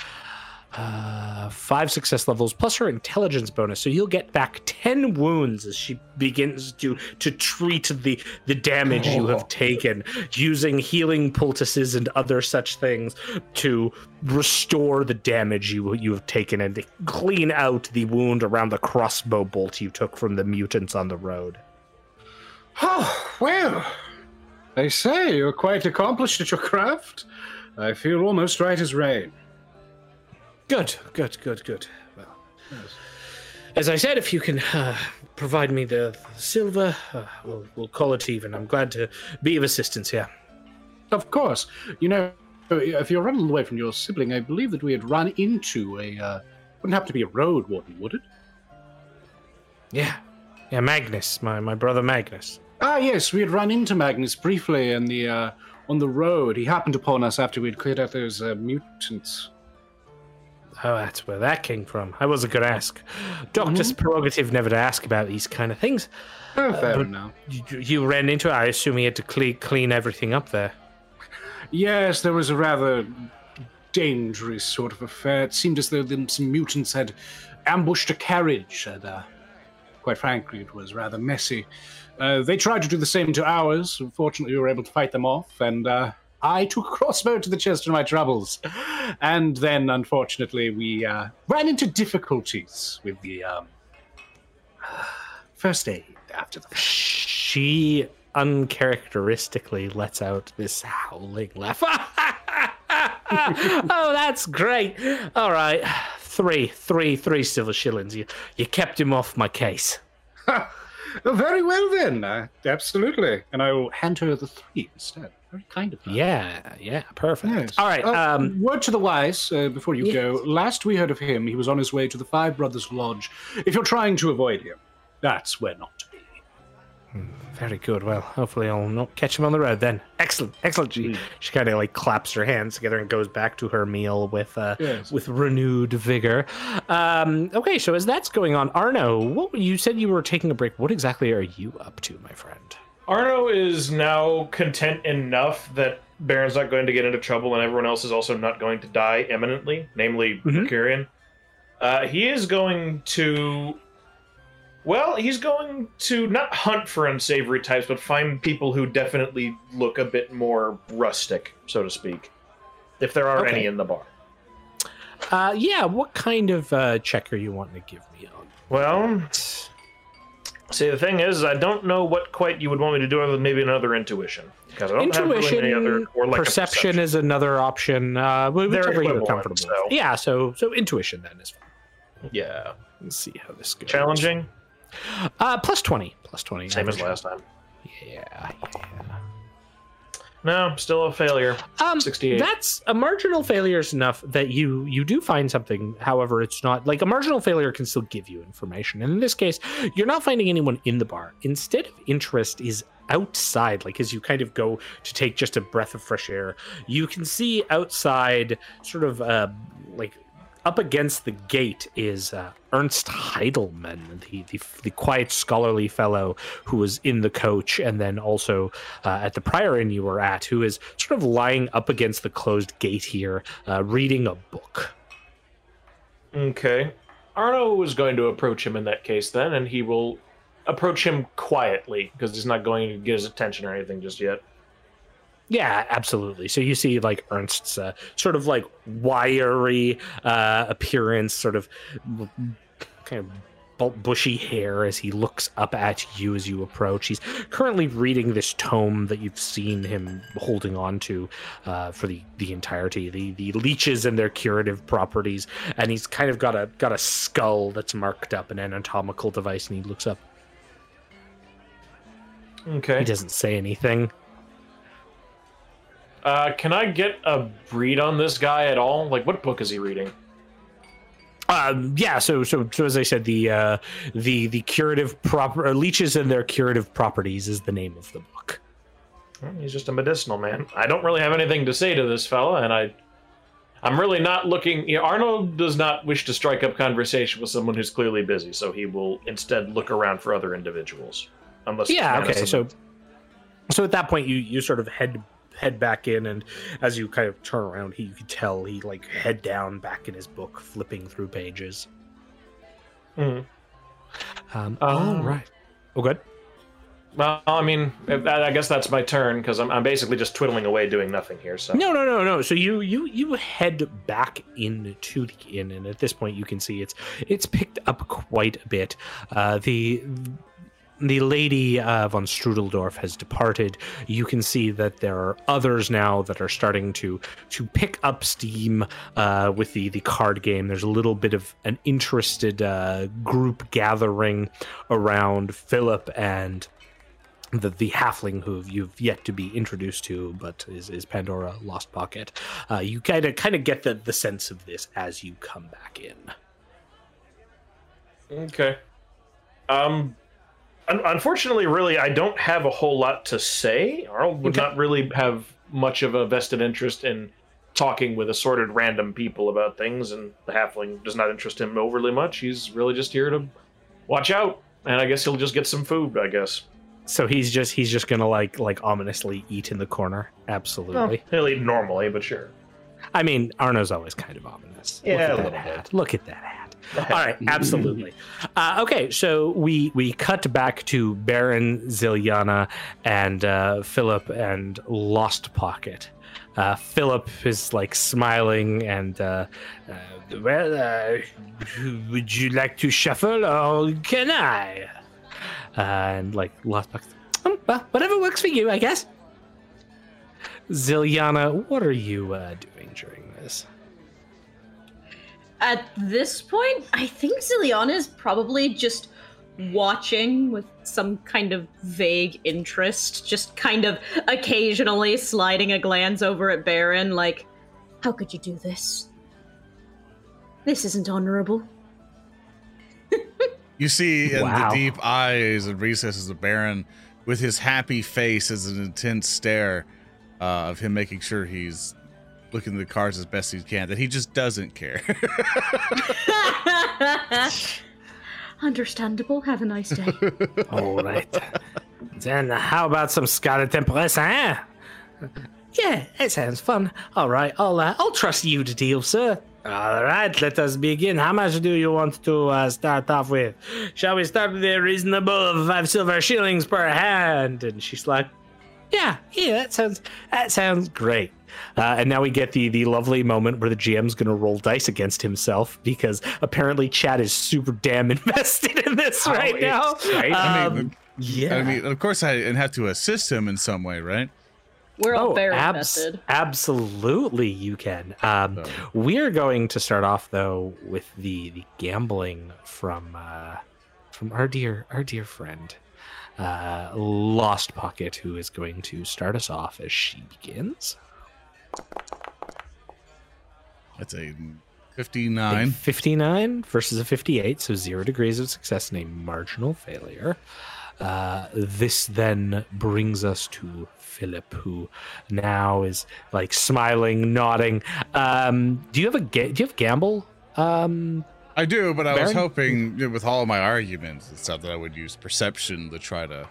uh, five success levels plus her intelligence bonus. So you'll get back ten wounds as she begins to to treat the the damage you have taken, using healing poultices and other such things to restore the damage you you have taken and to clean out the wound around the crossbow bolt you took from the mutants on the road. Oh, well, they say you're quite accomplished at your craft. I feel almost right as rain. Good, good, good, good. Well, as I said, if you can uh, provide me the, the silver, uh, we'll, we'll call it even. I'm glad to be of assistance here. Of course. You know, if you're running away from your sibling, I believe that we had run into a. Uh, wouldn't have to be a road warden, would it? Yeah, yeah, Magnus, my, my brother Magnus. Ah, yes, we had run into Magnus briefly in the uh, on the road. He happened upon us after we'd cleared out those uh, mutants. Oh, that's where that came from. I wasn't going to ask. Doctor's prerogative never to ask about these kind of things. Oh, fair but- enough. You, you ran into it. I assume he had to clean, clean everything up there. Yes, there was a rather dangerous sort of affair. It seemed as though some mutants had ambushed a carriage, and uh, quite frankly, it was rather messy. Uh, they tried to do the same to ours. Fortunately, we were able to fight them off, and uh, I took a crossbow to the chest for my troubles. And then, unfortunately, we uh, ran into difficulties with the um, first aid after the She uncharacteristically lets out this howling laugh. oh, that's great. All right. Three, three, three silver shillings. You, you kept him off my case. Very well then. Uh, absolutely. And I will hand her the three instead. Very kind of her. Yeah, yeah, perfect. Yes. All right. Uh, um, word to the wise uh, before you Yes. go. Last we heard of him, he was on his way to the Five Brothers Lodge. If you're trying to avoid him, that's where not to be. very good. Well, hopefully I'll not catch him on the road then. Excellent, excellent. She, she kind of like claps her hands together and goes back to her meal with uh, Yes. with renewed vigor. Um, okay, so as that's going on, Arno, what you said you were taking a break. What exactly are you up to, my friend? Arno is now content enough that Barin's not going to get into trouble and everyone else is also not going to die imminently, namely. Mercurian. Uh, he is going to. Well, he's going to not hunt for unsavory types, but find people who definitely look a bit more rustic, so to speak. If there are Okay. any in the bar. Uh, yeah, what kind of uh, check are you wanting to give me on? Well, see, the thing is, I don't know what quite you would want me to do other than maybe another intuition. Because I don't have Intuition, really any other. Or like a perception, is another option. Uh, whichever you're comfortable. so- with. Yeah, so so intuition then is fine. Yeah. Let's see how this goes. Challenging? Uh, plus twenty. Plus twenty. Same as last time. Yeah, yeah. No, still a failure. Um, 68. That's a marginal failure is enough that you you do find something. However, it's not like a marginal failure can still give you information. And in this case, you're not finding anyone in the bar. Instead of interest is outside. Like as you kind of go to take just a breath of fresh air, you can see outside, sort of uh, like up against the gate is uh, Ernst Heidelmann, the, the the quiet scholarly fellow who was in the coach, and then also uh, at the prior inn you were at, who is sort of lying up against the closed gate here, uh, reading a book. Okay. Arno is going to approach him in that case then, and he will approach him quietly because he's not going to get his attention or anything just yet. Yeah, absolutely. So you see like Ernst's uh, sort of like wiry uh, appearance, sort of kind of bushy hair as he looks up at you as you approach. He's currently reading this tome that you've seen him holding on to uh, for the, the entirety, the the leeches and their curative properties. And he's kind of got a got a skull that's marked up an anatomical device, and he looks up. Okay. He doesn't say anything. Uh, can I get a read on this guy at all? Like, what book is he reading? Um, yeah, so so so as I said, the uh, the the curative proper leeches and their curative properties is the name of the book. Well, he's just a medicinal man. I don't really have anything to say to this fella, and I, I'm really not looking. You know, Arnold does not wish to strike up conversation with someone who's clearly busy, so he will instead look around for other individuals. Unless Yeah, okay. So so at that point, you you sort of head head back in, and as you kind of turn around, he you could tell he like head down back in his book, flipping through pages. Mhm. Um, Um, all right. Oh, good. Well, I mean, I I guess that's my turn because I'm, I'm basically just twiddling away doing nothing here. So No, no, no, no. So you you you head back into the inn, and at this point, you can see it's it's picked up quite a bit. Uh, the the lady uh, von Strudeldorf has departed. You can see that there are others now that are starting to to pick up steam uh, with the the card game. There's a little bit of an interested uh, group gathering around Philip and the the halfling who you've yet to be introduced to, but is, is Pandora Lost Pocket. Uh, you kind of kind of get the, the sense of this as you come back in. Okay. Um, unfortunately, really, I don't have a whole lot to say. Arnold would Okay. not really have much of a vested interest in talking with assorted random people about things, and the halfling does not interest him overly much. He's really just here to watch out, and I guess he'll just get some food. I guess. So he's just he's just gonna like like ominously eat in the corner. Absolutely. He'll eat normally, but sure. I mean, Arno's always kind of ominous. Yeah, Look a at little that bit. hat. Look at that hat. All right, absolutely. Uh, okay, so we we cut back to Barin Zilyana and uh, Philip and Lost Pocket. Uh, Philip is like smiling and uh, uh, well, uh, would you like to shuffle or can I? Uh, and like Lost Pocket, um, well, whatever works for you, I guess. Zilyana, what are you uh, doing during this? At this point, I think Zilyana is probably just watching with some kind of vague interest, just kind of occasionally sliding a glance over at Barin, like, how could you do this? This isn't honorable. You see in Wow. the deep eyes and recesses of Barin, with his happy face as an intense stare uh, of him making sure he's looking at the cards as best he can, that he just doesn't care. Understandable. Have a nice day. All right. then how about some Scarlet Empress, eh? Yeah, it sounds fun. All right, I'll uh, I'll trust you to deal, sir. All right, let us begin. How much do you want to uh, start off with? Shall we start with a reasonable five silver shillings per hand? And she's like, Yeah, yeah, that sounds that sounds great. Uh, and now we get the the lovely moment where the GM's going to roll dice against himself because apparently Chad is super damn invested in this right now. exciting. I Um, mean, yeah. I mean, of course, I and have to assist him in some way, right? We're all Oh, very abs- invested. absolutely, you can. Um, So- we're going to start off though with the the gambling from uh, from our dear our dear friend, uh, Lost Pocket, who is going to start us off as she begins. That's a A 59. 59 versus a 58, so zero degrees of success and a marginal failure. Uh, this then brings us to Philip, who now is like smiling, nodding. Um, do you have a ga- do you have gamble? Um, I do, but I was hoping with all of my arguments and stuff that I would use perception to try to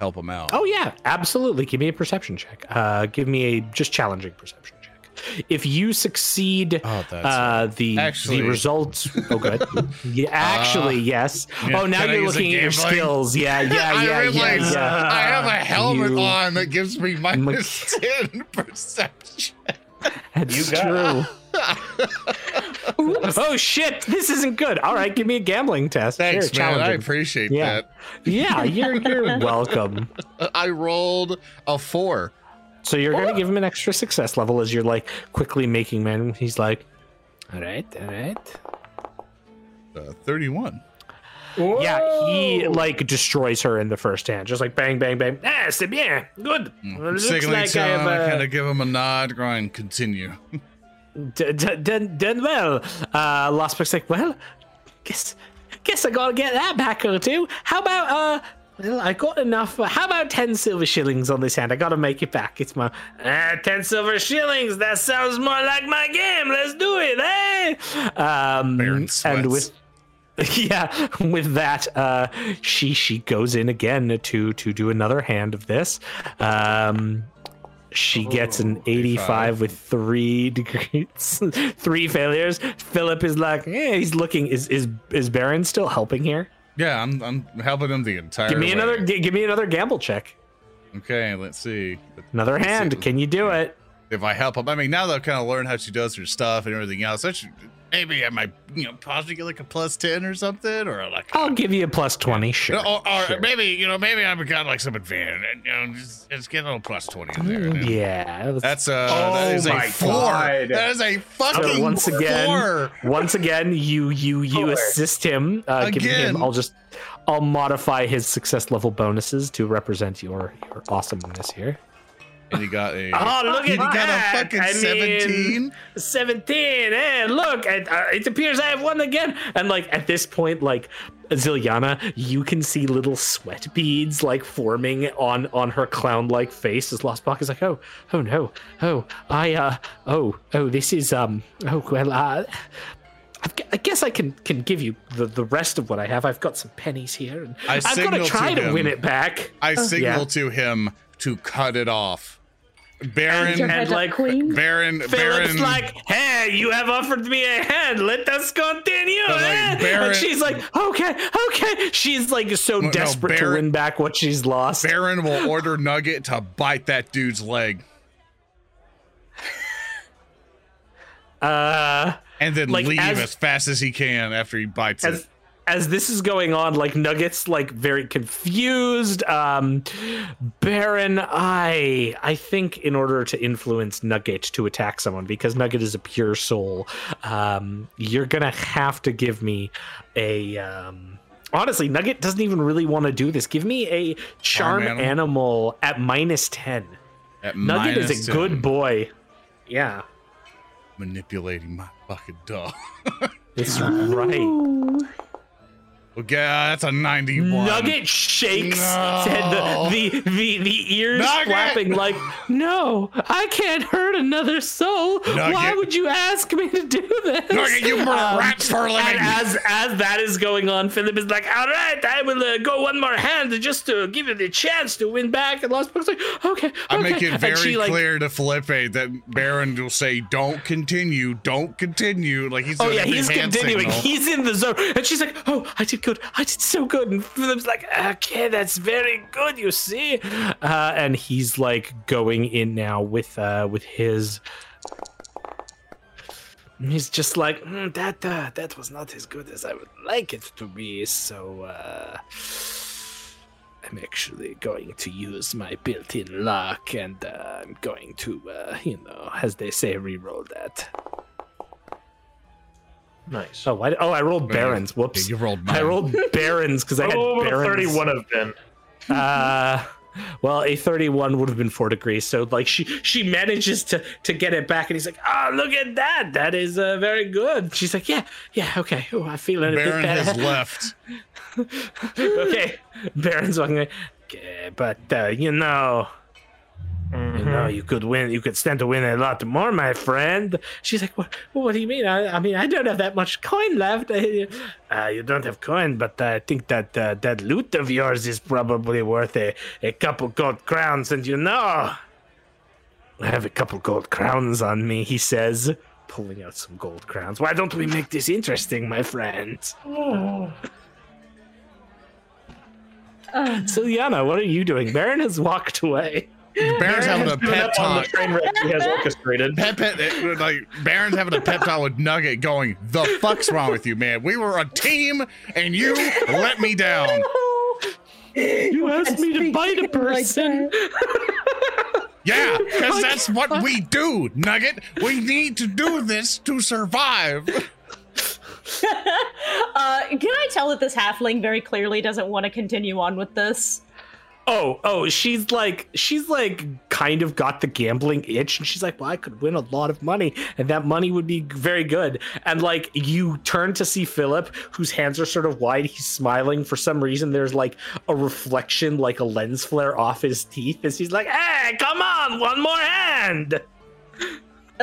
help him out. oh yeah, absolutely. Give me a perception check. Uh, give me a just challenging perception check. If you succeed, Oh, uh, the Actually- the results. Oh, good. yeah, actually, yes. yeah, oh, now you're looking at your skills. Yeah, yeah, yeah, I yeah, realize yeah. I have a helmet You- on that gives me minus 10 perception. That's You got- true. Oh shit! This isn't good. All right, give me a gambling test. Thanks, sure, man. I appreciate Yeah. Yeah, you're you're welcome. I rolled a four. So you're gonna give him an extra success level as you're like quickly making man. He's like, all right, all right. Uh, 31. Yeah, he like destroys her in the first hand, just like bang, bang, bang. Ah, c'est bien, good. It looks like too, I have, I uh, kind of give him a nod, going, continue. d- d- done, done well. Uh, Lost Book's like, well, guess, guess I gotta get that back or two. How about, uh, well, I got enough. uh, How about 10 silver shillings on this hand? I gotta make it back. It's my, uh, 10 silver shillings. That sounds more like my game. Let's do it, eh? Um, Barin and with, yeah, with that, uh, she she goes in again to to do another hand of this. Um, she gets an 85 with three degrees, three failures. Philip is like, eh, he's looking. Is is is Barin still helping here? Yeah, I'm, I'm helping him the entire Give me way. another. gi- give me another gamble check. Okay, let's see. Another hand. Can you do it? if I help him. I mean, now that I've kind of learned how she does her stuff and everything else, I should, maybe I might, you know, possibly get like a plus ten or something, or like. I'll give you a plus twenty. Sure. or, or sure. maybe you know maybe I've got like some advantage, you know, just, just get a little plus twenty in there. Mm, Yeah. that's- That's uh, Oh that is a my four. God. That is a fucking So once again, four. once again, you you you Four. assist him, uh, giving him. Again. I'll just I'll modify his success level bonuses to represent your your awesomeness here. And you got a. Oh, look at got that! a fucking I mean, seventeen. 17 and look it, uh, it appears i have won again and like at this point like zilyana you can see little sweat beads like forming on on her clown like face as lost Block is like oh oh no oh i uh oh oh this is um oh well uh I guess I can can give you the, the rest of what I have. I've got some pennies here, and I I've got to try to, him. win it back. I signal yeah. to him to cut it off. Barin, And, like, queen. Barin, Philip's Barin. like, hey, you have offered me a hand. Let us continue. But, like, eh?" Barin- and she's like, okay, okay. She's like so no, desperate to Barin- win back what she's lost. Barin will order Nugget to bite that dude's leg uh, and then Like, leave as- as, fast as he can after he bites as it. As this is going on, like Nuggets, like very confused. Um, Barin, I I think in order to influence Nugget to attack someone, because Nugget is a pure soul, um, you're gonna have to give me a. Um, honestly, Nugget doesn't even really want to do this. Give me a charm, Charm animal. animal? at minus ten. At Nugget is minus a good boy. Yeah, manipulating my fucking dog. that's right. Okay, that's a ninety-one. Nugget shakes No. and the, the the the ears Nugget! flapping like, no, I can't hurt another soul. Why would you ask me to do this? Nugget, you murder Um, rats for a living. And as as that is going on, Philip is like, all right, I will uh, go one more hand just to give you the chance to win back. And Lost Book's like, okay, I make it very she, like, clear to Felipe that Barin will say, "Don't continue, don't continue." Like he's Oh yeah, he's continuing. signal. He's in the zone, and she's like, "Oh, I did good. I did so good." And Philip's like, "Okay, that's very good. You see," uh, and he's like going in now with uh with his. He's just like "Hmm, that. Uh, that was not as good as I would like it to be. So uh, I'm actually going to use my built-in luck, and uh, I'm going to, uh, you know, as they say, re-roll that. Nice. Oh, I, oh, I rolled Yeah, barons. Yeah, Whoops. you rolled I rolled barons because I had Oh, a barons. 31 have been? Uh, well, a 31 would have been four degrees. So, like, she she manages to to get it back, and he's like, "Oh, look at that! That is uh, very good." She's like, "Yeah, yeah, okay. Oh, I'm feeling a Barin bit has left. okay, Barin's walking. away. Okay, but uh, you know, you know, you could win. You could stand to win a lot more, my friend. She's like, "What? What do you mean? I, I mean, I don't have that much coin left. Uh, you don't have coin, but I think that uh, that loot of yours is probably worth a, a couple gold crowns. And you know, I have a couple gold crowns on me." He says, pulling out some gold crowns. Why don't we make this interesting, my friend? So, Yana, what are you doing? Barin has walked away. Barin's having a pep on the talk. train wreck he has orchestrated. Pep, pep, like Barin's having a pep talk with Nugget, going, "The fuck's wrong with you, man? We were a team, and you let me down." You asked me to bite a person. Yeah, because that's what we do, Nugget. We need to do this to survive. Uh, can I tell that this halfling very clearly doesn't want to continue on with this? Oh, oh, she's like, she's like, kind of got the gambling itch, and she's like, well, I could win a lot of money, and that money would be very good. And like, you turn to see Philip, whose hands are sort of wide. He's smiling for some reason. There's like a reflection, like a lens flare off his teeth, as he's like, hey, come on, one more hand. Uh,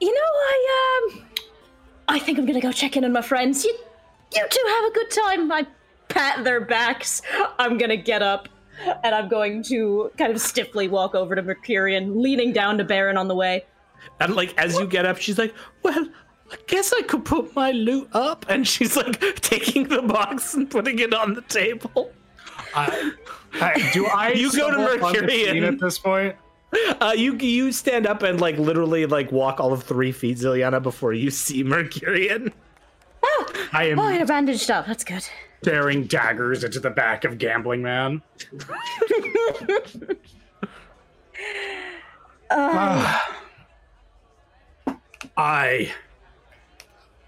you know, I um, I think I'm gonna go check in on my friends. You, you two have a good time. I pat their backs. I'm gonna get up, and I'm going to kind of stiffly walk over to Mercurian, leaning down to Barin on the way. And like, as you get up, she's like, well. I guess I could put my loot up, and she's like taking the box and putting it on the table. I, I- do I You go to stumble upon the Mercurian. at this point? Uh, you you stand up and like literally like walk all of three feet, Zilyana, before you see Mercurian. I am Oh, you're bandaged up. That's good. staring daggers into the back of Gambling Man. Ah. I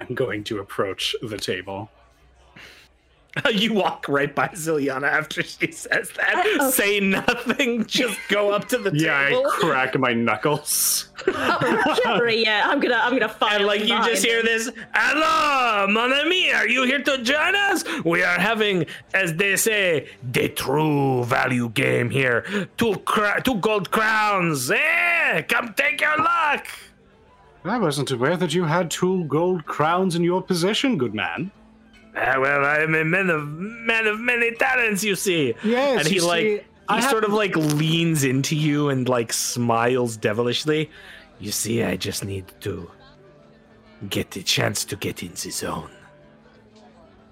am going to approach the table. you walk right by Zilyana after she says that. Say nothing. Just go up to the Yeah, table. I crack my knuckles. Oh, Chivalry, yeah. I'm gonna, I'm gonna fire. And like from you just hear him. this, hello, mon ami, are you here to join us? We are having, as they say, the true value game here. Two cra- two gold crowns. Eh, come take your luck. I wasn't aware that you had two gold crowns in your possession, good man. Ah, well, I am a man of man of many talents, you see. Yes, and he you see, like I he sort of like leans into you and like smiles devilishly. You see, I just need to get the chance to get in the zone.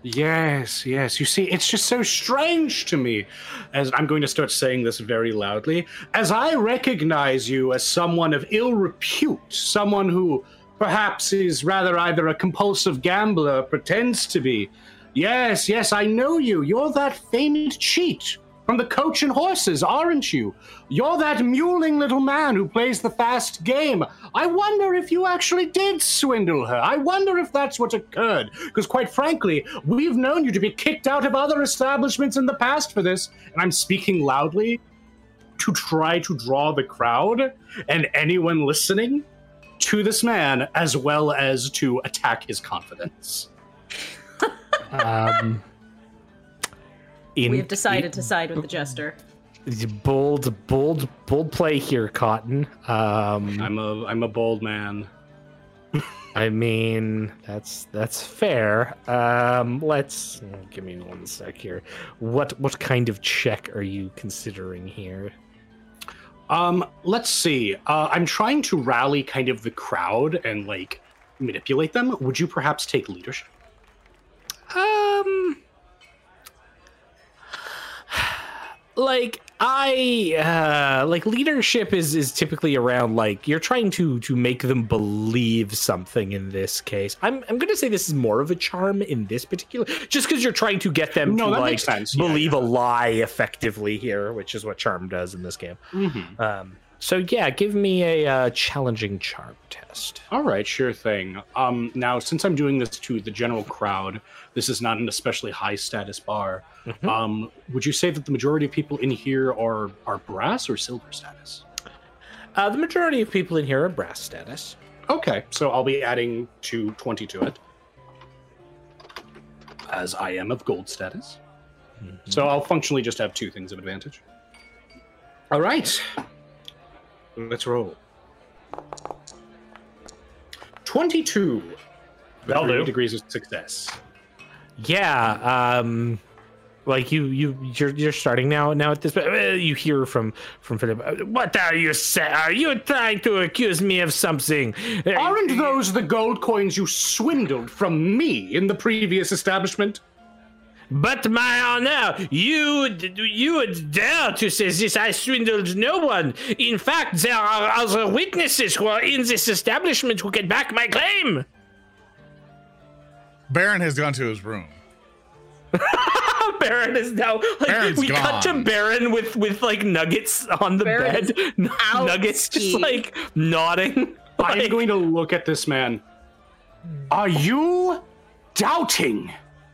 Yes, yes. You see, it's just so strange to me. As I'm going to start saying this very loudly, as I recognize you as someone of ill repute, someone who perhaps he's rather either a compulsive gambler or pretends to be. Yes, yes, I know you. You're that famed cheat from the Coach and Horses, aren't you? You're that muling little man who plays the fast game. I wonder if you actually did swindle her. I wonder if that's what occurred. Because, quite frankly, we've known you to be kicked out of other establishments in the past for this. And I'm speaking loudly to try to draw the crowd and anyone listening to this man, as well as to attack his confidence. Um, in, We have decided to side with the jester. bold, bold, bold play here, Cotton. Um, I'm a I'm a bold man. I mean, that's that's fair. Um, let's give me one sec here. What what kind of check are you considering here? Um, let's see. Uh, I'm trying to rally kind of the crowd and like manipulate them. Would you perhaps take leadership? Um, like I uh like leadership is is typically around like you're trying to to make them believe something in this case. I'm I'm gonna say this is more of a charm in this particular just because you're trying to get them No, to like sense. Yeah, believe yeah. a lie effectively here, which is what charm does in this game. Mm-hmm. Um, so yeah, give me a uh, challenging charm test. All right, sure thing. Um, now since I'm doing this to the general crowd, this is not an especially high status bar. Mhm. Um, would you say that the majority of people in here are are brass or silver status? Uh, the majority of people in here are brass status. Okay, so I'll be adding to 20 to it. As I am of gold status. So I'll functionally just have two things of advantage. All right. Let's roll. 22. That'll Three do. degrees of success. Yeah, um like you you you're you're starting now now at this uh, you hear from from Philip uh, what are you saying are you trying to accuse me of something Aren't those the gold coins you swindled from me in the previous establishment? But my honor you you would dare to say this I swindled no one in fact there are other witnesses who are in this establishment who can back my claim Barin has gone to his room. Barin is now like Barin's we cut to. Barin with with like nuggets on the Barin is bed out nuggets just like nodding I'm Like- going to look at this man. Are you doubting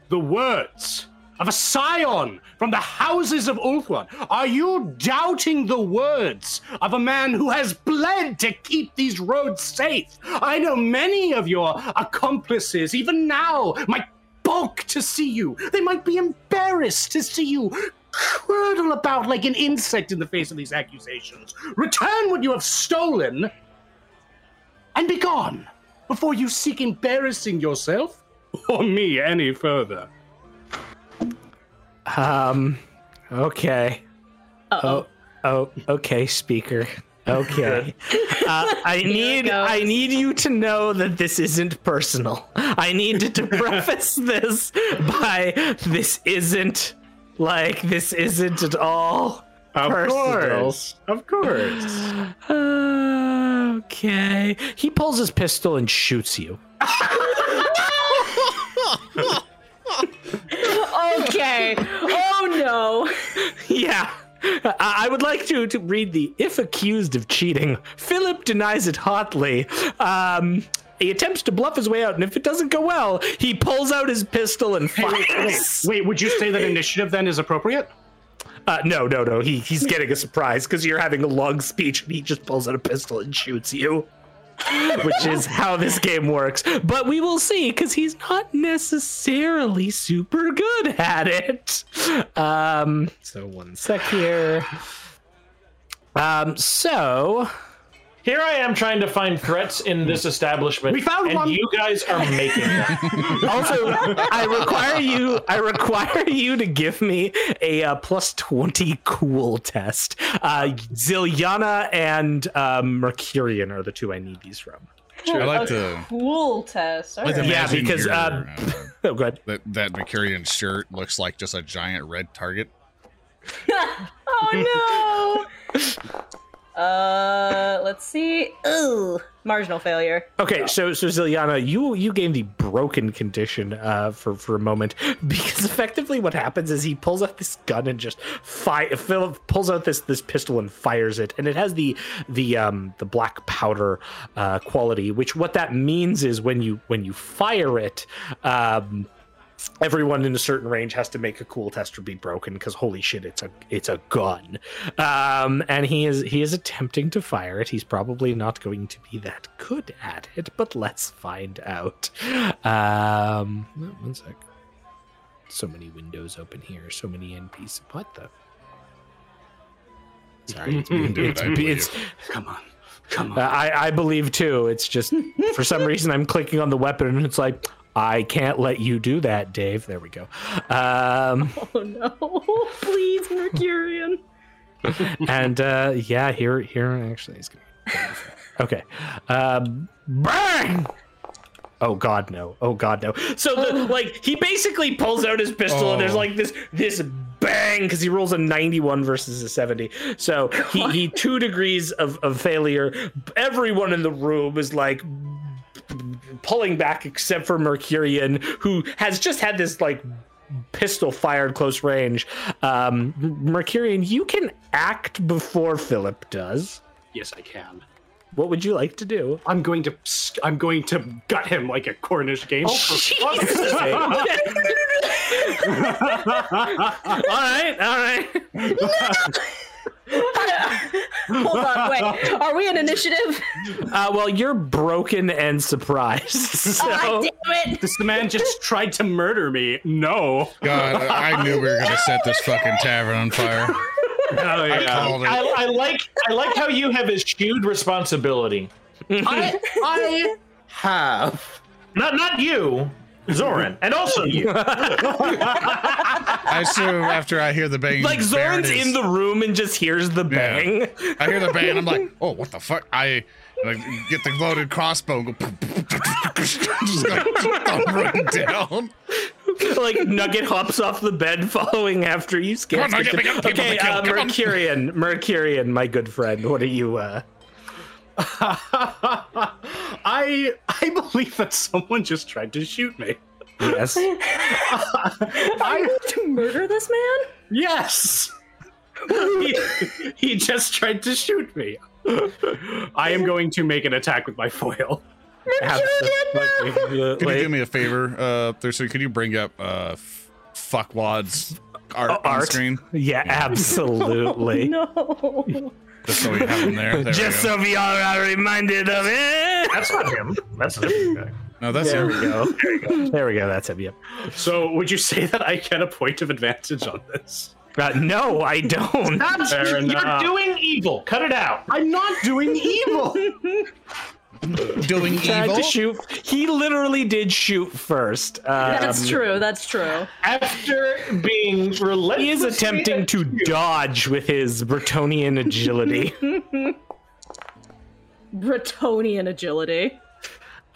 the words of a scion from the houses of Ulthuan? Are you doubting the words of a man who has bled to keep these roads safe? I know many of your accomplices, even now, might balk to see you. They might be embarrassed to see you curdle about like an insect in the face of these accusations. Return what you have stolen and be gone before you seek embarrassing yourself or me any further. Um. Okay. Uh-oh. Oh. Oh. Okay, speaker. Okay. Uh, I need. I need you to know that this isn't personal. I need to preface this by this isn't Like this isn't at all Of personal. course. Of course. okay. He pulls his pistol and shoots you. Okay. Oh no. Yeah. I I would like to, to read the if accused of cheating, Philip denies it hotly. Um, he attempts to bluff his way out, and if it doesn't go well, he pulls out his pistol and fires. Wait, would you say that initiative then is appropriate? Uh, no, no, no. He, he's getting a surprise because you're having a long speech, and he just pulls out a pistol and shoots you. Which is how this game works. But we will see because he's not necessarily super good at it. Um, so one sec here. Um, so Here I am trying to find threats in this establishment. We found and one. you guys are making them. also I require you I require you to give me a uh, plus 20 cool test. Uh Zilyana and uh, Mercurian are the two I need these from. I like A to. cool test. All Like to right. Yeah, because, your, uh, uh, Oh good. that that Mercurian shirt looks like just a giant red target. oh no. Uh, let's see. Ooh, marginal failure. Okay, so so Zilyana, you you gain the broken condition uh, for for a moment because effectively what happens is he pulls out this gun and just fire. Philip pulls out this this pistol and fires it, and it has the the um the black powder uh, quality. Which what that means is when you when you fire it. Um, everyone in a certain range has to make a cool test to be broken because holy shit it's a it's a gun um and he is he is attempting to fire it he's probably not going to be that good at it but let's find out um one sec so many windows open here so many npcs what the sorry it's, You can it's, I it's Come on. Come on. uh, I, I believe too. It's just for some reason I'm clicking on the weapon and it's like I can't let you do that, Dave. There we go. Um, Oh no! Please, Mercurian. and uh, yeah, here here actually is gonna. Okay. Um, bang. Oh God, no! Oh God, no! So the like he basically pulls out his pistol and there's Oh. like this this bang because he rolls a 91 versus a 70. So he he two degrees of of failure. Everyone in the room is like pulling back except for Mercurian, who has just had this like pistol fired close range. Um, Mercurian, you can act before Philip does. Yes, I can. What would you like to do? I'm going to. I'm going to gut him like a Cornish game. all right, all right. Hold on, wait. Are we an initiative? Uh, well, you're broken and surprised. So Ah, damn it! this man just tried to murder me. No. God, I knew we were gonna set this fucking tavern on fire. Oh I called it. I, I like I like how you have eschewed responsibility. I, I have. Not not you, Zoran, and also you. I assume after I hear the bang, like Zoran's is- in the room and just hears the bang. I hear the bang. I'm like, oh, what the fuck? I like get the loaded crossbow. And go, just like thumb down. like Nugget hops off the bed following after you scare. Come on, Nugget, Okay, uh. Mercurian, Mercurian, my good friend. What are you? uh I I believe that someone just tried to shoot me. Yes. I you to murder this man? Yes. he, he just tried to shoot me. I am going to make an attack with my foil. Could you do me a favor, uh, Thursday? Could you bring up uh, f- fuckwad's art, Oh, on art? screen? yeah, absolutely. No. Just so we have them there. there Just so we all are reminded of it. That's not him. That's a different guy. No, that's There it. we go. There we go. There we go. That's him. Yep. So, would you say that I get a point of advantage on this? Uh, no, I don't. That's, Fair you're enough. doing evil. Cut it out. I'm not doing evil. Doing Tried evil. to shoot. He literally did shoot first. Um, That's true. That's true. After being relentless, He is attempting to dodge with his Bretonnian agility. Bretonnian agility.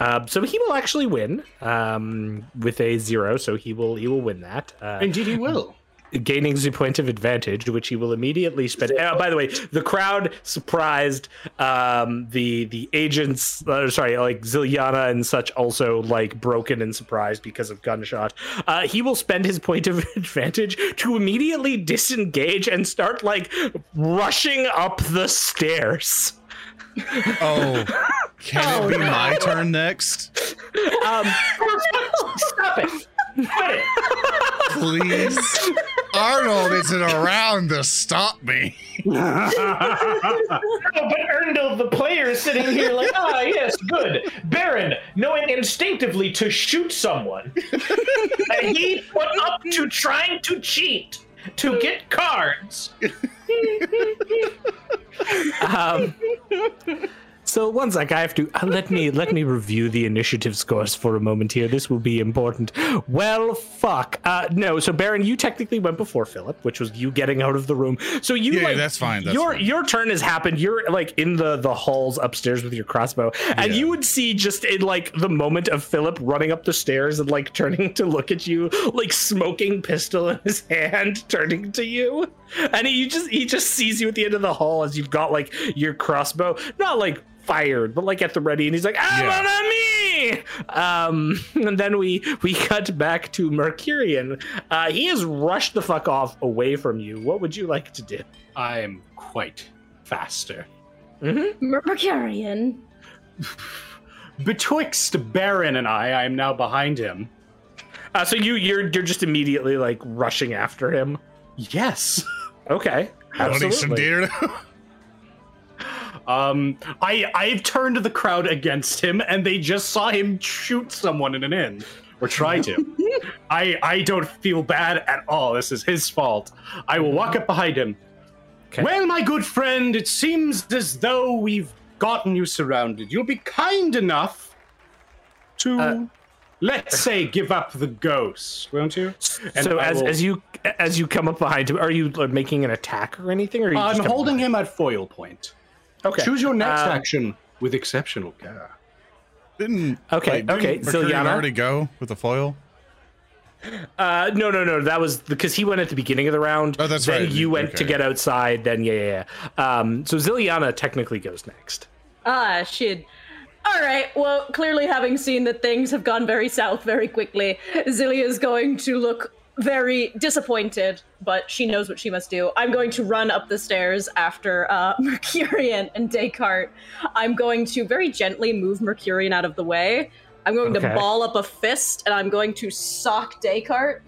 Um, so he will actually win um, with a zero. So he will he will win that. Uh, Indeed, he will. Gaining the point of advantage, which he will immediately spend. Uh, by the way, the crowd surprised. Um, the the agents, uh, sorry, like Zilyana and such, also like broken and surprised because of gunshot. Uh, he will spend his point of advantage to immediately disengage and start like rushing up the stairs. Oh, can Oh, it be no. my turn next? Um, Stop it! Quit it! Please, Arnold isn't around to stop me. No, but Earndil, the player, is sitting here like, ah, yes, good. Barin, knowing instinctively to shoot someone, and he put up to trying to cheat to get cards. um, so one sec, I have to uh, let me let me review the initiative scores for a moment here. This will be important. Well, fuck. Uh, no, so Barin, you technically went before Philip, which was you getting out of the room. So you Yeah, like that's fine, that's your fine. your turn has happened. You're like in the the halls upstairs with your crossbow, and Yeah. you would see just in like the moment of Philip running up the stairs and like turning to look at you, like smoking pistol in his hand, turning to you, and he just he just sees you at the end of the hall as you've got like your crossbow, not like fired, but like at the ready, and he's like, "Ah, Yeah. mon ami!" Um, and then we we cut back to Mercurian. Uh, he has rushed the fuck off away from you. What would you like to do? I'm quite faster. Mer- Mercurian. Betwixt Barin and I, I am now behind him. Uh, so you you're you're just immediately like rushing after him. Yes. Okay, Wanting some absolutely. dinner? Um, I I've turned the crowd against him, and they just saw him shoot someone in an inn, or try to. I I don't feel bad at all. This is his fault. I will walk up behind him. Okay. Well, my good friend, it seems as though we've gotten you surrounded. You'll be kind enough to, Uh, let's say, give up the ghost, won't you? And so I as will- as you as you come up behind him, are you making an attack or anything? Or are you I'm holding behind? him at foil point. Okay. Choose your next Um, action with exceptional care. Didn't Okay, like, didn't okay, Mercurian Zilyana? already go with the foil? Uh, no, no, no. That was because he went at the beginning of the round. Oh, that's then right. you went to get outside. Then yeah, yeah, yeah. Um, so Zilyana technically goes next. Ah, shit. All right. Well, clearly, having seen that things have gone very south very quickly, Zilia is going to look very disappointed, but she knows what she must do. I'm going to run up the stairs after uh, Mercurian and Descartes. I'm going to very gently move Mercurian out of the way. I'm going Okay. to ball up a fist and I'm going to sock Descartes.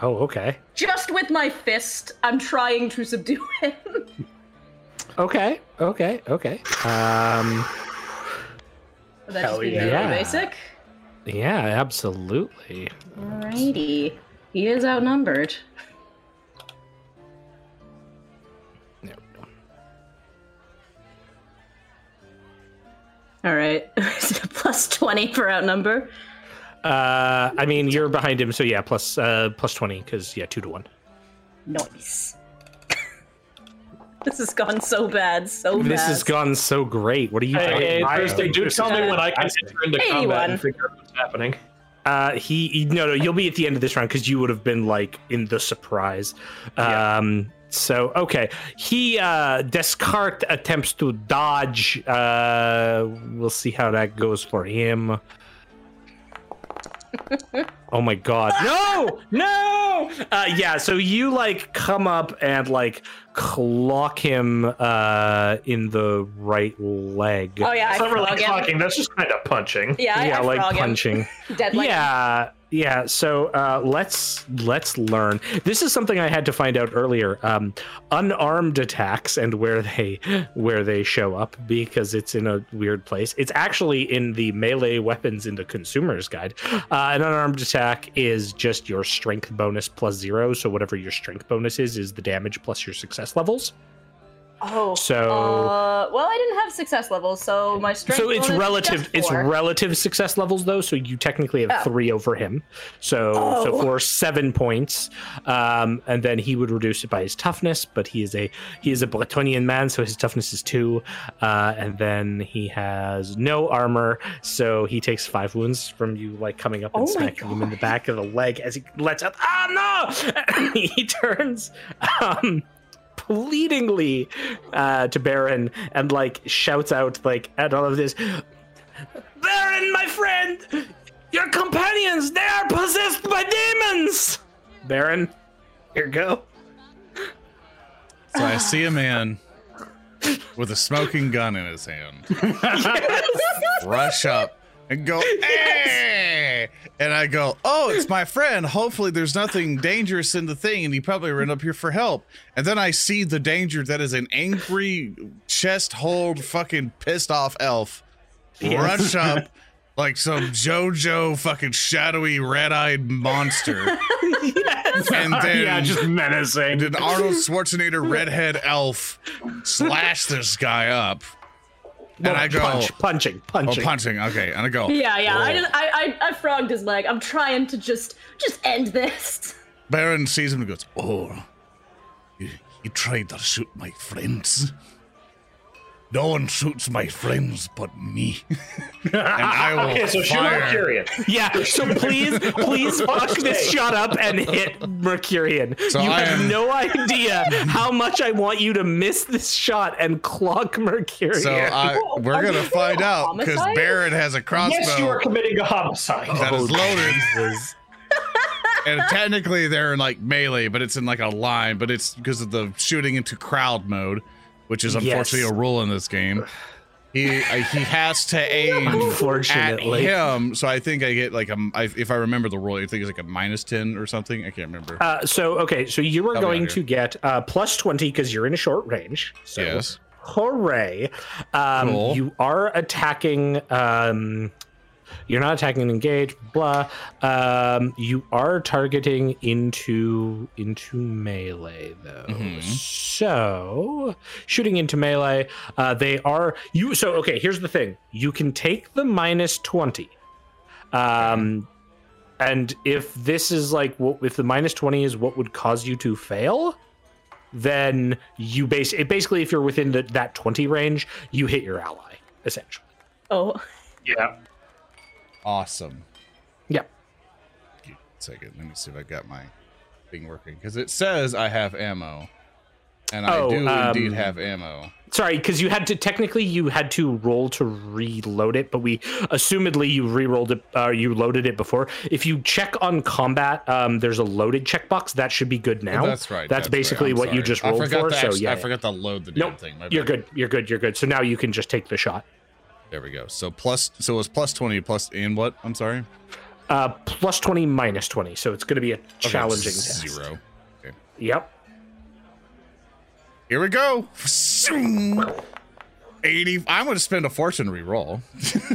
Oh, okay, Just with my fist, I'm trying to subdue him. okay, okay, okay. Um, Would that just be yeah. really basic? yeah, absolutely. Alrighty. He is outnumbered. There we go. All right. Plus 20 for outnumber. Uh, I mean, you're behind him, so yeah, plus uh plus twenty because yeah, two to one. Nice. this has gone so bad, so bad. This bad. has gone so great. What are you? Hey, talking hey, about? Thursday, do tell me when I can enter into combat 81. and figure out what's happening. Uh, he, he no no you'll be at the end of this round because you would have been like in the surprise. Um, so okay, he uh, Descartes attempts to dodge. Uh, we'll see how that goes for him. oh my god. No no. Uh yeah so you like come up and like clock him uh in the right leg. Oh, yeah, I It's not really him. talking, that's just kind of punching. Yeah, yeah I like frog punching. Dead yeah yeah so uh let's let's learn. This is something i had to find out earlier um unarmed attacks and where they where they show up because it's in a weird place. It's actually in the melee weapons in the consumer's guide. Uh, an unarmed attack is just your strength bonus plus zero so whatever your strength bonus is is the damage plus your success levels Oh. So- Uh, well, I didn't have success levels, so my strength. so it's relative it's relative success levels though so you technically have Oh. three over him so so Oh. for seven points um and then he would reduce it by his toughness but he is a he is a bretonnian man so his toughness is two uh and then he has no armor so he takes five wounds from you like coming up and Oh smacking him in the back of the leg as he lets out ah no he turns um pleadingly uh, to Barin and like shouts out like at all of this Barin, my friend, your companions, they are possessed by demons. Barin, here you go. So I see a man with a smoking gun in his hand rush up and go, hey! Eh. And I go, oh, it's my friend. Hopefully there's nothing dangerous in the thing, and he probably ran up here for help. And then I see the danger that is an angry, chest hold, fucking pissed off elf rush up like some JoJo fucking shadowy red eyed monster. And then yeah, just menacing. and an Arnold Schwarzenegger redhead elf slash this guy up. And I go, Punch, punching, oh, punching. punching. Okay, and I go, Yeah, yeah. I "Oh." just, I, I, I frogged his leg. I'm trying to just, just end this. Barin sees him and goes, Oh, you, you tried to shoot my friends. No one shoots my friends but me. and I will Okay, so shoot fire. Mercurian. Yeah, so please, please fuck this shot up and hit Mercurian. So you I have am- no idea how much I want you to miss this shot and clock Mercurian. So I, we're you gonna find out because homicide? Barin has a crossbow Yes, you are committing a homicide. that is oh, loaded. And technically they're in like melee, but it's in like a line, but it's because of the shooting into crowd mode, which is unfortunately Yes. a rule in this game. He uh, he has to aim at Unfortunately. him, so I think I get like a I, if I remember the rule, I think it's like a minus ten or something. I can't remember. Uh, so okay, so you are Help going to get uh, plus twenty because you're in a short range. So yes. hooray! Um, Cool. You are attacking. Um, you're not attacking and engage. Blah. Um, you are targeting into into melee though. Mhm. So shooting into melee, uh, they are you. So okay, here's the thing: you can take the minus twenty. Um, and if this is like what if the minus 20 is what would cause you to fail then you base it basically if you're within the, that 20 range you hit your ally essentially Oh, Yeah. Awesome. me second. Let me see if I got my thing working because it says I have ammo, and I Oh, do indeed um, have ammo. sorry because you had to technically you had to roll to reload it but we assumedly you re-rolled it uh, you loaded it before if you check on combat um, there's a loaded checkbox that should be good now that's right. that's, right. basically I'm what you just rolled for to so yeah I forgot to load the damn nope thing. My you're bad. good you're good you're good so now you can just take the shot There we go. So plus, so it was plus twenty plus and what? I'm sorry. uh, plus 20 minus 20 so it's going to be a Okay, challenging test Zero. yep Here we go. Eighty. I'm going to spend a fortune re-roll.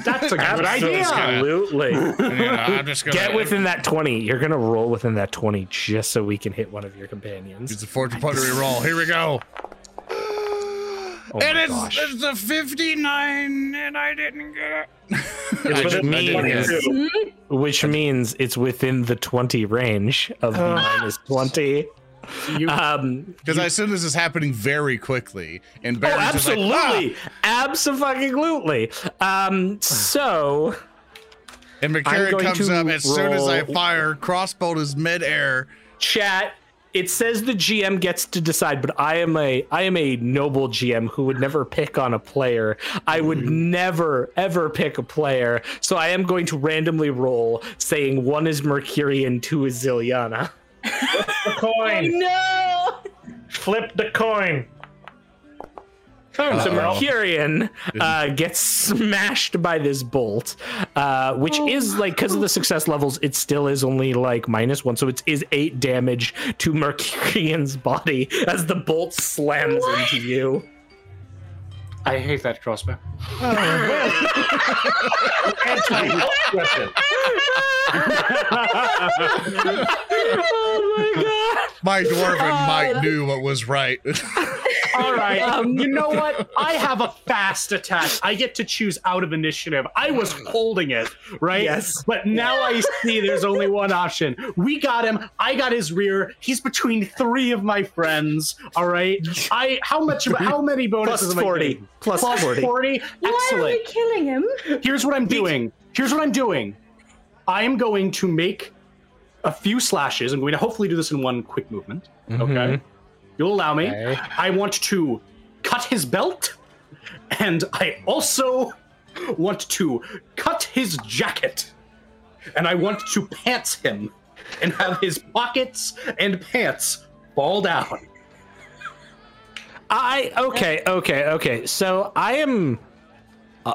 That's a good idea. Absolutely. I'm just gonna Get within that 20. You're going to roll within that 20 just so we can hit one of your companions. It's a fortune point re-roll. Here we go. Oh and it's, gosh. it's a 59, and I didn't get it. Which didn't- I didn't get it. means, which means it's within the 20 range of the minus 20. um, Because I assume this is happening very quickly, and oh, Barin's just like, "Ah!" absolutely. Absolutely. Um, so. And I'm McCarran comes up as soon as I fire. Crossbow is midair. chat it says the gm gets to decide but i am a i am a noble gm who would never pick on a player i would Mm-hmm. never ever pick a player so i am going to randomly roll saying one is mercurian two is zilyana Flip The coin. no! Flip the coin. So Uh-oh. mercurian uh, gets smashed by this bolt uh, which is like because of the success levels it still is only like minus one so it is eight damage to mercurian's body as the bolt slams into you I hate that crossbow. Anti-weapon. oh my god My dwarven Oh, might knew what was right. All right. Um, you know what? I have a fast attack. I get to choose out of initiative. I was holding it, right? Yes. But now I see there's only one option. We got him. I got his rear. He's between three of my friends. All right. I how much how many bonuses Plus am I 40. getting? Plus Plus 40. 40. Why are we killing him? Here's what I'm doing. Here's what I'm doing. I am going to make a few slashes. I'm going to hopefully do this in one quick movement. Okay. You'll allow me. Okay. I want to cut his belt, and I also want to cut his jacket, and I want to pants him and have his pockets and pants fall down. I okay, okay, okay. So I am. Uh,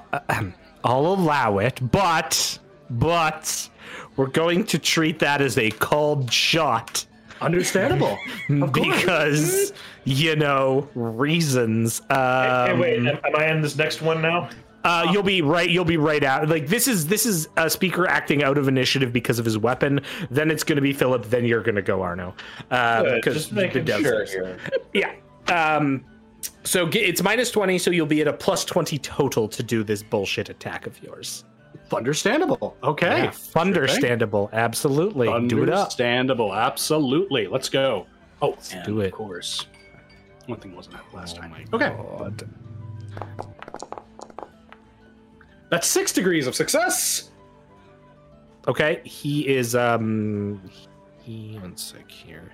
I'll allow it, but but we're going to treat that as a called shot Understandable. Of because you know reasons. Um, hey, wait, am, am I in this next one now? Uh, you'll be right. You'll be right out. Like this is this is a speaker acting out of initiative because of his weapon. Then it's going to be Philip. Then you're going to go Arno. Uh, Good, because just making the sure here. Yeah. Um, so ge- it's minus twenty. So you'll be at a plus twenty total to do this bullshit attack of yours. Understandable. Okay. Yeah, understandable. Absolutely. Do it up. Understandable. Absolutely. Let's go. Oh, and do it. Of course. One thing wasn't up last Oh time. Okay. God. That's six degrees of success. Okay. He is. Um. He one sec here.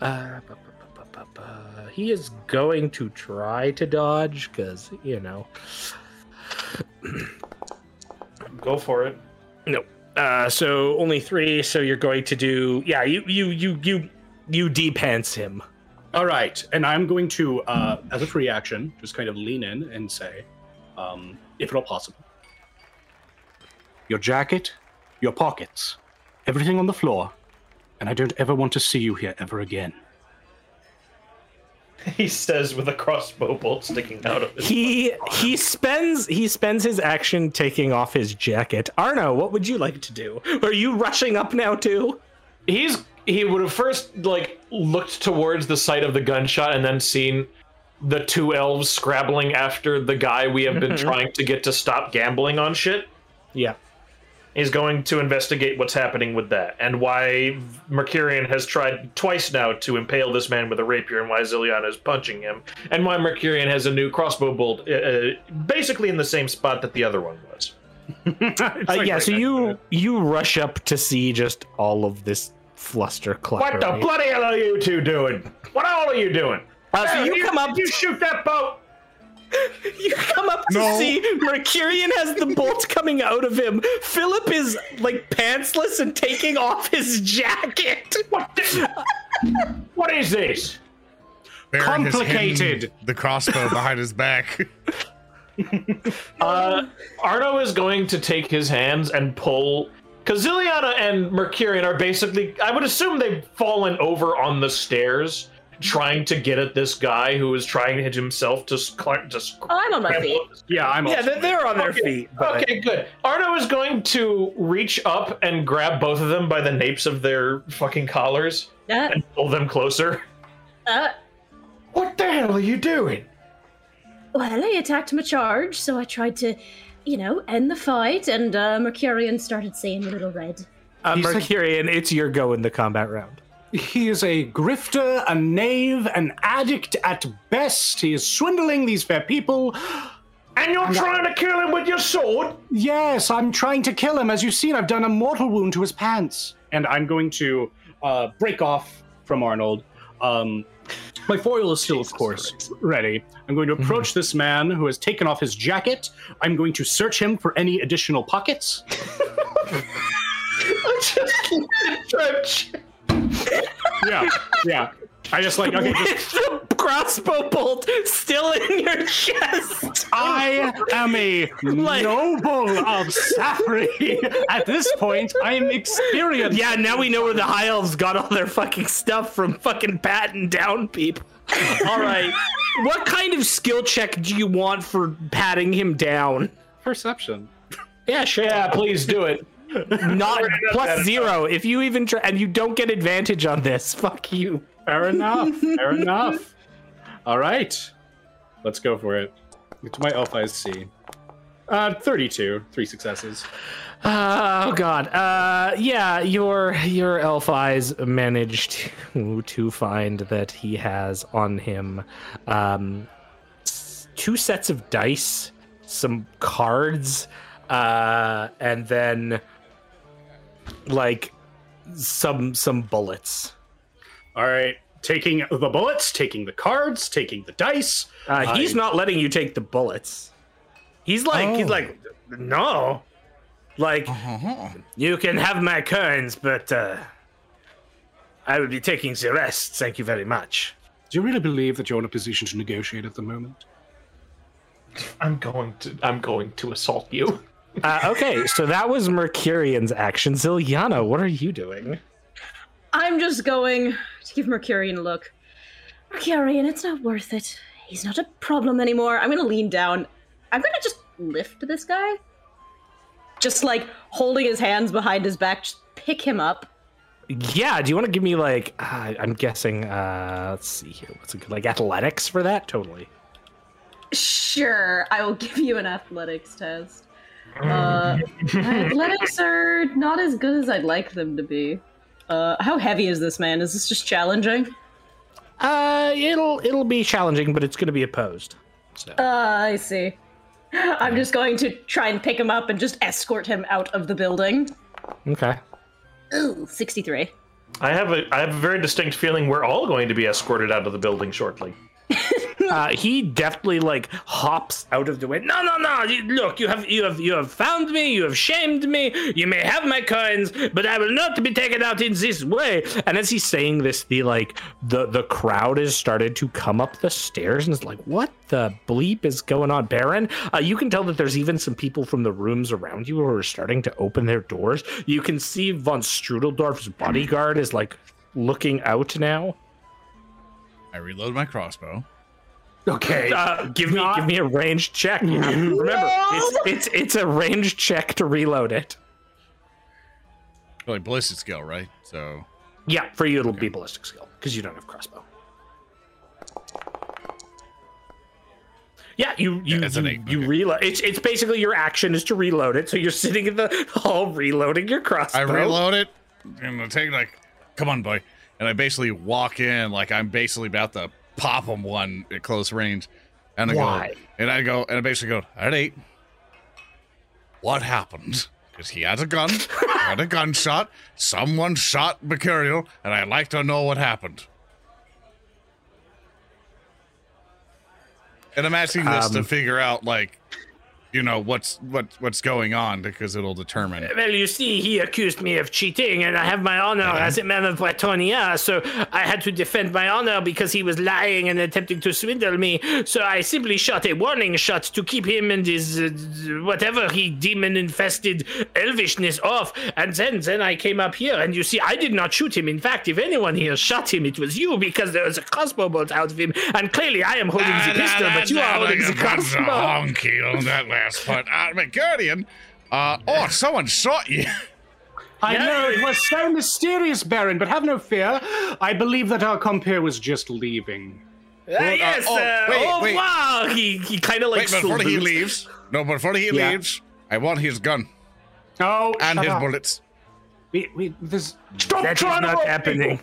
Uh. bu- bu- bu- He is going to try to dodge because you know. Go for it. No. Uh, so only three. So you're going to do. Yeah. You you you you you depants him. All right. And I'm going to, uh, as a free action, just kind of lean in and say, um, if at all possible, your jacket, your pockets, everything on the floor, and I don't ever want to see you here ever again. He says with a crossbow bolt sticking out of his. He he spends he spends his action taking off his jacket. Arno, what would you like to do? Are you rushing up now too? He's he would have first like looked towards the site of the gunshot and then seen the two elves scrabbling after the guy we have been mm-hmm. trying to get to stop gambling on shit. Yeah. He's going to investigate what's happening with that and why Mercurian has tried twice now to impale this man with a rapier and why Zilyana is punching him and why Mercurian has a new crossbow bolt uh, uh, basically in the same spot that the other one was. Uh, yeah, so you you rush up to see just all of this fluster clutter. What the bloody hell are you two doing? What all are you doing? Uh, so Hey, you come up you shoot that boat? you come up to No. see Mercurian has the bolt coming out of him. Philip is like pantsless and taking off his jacket. What? The, what is this? Barin has hidden Complicated. The crossbow behind his back. Uh, Arno is going to take his hands and pull. Because Zilyana and Mercurian are basically, I would assume they've fallen over on the stairs trying to get at this guy who is trying himself to. Sc- to sc- Oh, I'm on my feet. Yeah, I'm Yeah, also- they're, they're on their Okay, feet. But Okay, good. Arno is going to reach up and grab both of them by the napes of their fucking collars Uh, and pull them closer. uh, What the hell are you doing? well, he attacked my charge, so I tried to, you know, end the fight, and uh, Mercurian started saying a little red. uh, He's like- Mercurian, it's your go in the combat round. He is a grifter, a knave, an addict at best. He is swindling these fair people. And you're trying to kill him with your sword? Yes, I'm trying to kill him. As you've seen, I've done a mortal wound to his pants. And I'm going to uh, break off from Arnold. Um, my foil is still, of course, ready. I'm going to approach this man who has taken off his jacket. I'm going to search him for any additional pockets. I just Yeah, yeah. I just like, okay, just With the crossbow bolt still in your chest. I am a Like- noble of Saphery. At this point, I'm experienced. Yeah, now we know where the high elves got all their fucking stuff from fucking patting down people. All right. what kind of skill check do you want for patting him down? Perception. Yeah, sure. Yeah, please do it. Not plus zero. If you even try, and you don't get advantage on this, fuck you. Fair enough. Fair enough. All right. let's go for it. It's my elf eyes see. Uh, 32, three successes. Uh, oh God. Uh, yeah, your your elf eyes managed to to find that he has on him um, two sets of dice, some cards, uh, and then like some some bullets. All right, taking the bullets, taking the cards, taking the dice. Uh, he's I- not letting you take the bullets. He's like he's Oh. like no, like Uh-huh. you can have my coins, but uh, I will be taking the rest. Thank you very much. Do you really believe that you're in a position to negotiate at the moment? I'm going to I'm going to assault you. Uh, okay, so that was Mercurian's action. Zilyana, what are you doing? I'm just going to give Mercurian a look. Mercurian, it's not worth it. He's not a problem anymore. I'm gonna lean down. I'm gonna just lift this guy. Just like holding his hands behind his back, just pick him up. Yeah, do you want to give me like uh, I'm guessing? uh Let's see here. What's a good? like athletics for that? Totally. Sure, I will give you an athletics test. Uh, athletics are not as good as I'd like them to be. Uh, how heavy is this man? Is this just challenging? Uh, it'll it'll be challenging, but it's going to be opposed. So Uh, I see. I'm just going to try and pick him up and just escort him out of the building. okay. Ooh, 63. I have a I have a very distinct feeling we're all going to be escorted out of the building shortly. Uh, he deftly like hops out of the way. No, no, no! Look, you have you have you have found me. You have shamed me. You may have my coins, but I will not be taken out in this way. And as he's saying this, the like the the crowd has started to come up the stairs, and it's like, what the bleep is going on, Barin? Uh, you can tell that there's even some people from the rooms around you who are starting to open their doors. You can see von Strudeldorf's bodyguard is like looking out now. I reload my crossbow. Okay. Uh, give me give me a range check. Remember, it's, it's it's a range check to reload it. Like ballistic skill, right? So Yeah, for you it'll be ballistic skill because you don't have crossbow. Yeah, you you it's you, eight, you okay. reload. It's it's basically your action is to reload it. So you're sitting in the hall reloading your crossbow. I reload it and I take like, come on, boy, and I basically walk in like I'm basically about to pop him one at close range, and I Why? go and I go and I basically go, all right, what happened? Because he had a gun, had a gunshot, someone shot Mercurial, and I'd like to know what happened. And I'm asking this to Um, figure out, like, you know, what's what what's going on because it'll determine. Well, you see, he accused me of cheating, and I have my honor as a man of Bretonnia, so I had to defend my honor because he was lying and attempting to swindle me. So I simply shot a warning shot to keep him and his uh, whatever he demon-infested elvishness off, and then then I came up here, and you see, I did not shoot him. In fact, if anyone here shot him, it was you because there was a crossbow bolt out of him, and clearly I am holding the pistol, but you are holding the crossbow. honky that last part. Uh, Guardian, uh, oh, someone shot you. I know it was so mysterious, Barin, but have no fear. I believe that our compere was just leaving. Uh, yes, oh, uh, wait, au wait. revoir. He he kind of like Wait, before he leaves, no, before he Yeah. leaves, I want his gun Oh, and shut his up. bullets. We, we, this, Stop That is trying to not rob happening.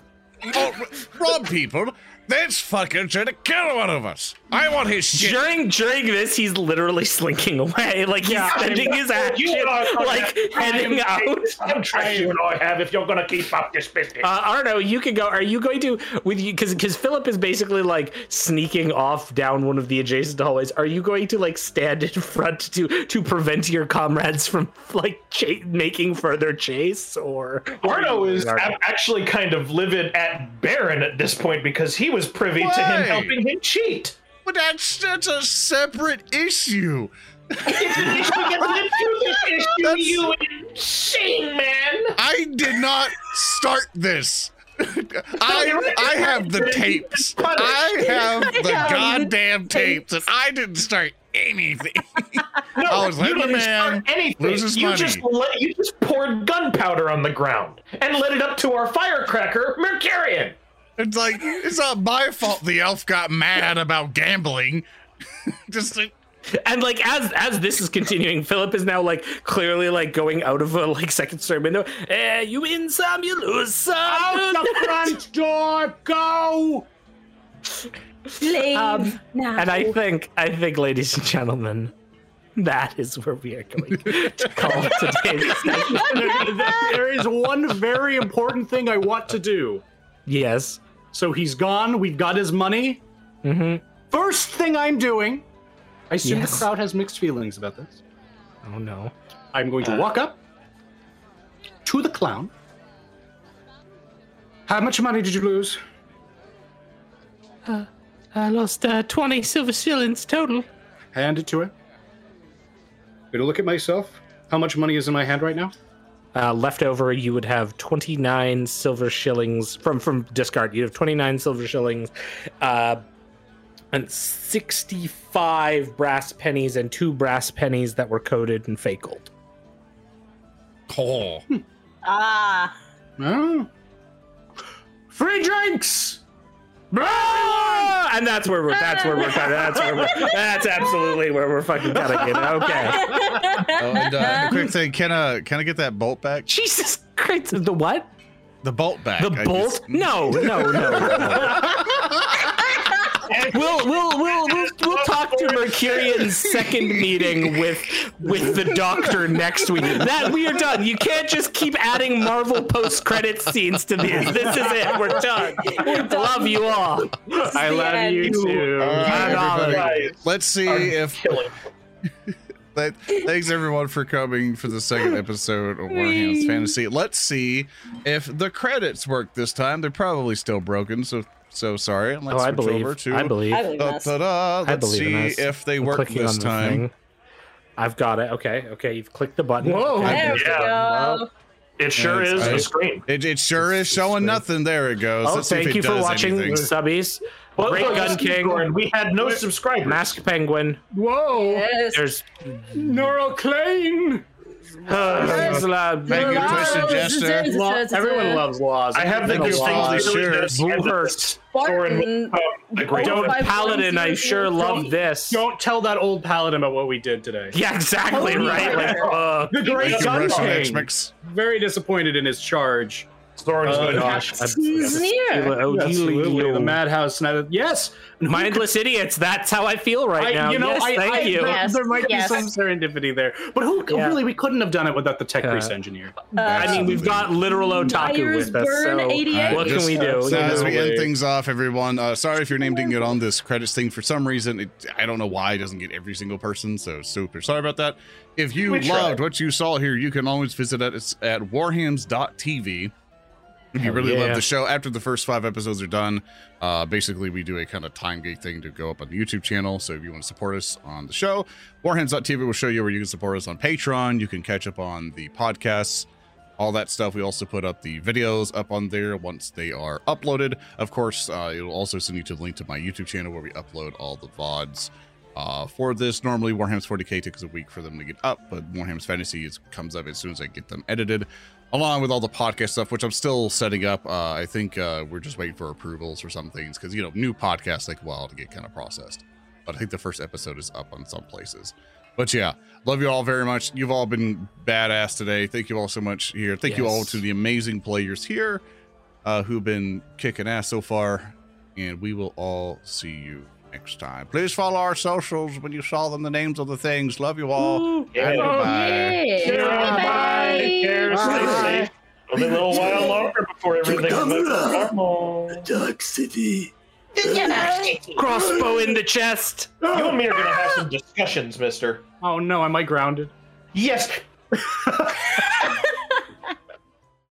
Oh, rob people. This fucker trying to kill one of us. I want his shit. During during this, he's literally slinking away, like he's Yeah, spending his action, You and I are like gonna- heading out. How trash you and I have if you're gonna keep up this business. Uh, Arno, you can go. Are you going to with you? Because because Philip is basically like sneaking off down one of the adjacent hallways. Are you going to like stand in front to to prevent your comrades from like cha- making further chase? Or Arno is Arno. actually kind of livid at Barin at this point because he was privy to him helping him cheat. But that's that's a separate issue. It's because you this issue, That's- you insane man. I did not start this. I I have the tapes. I have the goddamn tapes, and I didn't start anything. No, I was you didn't man start anything. lose his you money. just let, you just poured gunpowder on the ground and lit it up to our firecracker, Mercurian. It's like it's not my fault the elf got mad about gambling. Just like, And like as as this is continuing, Philip is now like clearly like going out of a like second story window. Eh, you win some, you lose some. Out the front door, go! Leave Um, now. And I think, I think, ladies and gentlemen, that is where we are going to call today's session. there is one very important thing I want to do. Yes. So he's gone. We've got his money. Mm-hmm. First thing I'm doing, I assume Yes. the crowd has mixed feelings about this. Oh no. I'm going to walk up to the clown. How much money did you lose? I lost uh, twenty silver shillings total. Hand it to him. Gonna look at myself. How much money is in my hand right now? Uh, left over, you would have twenty nine silver shillings from from discard. You have twenty nine silver shillings, uh, and sixty five brass pennies and two brass pennies that were coated in fake gold. oh, ah, Oh. Free drinks! And that's where we're. That's where we're. Cutting, that's where we're. That's absolutely where we're fucking cutting it. Okay. oh, and uh, the quick thing, can I can I get that bolt back? Jesus Christ! The what? The bolt back. The I bolt? just- No, no, no. no. we'll, we'll, we'll, we'll, we'll talk to Mercurian's second meeting with with the doctor next week. That we are done. You can't just keep adding Marvel post credit scenes to these. This is it. We're done. We're done. Love you all. I love end. you too. All right, Hand on Let's see if killing. That, thanks everyone for coming for the second episode of Warhammer's Fantasy. Let's see if the credits work this time. They're probably still broken, so so sorry. Let's Oh, I switch believe. over to I believe. I believe da, this. da, da. I Let's believe see us. if they I'm work this on the time. thing. I've got it. Okay. Okay. You've clicked the button. Whoa. Okay. There we Yeah, go. It sure is it's- a screen. It, it sure is showing nothing. There it goes. Oh, Let's see if thank it you for watching, anything. subbies. Well, Great look, Gun King. going. We had no subscribers. Mask Penguin. Whoa! Yes. There's Neuroclane! uh, there's, uh, Thank you, Twisted Jester. Everyone loves laws. I have the Thank you, distinctly Laws. Serious Bluehurst. Spartan. a great Don't Paladin, I sure zero, love three. this. Don't tell that old paladin about what we did today. Yeah, exactly, right? Like, uh, The great Thank gun king. Very disappointed in his charge. Thorin's Oh, gonna gosh. Sneer. oh, Absolutely, the madhouse. Snyder. Yes, Mindless idiots. That's how I feel right I, now. you know, yes, I, thank I, you. There, Yes, there might yes. be some serendipity there, but who Yeah. really we couldn't have done it without the tech Uh, grease engineer. I mean, we've got literal otaku Myers with us. Burn So 88. what can we do? So as we end things off, everyone, uh, sorry if your name didn't get on this credits thing for some reason. It, I don't know why it doesn't get every single person, so super sorry about that. If you We tried. loved what you saw here, you can always visit us at warhams.tv. If you really yeah. love the show, after the first five episodes are done, uh, basically we do a kind of time gate thing to go up on the YouTube channel. So if you want to support us on the show, warhams.tv will show you where you can support us on Patreon. You can catch up on the podcasts, all that stuff. We also put up the videos up on there once they are uploaded. Of course, uh, it'll also send you to the link to my YouTube channel where we upload all the VODs. Uh, for this, normally Warham's 40k takes a week for them to get up, but Warham's Fantasy is, comes up as soon as I get them edited, along with all the podcast stuff, which I'm still setting up. Uh, I think uh, we're just waiting for approvals for some things because you know new podcasts take a while to get kind of processed. But I think the first episode is up on some places. But yeah, love you all very much. You've all been badass today. Thank you all so much here. Thank you all to the amazing players here uh, who've been kicking ass so far. And we will all see you next time. Please follow our socials when you saw them, the names of the things. Love you all. Yeah. And goodbye. Yeah. Bye. Take care. Stay Bye. safe. It'll be a little while longer before everything comes back to normal. Dark City. crossbow in the chest. You and me are gonna have some discussions, Mister. Oh no, am I grounded? Yes.